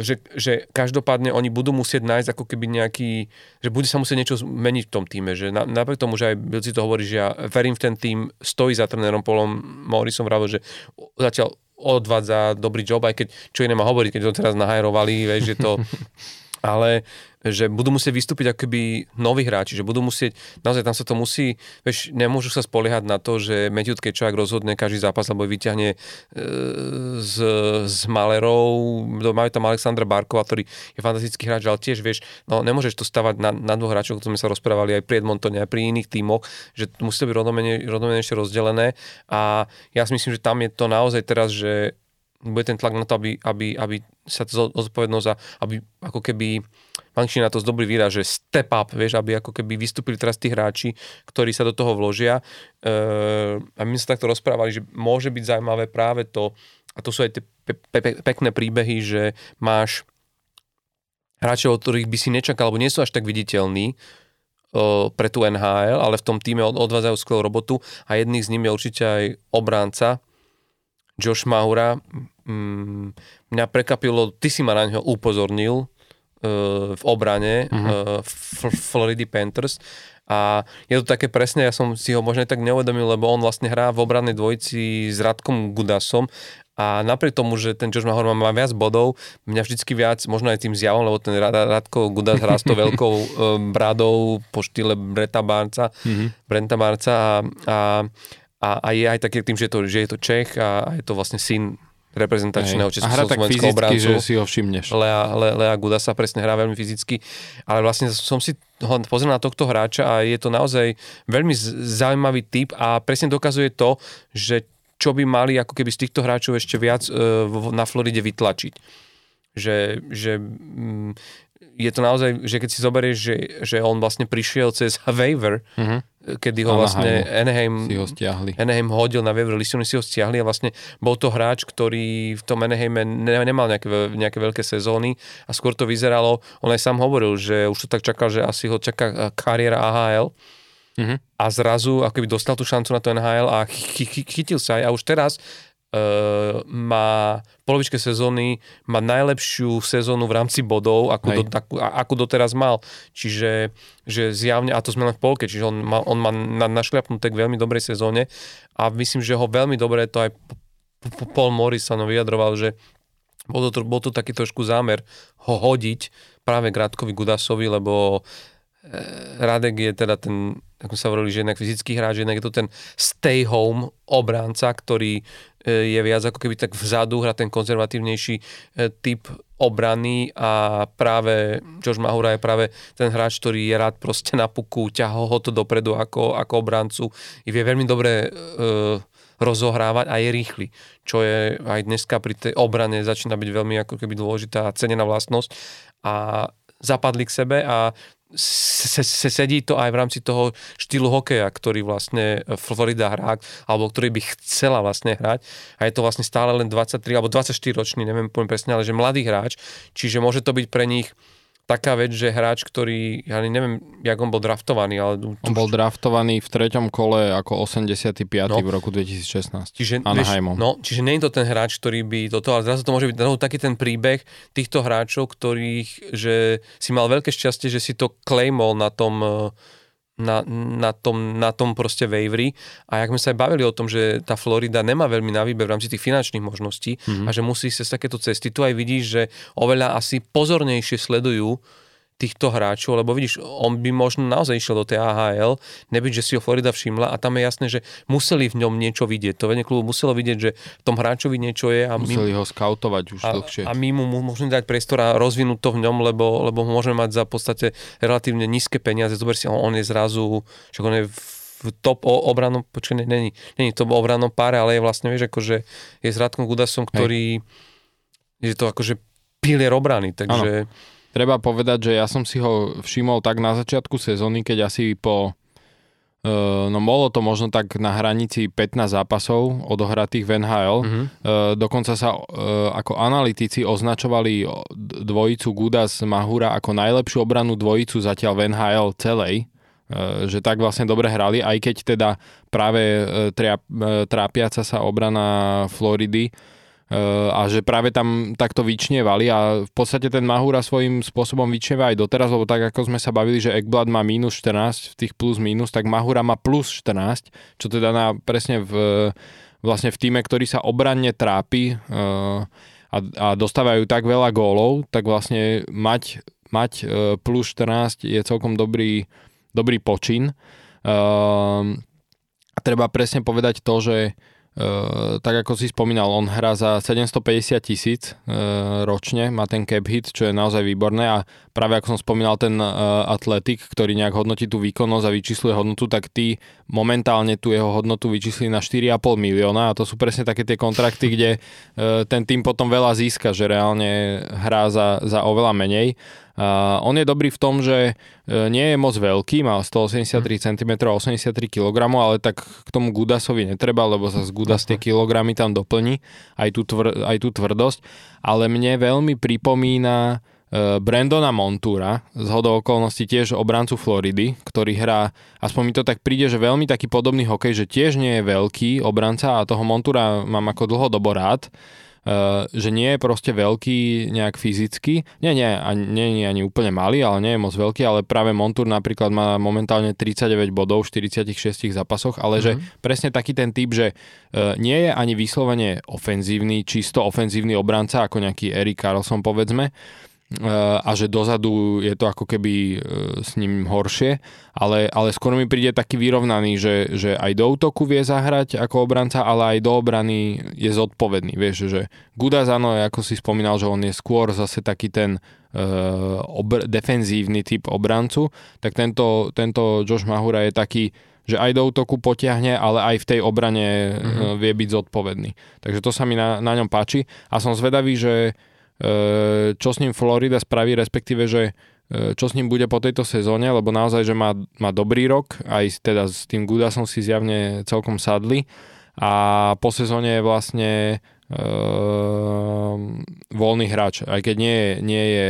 že, že každopádne oni budú musieť nájsť ako keby nejaký, že bude sa musieť niečo zmeniť v tom týme, že napriek tomu, že aj Bilci to hovorí, že ja verím v ten tým, stojí za trénerom Polom Morrisom vravil, že zatiaľ odvádza dobrý job, aj keď čo iné má hovoriť, keď to teraz nahajrovali, vieš, že to... ale že budú musieť vystúpiť ako keby noví hráči, že budú musieť, naozaj tam sa to musí, vieš, nemôžu sa spoliehať na to, že Matthew Kečák rozhodne každý zápas, alebo vyťahne e, z, z Malerov, majú tam Alexandra Barkova, ktorý je fantastický hráč, ale tiež vieš, no nemôžeš to stavať na, na dvoch hráčov, ktorým sme sa rozprávali aj pri Edmontone, aj pri iných tímoch, že musí to byť rovnomene ešte rozdelené a ja si myslím, že tam je to naozaj teraz, že bude ten tlak na to, aby, aby, aby sa to zodpovednosť a aby ako keby Mančina to z dobrý výraz, že step up, vieš, aby ako keby vystúpili teraz tí hráči, ktorí sa do toho vložia. E, a my sme sa takto rozprávali, že môže byť zaujímavé práve to, a to sú aj tie pe- pe- pekné príbehy, že máš hráčov, od ktorých by si nečakal, alebo nie sú až tak viditeľní, pre tú NHL, ale v tom týme odvádzajú skvelú robotu a jedný z nimi je určite aj obránca Josh Maura. Mm, mňa prekapilo, ty si ma na ňo upozornil, v obrane uh-huh. uh, Floridy Panthers a je to také presne, ja som si ho možno tak neuvedomil, lebo on vlastne hrá v obrannej dvojici s Radkom Gudasom a napriek tomu, že ten Josh Mahorma má viac bodov, mňa vždycky viac, možno aj tým zjavom, lebo ten Radko Gudas hrá s to veľkou um, bradou po štýle Breta Barca, mm-hmm. Brenta Barca a, a, a, a je aj taký tým, že je to, že je to Čech a, a je to vlastne syn reprezentačného československého obrancu. že si ho všimneš. Lea, Le, Lea Gudasa presne hrá veľmi fyzicky, ale vlastne som si ho pozrel na tohto hráča a je to naozaj veľmi zaujímavý typ a presne dokazuje to, že čo by mali ako keby z týchto hráčov ešte viac uh, na Floride vytlačiť. Že, že mm, je to naozaj, že keď si zoberieš, že, že on vlastne prišiel cez waiver, uh-huh. kedy ho vlastne Anaheim, si ho stiahli. Anaheim hodil na waiver list, si ho stiahli a vlastne bol to hráč, ktorý v tom Anaheime ne, nemal nejaké, nejaké veľké sezóny a skôr to vyzeralo, on aj sám hovoril, že už to tak čakal, že asi ho čaká kariéra AHL, uh-huh. a zrazu ako by dostal tú šancu na to NHL a chy, chy, chytil sa aj a už teraz má v polovičke sezóny má najlepšiu sezónu v rámci bodov, ako, do, ako, ako doteraz mal. Čiže že zjavne, a to sme len v polke, čiže on má, on má na, našľapnuté k veľmi dobrej sezóne a myslím, že ho veľmi dobre to aj Paul Morris sa no vyjadroval, že bol to, bol to taký trošku zámer ho hodiť práve Gradkovi Gudasovi, lebo eh, Radek je teda ten ako sa hovorili, že jednak fyzický hráč, jednak je to ten stay home obranca, ktorý e, je viac ako keby tak vzadu, hrá ten konzervatívnejší e, typ obrany a práve Josh Mahura je práve ten hráč, ktorý je rád proste na puku, ťahol ho to dopredu ako, ako obrancu. I vie veľmi dobre e, rozohrávať a je rýchly, čo je aj dneska pri tej obrane začína byť veľmi ako keby dôležitá cenená vlastnosť a zapadli k sebe a se, se, sedí to aj v rámci toho štýlu hokeja, ktorý vlastne Florida hrá, alebo ktorý by chcela vlastne hrať. A je to vlastne stále len 23 alebo 24 ročný, neviem poviem presne, ale že mladý hráč, čiže môže to byť pre nich taká vec, že hráč, ktorý, ja neviem, jak on bol draftovaný, ale... On bol draftovaný v treťom kole ako 85. No. v roku 2016. Čiže, vieš, no, čiže nie je to ten hráč, ktorý by toto, ale zrazu to môže byť no, taký ten príbeh týchto hráčov, ktorých, že si mal veľké šťastie, že si to claimol na tom na, na, tom, na tom proste wavery. A jak sme sa aj bavili o tom, že tá Florida nemá veľmi na výber v rámci tých finančných možností mm-hmm. a že musí sa takéto cesty. Tu aj vidíš, že oveľa asi pozornejšie sledujú týchto hráčov, lebo vidíš, on by možno naozaj išiel do tej AHL, nebyť, že si ho Florida všimla a tam je jasné, že museli v ňom niečo vidieť. To vedenie klubu muselo vidieť, že v tom hráčovi niečo je. A museli my, ho skautovať už a, dlhšie. A my mu môžeme dať priestor a rozvinúť to v ňom, lebo, lebo môžeme mať za podstate relatívne nízke peniaze. Zober si, on je zrazu, že on je v top obranom, počkaj, není, není top obranom páre, ale je vlastne, vieš, akože je s Radkom Gudasom, ktorý Hej. je to akože pilier obrany, takže... Ano Treba povedať, že ja som si ho všimol tak na začiatku sezóny, keď asi po Uh, no bolo to možno tak na hranici 15 zápasov odohratých v NHL. Uh-huh. Uh, dokonca sa uh, ako analytici označovali dvojicu Gudas Mahura ako najlepšiu obranu dvojicu zatiaľ v NHL celej. Že tak vlastne dobre hrali, aj keď teda práve trápiaca sa obrana Floridy a že práve tam takto vyčnievali a v podstate ten Mahura svojím spôsobom vyčnieva aj doteraz, lebo tak ako sme sa bavili, že Ekblad má minus 14 v tých plus minus, tak Mahura má plus 14, čo teda na, presne v, vlastne v týme, ktorý sa obranne trápi a, a dostávajú tak veľa gólov, tak vlastne mať, mať plus 14 je celkom dobrý, dobrý počin. A treba presne povedať to, že Uh, tak ako si spomínal, on hrá za 750 tisíc uh, ročne, má ten cap hit, čo je naozaj výborné a práve ako som spomínal ten uh, atletik, ktorý nejak hodnotí tú výkonnosť a vyčísluje hodnotu, tak tí momentálne tú jeho hodnotu vyčísli na 4,5 milióna a to sú presne také tie kontrakty, kde uh, ten tým potom veľa získa, že reálne hrá za, za oveľa menej. Uh, on je dobrý v tom, že uh, nie je moc veľký, má 183 cm a 83 kg, ale tak k tomu Gudasovi netreba, lebo sa z Gudas tie kilogramy tam doplní, aj tú, tvr, aj tú tvrdosť. Ale mne veľmi pripomína Brandona Montúra, z hodou okolností tiež obrancu Floridy, ktorý hrá, aspoň mi to tak príde, že veľmi taký podobný hokej, že tiež nie je veľký obranca a toho Montúra mám ako dlhodobo rád Uh, že nie je proste veľký nejak fyzicky. Nie, nie, ani, nie je ani úplne malý, ale nie je moc veľký, ale práve Montur napríklad má momentálne 39 bodov v 46 zápasoch, ale mm-hmm. že mhm. presne taký ten typ, že uh, nie je ani vyslovene ofenzívny, čisto ofenzívny obranca ako nejaký Erik Carlson povedzme, a že dozadu je to ako keby e, s ním horšie, ale, ale skôr mi príde taký vyrovnaný, že, že aj do útoku vie zahrať ako obranca, ale aj do obrany je zodpovedný. Vieš, že Gudas, áno, ako si spomínal, že on je skôr zase taký ten uh, obr- defenzívny typ obrancu, tak tento, tento Josh Mahura je taký, že aj do útoku potiahne, ale aj v tej obrane mm-hmm. vie byť zodpovedný. Takže to sa mi na, na ňom páči a som zvedavý, že čo s ním Florida spraví, respektíve, že e, čo s ním bude po tejto sezóne, lebo naozaj, že má, má dobrý rok, aj teda s tým Gudasom si zjavne celkom sadli. A po sezóne je vlastne uh, voľný hráč, aj keď nie nie je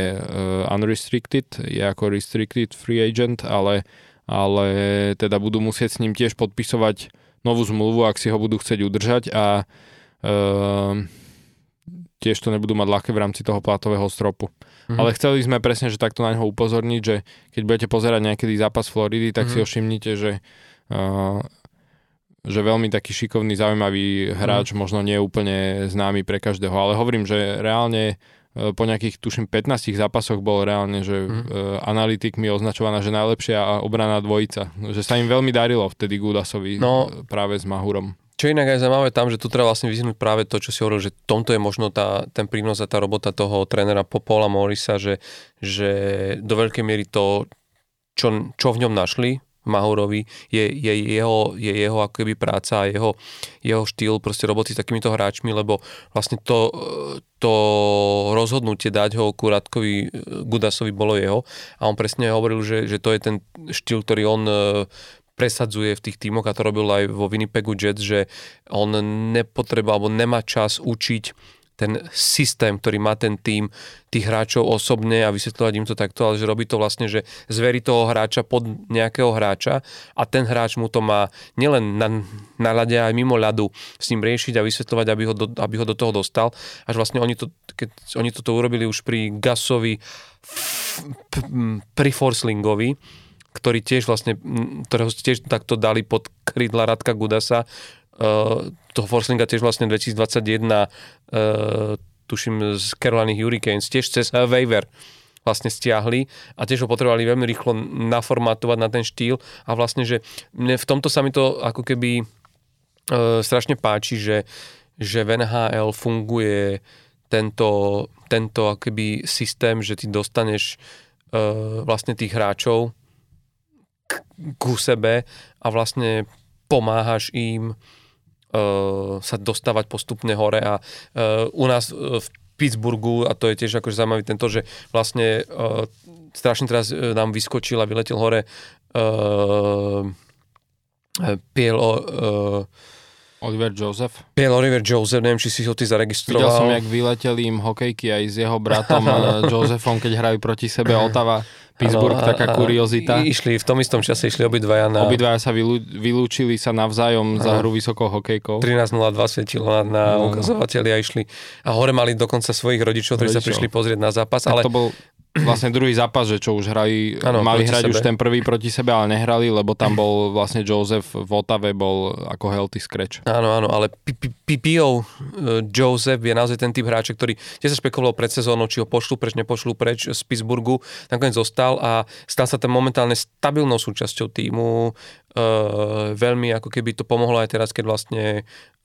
unrestricted, je ako restricted free agent, ale, ale teda budú musieť s ním tiež podpisovať novú zmluvu, ak si ho budú chcieť udržať a uh, tiež to nebudú mať ľahké v rámci toho platového stropu. Mm-hmm. Ale chceli sme presne, že takto na neho upozorniť, že keď budete pozerať niekedy zápas Floridy, tak mm-hmm. si mhm. všimnite, že, uh, že veľmi taký šikovný, zaujímavý hráč, mm-hmm. možno nie úplne známy pre každého, ale hovorím, že reálne po nejakých, tuším, 15 zápasoch bol reálne, že mm. analytikmi označovaná, že najlepšia a obraná dvojica. Že sa im veľmi darilo vtedy Gudasovi no, práve s Mahurom. Čo inak aj zaujímavé tam, že tu treba vlastne vyzvihnúť práve to, čo si hovoril, že tomto je možno tá, ten prínos a tá robota toho trénera Popola Morisa, že, že do veľkej miery to, čo, čo v ňom našli, Mahurovi, je, je, jeho, je jeho ako keby práca a jeho, jeho štýl proste roboty s takýmito hráčmi, lebo vlastne to, to rozhodnutie dať ho Kuratkovi Gudasovi bolo jeho. A on presne hovoril, že, že to je ten štýl, ktorý on e, presadzuje v tých tímoch a to robil aj vo Winnipegu Jets, že on nepotreba alebo nemá čas učiť ten systém, ktorý má ten tým tých hráčov osobne a vysvetľovať im to takto, ale že robí to vlastne, že zverí toho hráča pod nejakého hráča a ten hráč mu to má nielen na, na ľade, aj mimo ľadu s ním riešiť a vysvetľovať, aby ho do, aby ho do toho dostal. Až vlastne oni to, keď oni toto urobili už pri Gasovi, pri Forslingovi, ktorý tiež vlastne, ktorého tiež takto dali pod krídla Radka Gudasa, uh, toho Forslinga tiež vlastne 2021 uh, tuším z Carolina Hurricanes, tiež cez uh, waiver vlastne stiahli a tiež ho potrebovali veľmi rýchlo naformátovať na ten štýl. A vlastne, že mne v tomto sa mi to ako keby uh, strašne páči, že, že v NHL funguje tento, tento akoby systém, že ty dostaneš uh, vlastne tých hráčov ku sebe a vlastne pomáhaš im uh, sa dostávať postupne hore. A uh, u nás uh, v Pittsburghu, a to je tiež akože zaujímavý tento, že vlastne uh, strašne teraz uh, nám vyskočil a vyletel hore uh, Piel uh, Oliver Joseph. Piel Oliver Joseph, neviem, či si ho ty zaregistroval. Videl som, jak vyleteli im hokejky aj s jeho bratom Josephom, keď hrajú proti sebe Otava. Pittsburgh, ano, taká kuriozita. Išli, v tom istom čase išli obidvaja na... Obidvaja sa vylú, vylúčili sa navzájom ano. za hru vysokou hokejkou. 13.02 svietilo na, na ano. ukazovateľi a išli. A hore mali dokonca svojich rodičov, ktorí sa prišli pozrieť na zápas. Ale... To bol vlastne druhý zápas, že čo už hrali, ano, mali hrať sebe. už ten prvý proti sebe, ale nehrali, lebo tam bol vlastne Joseph v Otave bol ako healthy scratch. Áno, áno, ale PPO e, Joseph je naozaj ten typ hráča, ktorý tiež sa špekuloval pred sezónou, či ho pošlu preč, nepošlu preč z Pittsburghu, nakoniec zostal a stal sa tam momentálne stabilnou súčasťou týmu, Uh, veľmi ako keby to pomohlo aj teraz, keď vlastne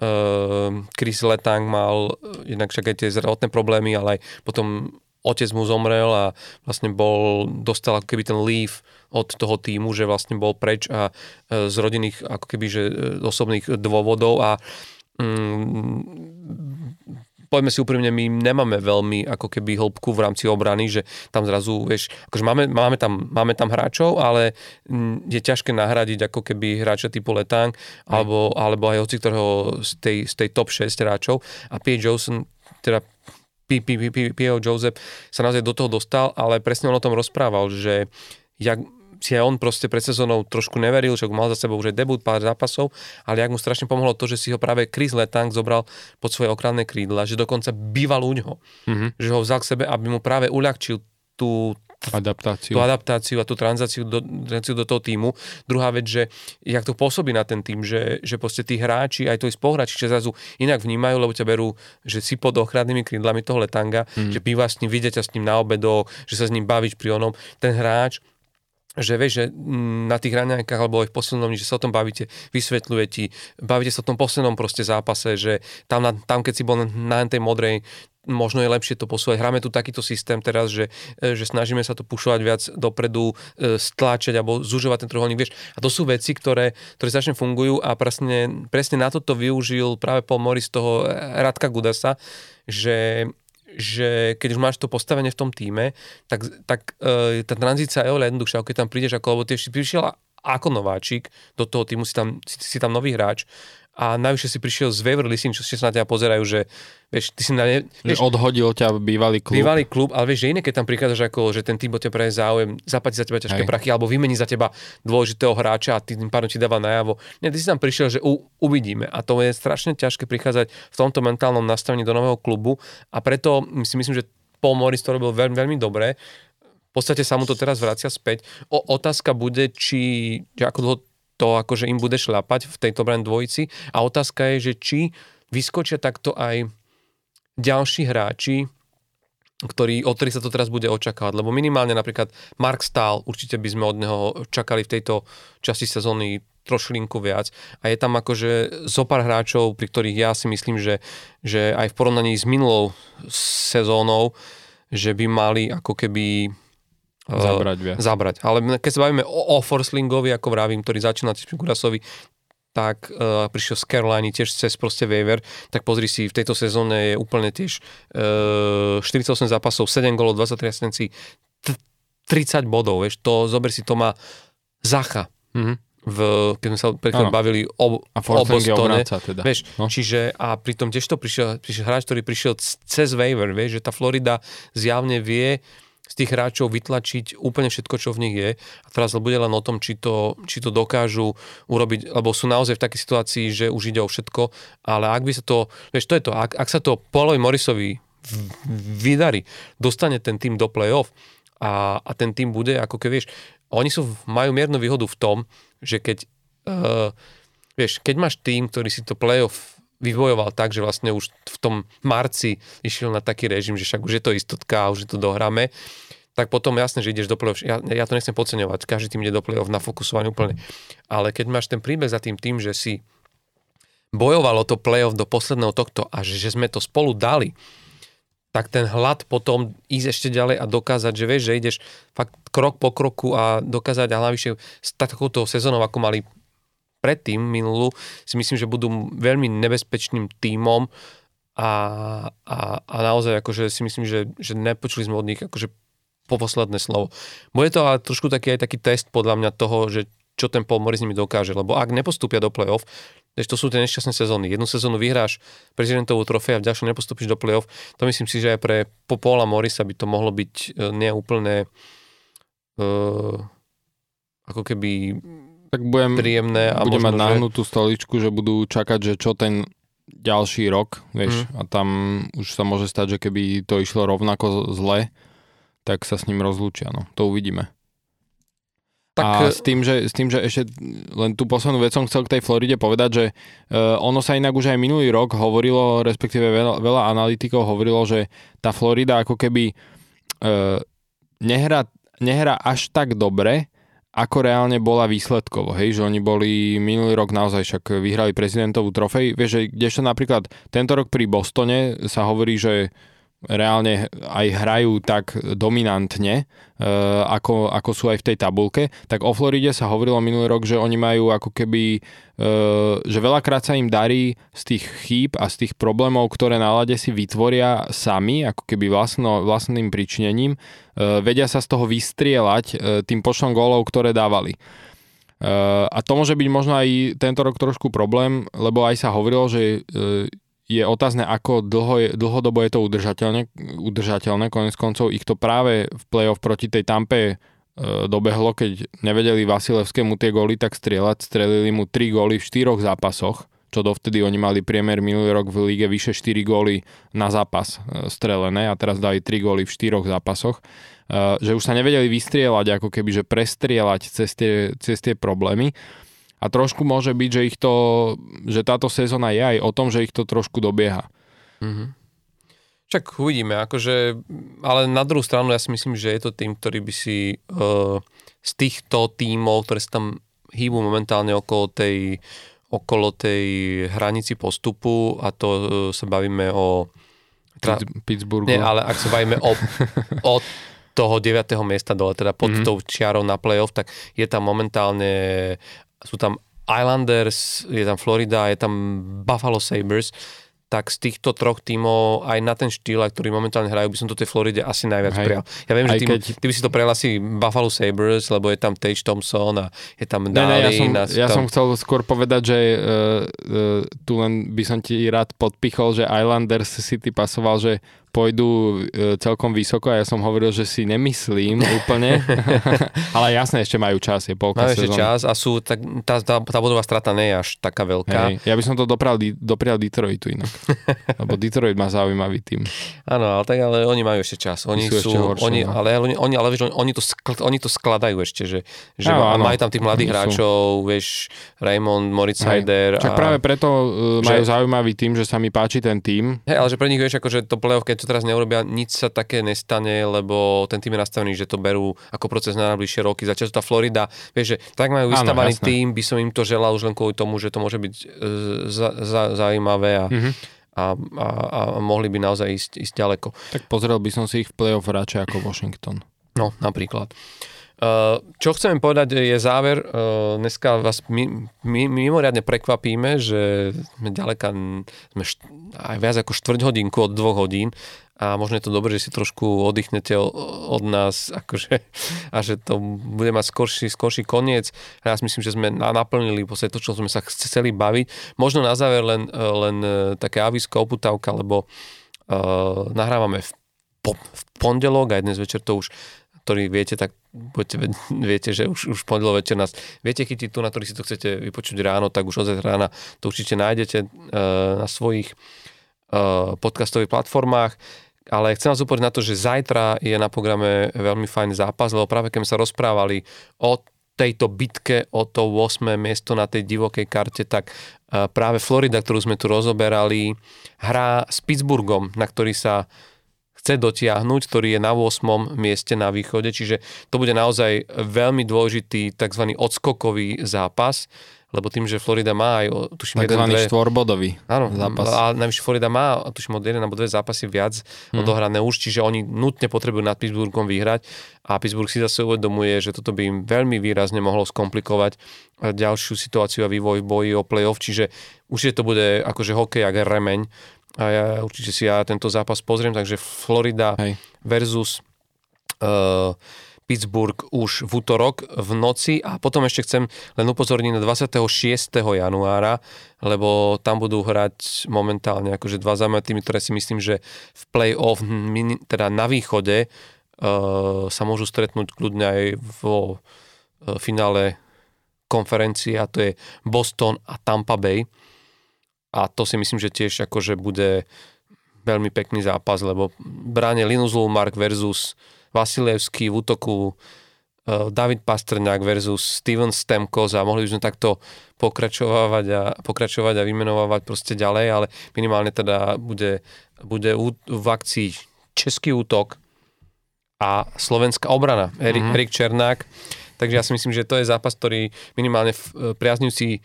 uh, Chris Letang mal jednak však aj tie zdravotné problémy, ale aj potom otec mu zomrel a vlastne bol, dostal ako keby ten leave od toho týmu, že vlastne bol preč a e, z rodinných ako keby, že e, osobných dôvodov a mm, poďme si úprimne, my nemáme veľmi ako keby hĺbku v rámci obrany, že tam zrazu, vieš, akože máme, máme, tam, máme tam hráčov, ale mm, je ťažké nahradiť ako keby hráča typu Letang, alebo, alebo aj hoci ktorého z tej, z tej top 6 hráčov a P. Johnson, teda P.O. Joseph sa naozaj do toho dostal, ale presne on o tom rozprával, že jak si aj on proste pred sezónou trošku neveril, že mal za sebou už aj debut, pár zápasov, ale jak mu strašne pomohlo to, že si ho práve Chris Letang zobral pod svoje okranné krídla, že dokonca býval u ňoho. Mm-hmm. Že ho vzal k sebe, aby mu práve uľahčil tú, adaptáciu. tú adaptáciu a tú tranzáciu do, do toho týmu. Druhá vec, že jak to pôsobí na ten tým, že, že proste tí hráči, aj to spoluhráči, že zrazu inak vnímajú, lebo ťa berú, že si pod ochrannými krídlami toho letanga, hmm. že bývaš s ním, vidieť s ním na obedo, že sa s ním bavíš pri onom. Ten hráč že vieš, že mm, na tých raňajkách alebo aj v poslednom, že sa o tom bavíte, vysvetľuje ti, bavíte sa o tom poslednom proste zápase, že tam, na, tam keď si bol na, na tej modrej, možno je lepšie to posúvať. Hráme tu takýto systém teraz, že, e, že snažíme sa to pušovať viac dopredu, e, stláčať alebo zužovať ten trojuholník, vieš. A to sú veci, ktoré, ktoré začne fungujú a presne, presne na toto využil práve Paul Morris toho Radka Gudasa, že že keď už máš to postavenie v tom týme, tak, tak e, tá tranzícia je oveľa jednoduchšia, keď tam prídeš ako, lebo ty prišiel ako nováčik do toho týmu, si tam, si, si tam nový hráč a najvyššie si prišiel z waiver listing, čo sa na teba pozerajú, že vieš, ty si na ne, vieš, že odhodil ťa bývalý klub. Bývalý klub, ale vieš, že iné, keď tam prichádzaš ako, že ten tým o teba záujem, zaplatí za teba ťažké Hej. prachy, alebo vymení za teba dôležitého hráča a tým pádom ti dáva najavo. Nie, ty si tam prišiel, že u, uvidíme. A to je strašne ťažké prichádzať v tomto mentálnom nastavení do nového klubu a preto si myslím, že Paul Morris to robil veľmi, veľmi dobre. V podstate sa mu to teraz vracia späť. O, otázka bude, či, ako dlho to akože im bude šľapať v tejto brand dvojici. A otázka je, že či vyskočia takto aj ďalší hráči, ktorý, od ktorých sa to teraz bude očakávať. Lebo minimálne napríklad Mark Stahl, určite by sme od neho čakali v tejto časti sezóny trošlinku viac. A je tam akože zo pár hráčov, pri ktorých ja si myslím, že, že aj v porovnaní s minulou sezónou, že by mali ako keby zabrať viac. zabrať. Ale keď sa bavíme o, o Forslingovi, ako vravím, ktorý začína Gurasovi, tak uh, prišiel z Caroliny tiež cez proste waiver, tak pozri si, v tejto sezóne je úplne tiež uh, 48 zápasov, 7 golov, 23 asistencií, 30 bodov, vieš, to, zober si, to má Zacha. Mm-hmm. V, keď sme sa predtým bavili o, a o Bostone, teda. vieš, no. čiže a pritom tiež to prišiel, prišiel hráč, ktorý prišiel cez waiver, vieš, že tá Florida zjavne vie z tých hráčov vytlačiť úplne všetko, čo v nich je. A teraz bude len o tom, či to, či to dokážu urobiť, lebo sú naozaj v takej situácii, že už ide o všetko, ale ak by sa to, vieš, to je to, ak, ak sa to Paulovi Morrisovi vydarí, dostane ten tým do play-off a, a ten tým bude, ako keď vieš, oni sú, majú miernu výhodu v tom, že keď uh, vieš, keď máš tým, ktorý si to play-off vybojoval tak, že vlastne už v tom marci išiel na taký režim, že však už je to istotka, už je to dohráme, tak potom jasné, že ideš do play-off. Ja, ja to nechcem podceňovať, každý tým ide do play-off nafokusovaný úplne. Ale keď máš ten príbeh za tým tým, že si bojovalo to play-off do posledného tohto a že, že sme to spolu dali, tak ten hlad potom ísť ešte ďalej a dokázať, že vieš, že ideš fakt krok po kroku a dokázať a hlavne s takouto sezónou, ako mali predtým minulú, si myslím, že budú veľmi nebezpečným tímom a, a, a naozaj akože si myslím, že, že nepočuli sme od nich akože po posledné slovo. Bude to ale trošku taký aj taký test podľa mňa toho, že čo ten Paul Morris nimi dokáže, lebo ak nepostúpia do play-off, to sú tie nešťastné sezóny. Jednu sezónu vyhráš prezidentovú trofej a v ďalšom nepostúpiš do play-off. To myslím si, že aj pre Paula Morisa by to mohlo byť e, neúplne uh, ako keby tak budem, príjemné. A budem mať že... stoličku, že budú čakať, že čo ten ďalší rok, vieš, mm. a tam už sa môže stať, že keby to išlo rovnako zle, tak sa s ním rozlúčia, no. To uvidíme. Tak... A s tým, že, s tým, že ešte len tú poslednú vec som chcel k tej Floride povedať, že uh, ono sa inak už aj minulý rok hovorilo, respektíve veľa, veľa analytikov hovorilo, že tá Florida ako keby uh, nehrá, nehrá až tak dobre, ako reálne bola výsledkovo, hej, že oni boli minulý rok naozaj však vyhrali prezidentovú trofej, vieš, že kdežto napríklad tento rok pri Bostone sa hovorí, že reálne aj hrajú tak dominantne, e, ako, ako sú aj v tej tabulke, tak o Floride sa hovorilo minulý rok, že oni majú ako keby, e, že veľakrát sa im darí z tých chýb a z tých problémov, ktoré na lade si vytvoria sami, ako keby vlastno, vlastným pričinením, e, vedia sa z toho vystrieľať tým počtom gólov, ktoré dávali. A to môže byť možno aj tento rok trošku problém, lebo aj sa hovorilo, že je otázne, ako dlho je, dlhodobo je to udržateľné, udržateľné. Konec koncov ich to práve v play-off proti tej Tampe e, dobehlo, keď nevedeli Vasilevskému tie góly tak strieľať. Strelili mu 3 góly v 4 zápasoch, čo dovtedy oni mali priemer minulý rok v líge vyše 4 góly na zápas e, strelené a teraz dali 3 góly v 4 zápasoch. E, že už sa nevedeli vystrieľať, ako keby, že prestrieľať cez tie, cez tie problémy. A trošku môže byť, že ich to, že táto sezóna je aj o tom, že ich to trošku dobieha. Mm-hmm. Čak uvidíme, akože, ale na druhú stranu ja si myslím, že je to tým, ktorý by si uh, z týchto tímov, ktoré sa tam hýbu momentálne okolo tej, okolo tej hranici postupu a to uh, sa bavíme o tra... Pittsburghu. Nie, ale ak sa bavíme o, o toho 9. miesta dole, teda pod mm-hmm. tou čiarou na playoff, tak je tam momentálne sú tam Islanders, je tam Florida, je tam Buffalo Sabres, tak z týchto troch tímov aj na ten štýl, ktorý momentálne hrajú, by som to tej Floride asi najviac Hej. prijal. Ja viem, že ty, keď... ty by si to prejal asi Buffalo Sabres, lebo je tam Tage Thompson a je tam Dalin. Ne, ja som, ja tam... som chcel skôr povedať, že uh, uh, tu len by som ti rád podpichol, že Islanders si ty pasoval, že pôjdu e, celkom vysoko a ja som hovoril, že si nemyslím úplne, ale jasne, ešte majú čas, je polka Majú ešte čas a sú, tak, tá, tá, tá bodová strata nie je až taká veľká. Hej, ja by som to doprial, doprial Detroitu inak, lebo Detroit má zaujímavý tým. Áno, ale tak ale oni majú ešte čas. Oni sú, sú horšie, oni, no. ale, oni, oni, ale vieš, oni, to, skl, oni to skladajú ešte, že, že áno, áno. majú tam tých mladých hráčov, vieš, Raymond, Moritz Heider. Čak a... práve preto uh, majú že... zaujímavý tým, že sa mi páči ten tým. Hej, ale že pre nich vieš, akože to playoff, keď sa teraz neurobia, nič sa také nestane, lebo ten tým je nastavený, že to berú ako proces na najbližšie roky. Zatiaľ tá Florida, vieš, že tak majú vystavaný tým, by som im to želal už len kvôli tomu, že to môže byť e, za, za, zaujímavé a, mm-hmm. a, a, a mohli by naozaj ísť, ísť ďaleko. Tak pozrel by som si ich v play-off radšej ako Washington. No, napríklad. Uh, čo chcem povedať je záver. Uh, dneska vás my, my, mimoriadne prekvapíme, že sme ďaleka, sme št- aj viac ako štvrť hodinku od dvoch hodín a možno je to dobré, že si trošku oddychnete od nás akože, a že to bude mať skorší, skorší koniec. Ja si myslím, že sme naplnili podstate to, čo sme sa chceli baviť. Možno na záver len, len e, také avisko, oputávka, lebo uh, nahrávame v, po, v pondelok a dnes večer to už ktorý viete, tak poďte, viete, že už, už pondelok večer nás viete chytiť tu, na ktorý si to chcete vypočuť ráno, tak už od rána to určite nájdete uh, na svojich uh, podcastových platformách. Ale chcem vás uporiť na to, že zajtra je na programe veľmi fajn zápas, lebo práve keď sme sa rozprávali o tejto bitke o to 8. miesto na tej divokej karte, tak uh, práve Florida, ktorú sme tu rozoberali, hrá s Pittsburghom, na ktorý sa chce dotiahnuť, ktorý je na 8. mieste na východe, čiže to bude naozaj veľmi dôležitý tzv. odskokový zápas, lebo tým, že Florida má aj, tuším, jeden, dve... štvorbodový áno, zápas. A najvyššie Florida má, tuším, od jeden alebo dve zápasy viac hmm. odohrané už, čiže oni nutne potrebujú nad Pittsburghom vyhrať a Pittsburgh si zase uvedomuje, že toto by im veľmi výrazne mohlo skomplikovať ďalšiu situáciu a vývoj v boji o playoff, čiže určite to bude akože hokej ako remeň a ja určite si ja tento zápas pozriem, takže Florida Hej. versus uh, Pittsburgh už v útorok v noci a potom ešte chcem len upozorniť na 26. januára, lebo tam budú hrať momentálne akože dva zaujímavé týmy, ktoré si myslím, že v play-off, teda na východe uh, sa môžu stretnúť kľudne aj vo uh, finále konferencie a to je Boston a Tampa Bay a to si myslím, že tiež akože bude veľmi pekný zápas, lebo bráne Linus Mark versus Vasilevský v útoku uh, David Pastrňák versus Steven Stemkos a mohli by sme takto pokračovať a, pokračovať a vymenovať proste ďalej, ale minimálne teda bude, bude v akcii český útok a slovenská obrana. Erik, mm-hmm. Erik Černák. Takže ja si myslím, že to je zápas, ktorý minimálne v, priaznivci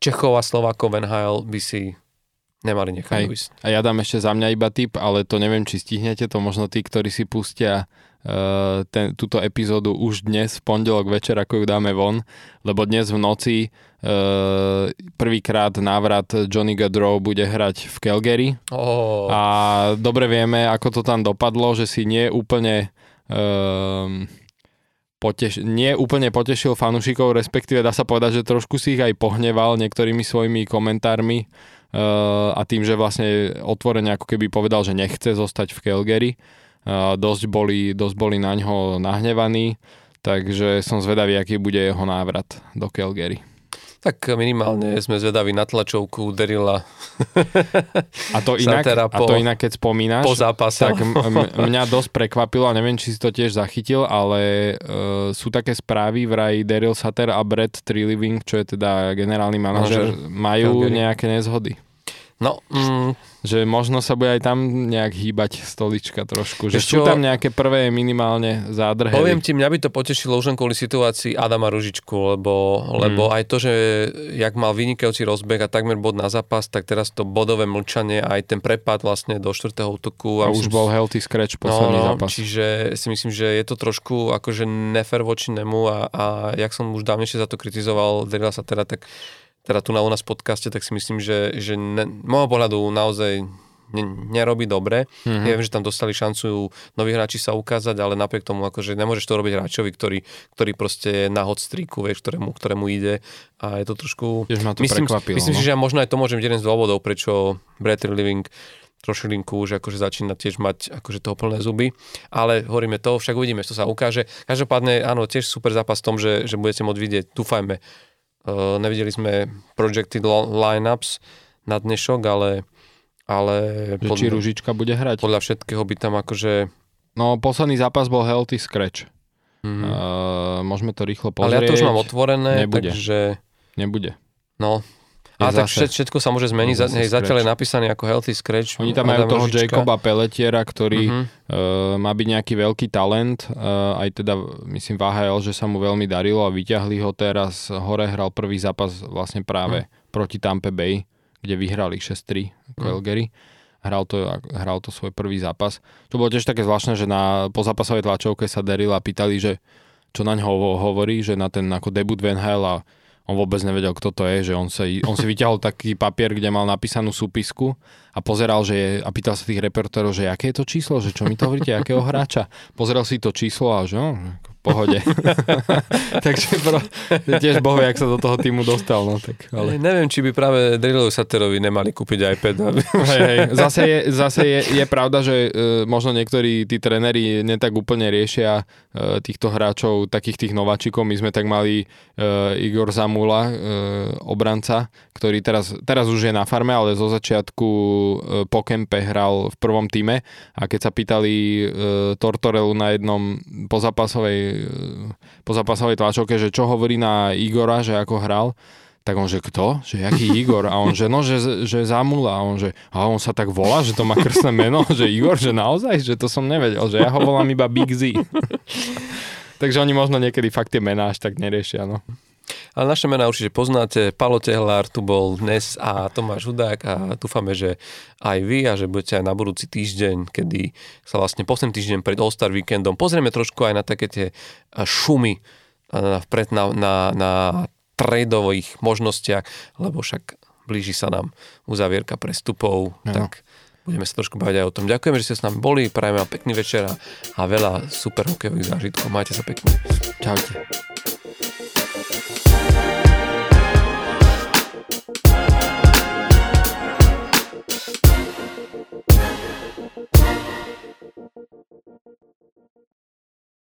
Čechov a Slovákov NHL by si nemali nechať ujsť. A ja dám ešte za mňa iba tip, ale to neviem, či stihnete to možno tí, ktorí si pustia uh, ten, túto epizódu už dnes, v pondelok večer, ako ju dáme von, lebo dnes v noci uh, prvýkrát návrat Johnny Gaudreau bude hrať v Calgary oh. a dobre vieme, ako to tam dopadlo, že si nie úplne uh, poteš- nie úplne potešil fanúšikov, respektíve dá sa povedať, že trošku si ich aj pohneval niektorými svojimi komentármi uh, a tým, že vlastne otvorene ako keby povedal, že nechce zostať v Calgary. Uh, dosť, boli, dosť boli na ňo nahnevaní, takže som zvedavý, aký bude jeho návrat do Calgary. Tak minimálne sme zvedaví na tlačovku Derila. A to inak, a to inak keď spomínaš, po zápase. tak m- mňa dosť prekvapilo, a neviem, či si to tiež zachytil, ale uh, sú také správy, vraj Daryl Sutter a Brett Trilliving, čo je teda generálny manažer, majú nejaké nezhody. No, mm, že možno sa bude aj tam nejak hýbať stolička trošku, že sú tam nejaké prvé minimálne zádrhy. Poviem ti, mňa by to potešilo už len kvôli situácii Adama Ružičku, lebo, mm. lebo aj to, že jak mal vynikajúci rozbeh a takmer bod na zápas, tak teraz to bodové mlčanie aj ten prepad vlastne do štvrtého útoku. A, a už bol healthy scratch posledný no, no, zápas. Čiže si myslím, že je to trošku akože nefer voči nemu a, a jak som už dávnejšie za to kritizoval Derila sa teda, tak teda tu na u nás v podcaste, tak si myslím, že, že ne, môjho pohľadu naozaj ne, nerobí dobre. Mm-hmm. Ja viem, že tam dostali šancu noví hráči sa ukázať, ale napriek tomu akože nemôžeš to robiť hráčovi, ktorý, ktorý proste je na hot streaku, vieš, ktorému, ktorému ide a je to trošku... Jež ma to myslím, myslím no? si, že možno aj to môžem jeden z dôvodov, prečo Bradley Living trošilinku už akože začína tiež mať akože toho plné zuby, ale hovoríme to, však uvidíme, čo sa ukáže. Každopádne, áno, tiež super zápas v tom, že, že budete môcť vidieť, dúfajme, nevideli sme projected lineups na dnešok, ale, ale že podľa, či Ružička bude hrať? Podľa všetkého by tam akože... No, posledný zápas bol healthy scratch. Mm-hmm. Uh, môžeme to rýchlo pozrieť. Ale ja to už mám otvorené, Nebude. takže... Nebude. No, A tak zase, všetko sa môže zmeniť, hej, zatiaľ je napísaný ako healthy scratch. Oni tam majú toho Rožička. Jacoba Pelletiera, ktorý uh-huh. uh, má byť nejaký veľký talent, uh, aj teda myslím v AHL, že sa mu veľmi darilo a vyťahli ho teraz, hore hral prvý zápas vlastne práve uh-huh. proti Tampa Bay, kde vyhrali 6-3 Calgary. Uh-huh hral to, hral to svoj prvý zápas. To bolo tiež také zvláštne, že na pozápasovej tlačovke sa Daryl a pýtali, že čo na ňo hovorí, že na ten ako debut Van Hale a on vôbec nevedel, kto to je, že on, sa, on si vyťahol taký papier, kde mal napísanú súpisku a pozeral, že je, a pýtal sa tých reportérov, že aké je to číslo, že čo mi to hovoríte, akého hráča. Pozeral si to číslo a že no, pohode. Takže pro, tiež bohu, jak sa do toho týmu dostal. No, tak, ale... Neviem, či by práve Drillovi Saterovi nemali kúpiť iPad. Hej, hej. Zase, je, zase je, je pravda, že uh, možno niektorí tí tréneri netak úplne riešia uh, týchto hráčov, takých tých nováčikov. My sme tak mali uh, Igor Zamula, uh, obranca, ktorý teraz, teraz už je na farme, ale zo začiatku uh, po kempe hral v prvom týme a keď sa pýtali uh, Tortorelu na jednom pozápasovej po zápasovej tlačovke, že čo hovorí na Igora, že ako hral, tak on, že kto? Že jaký Igor? A on, že no, že, že Zamula. A on, že a on sa tak volá, že to má krstné meno, že Igor, že naozaj, že to som nevedel, že ja ho volám iba Big Z. Takže oni možno niekedy fakt tie mená až tak neriešia, no. Ale naše mená určite poznáte. Palo Tehlár tu bol dnes a Tomáš Hudák a dúfame, že aj vy a že budete aj na budúci týždeň, kedy sa vlastne posledný týždeň pred All-Star víkendom pozrieme trošku aj na také tie šumy vpred na, na, na tradeových možnostiach, lebo však blíži sa nám uzavierka prestupov, no. tak budeme sa trošku baviť aj o tom. Ďakujeme, že ste s nami boli, prajeme vám pekný večer a veľa super hokejových zážitkov. Majte sa pekne. Čaute. Thank you.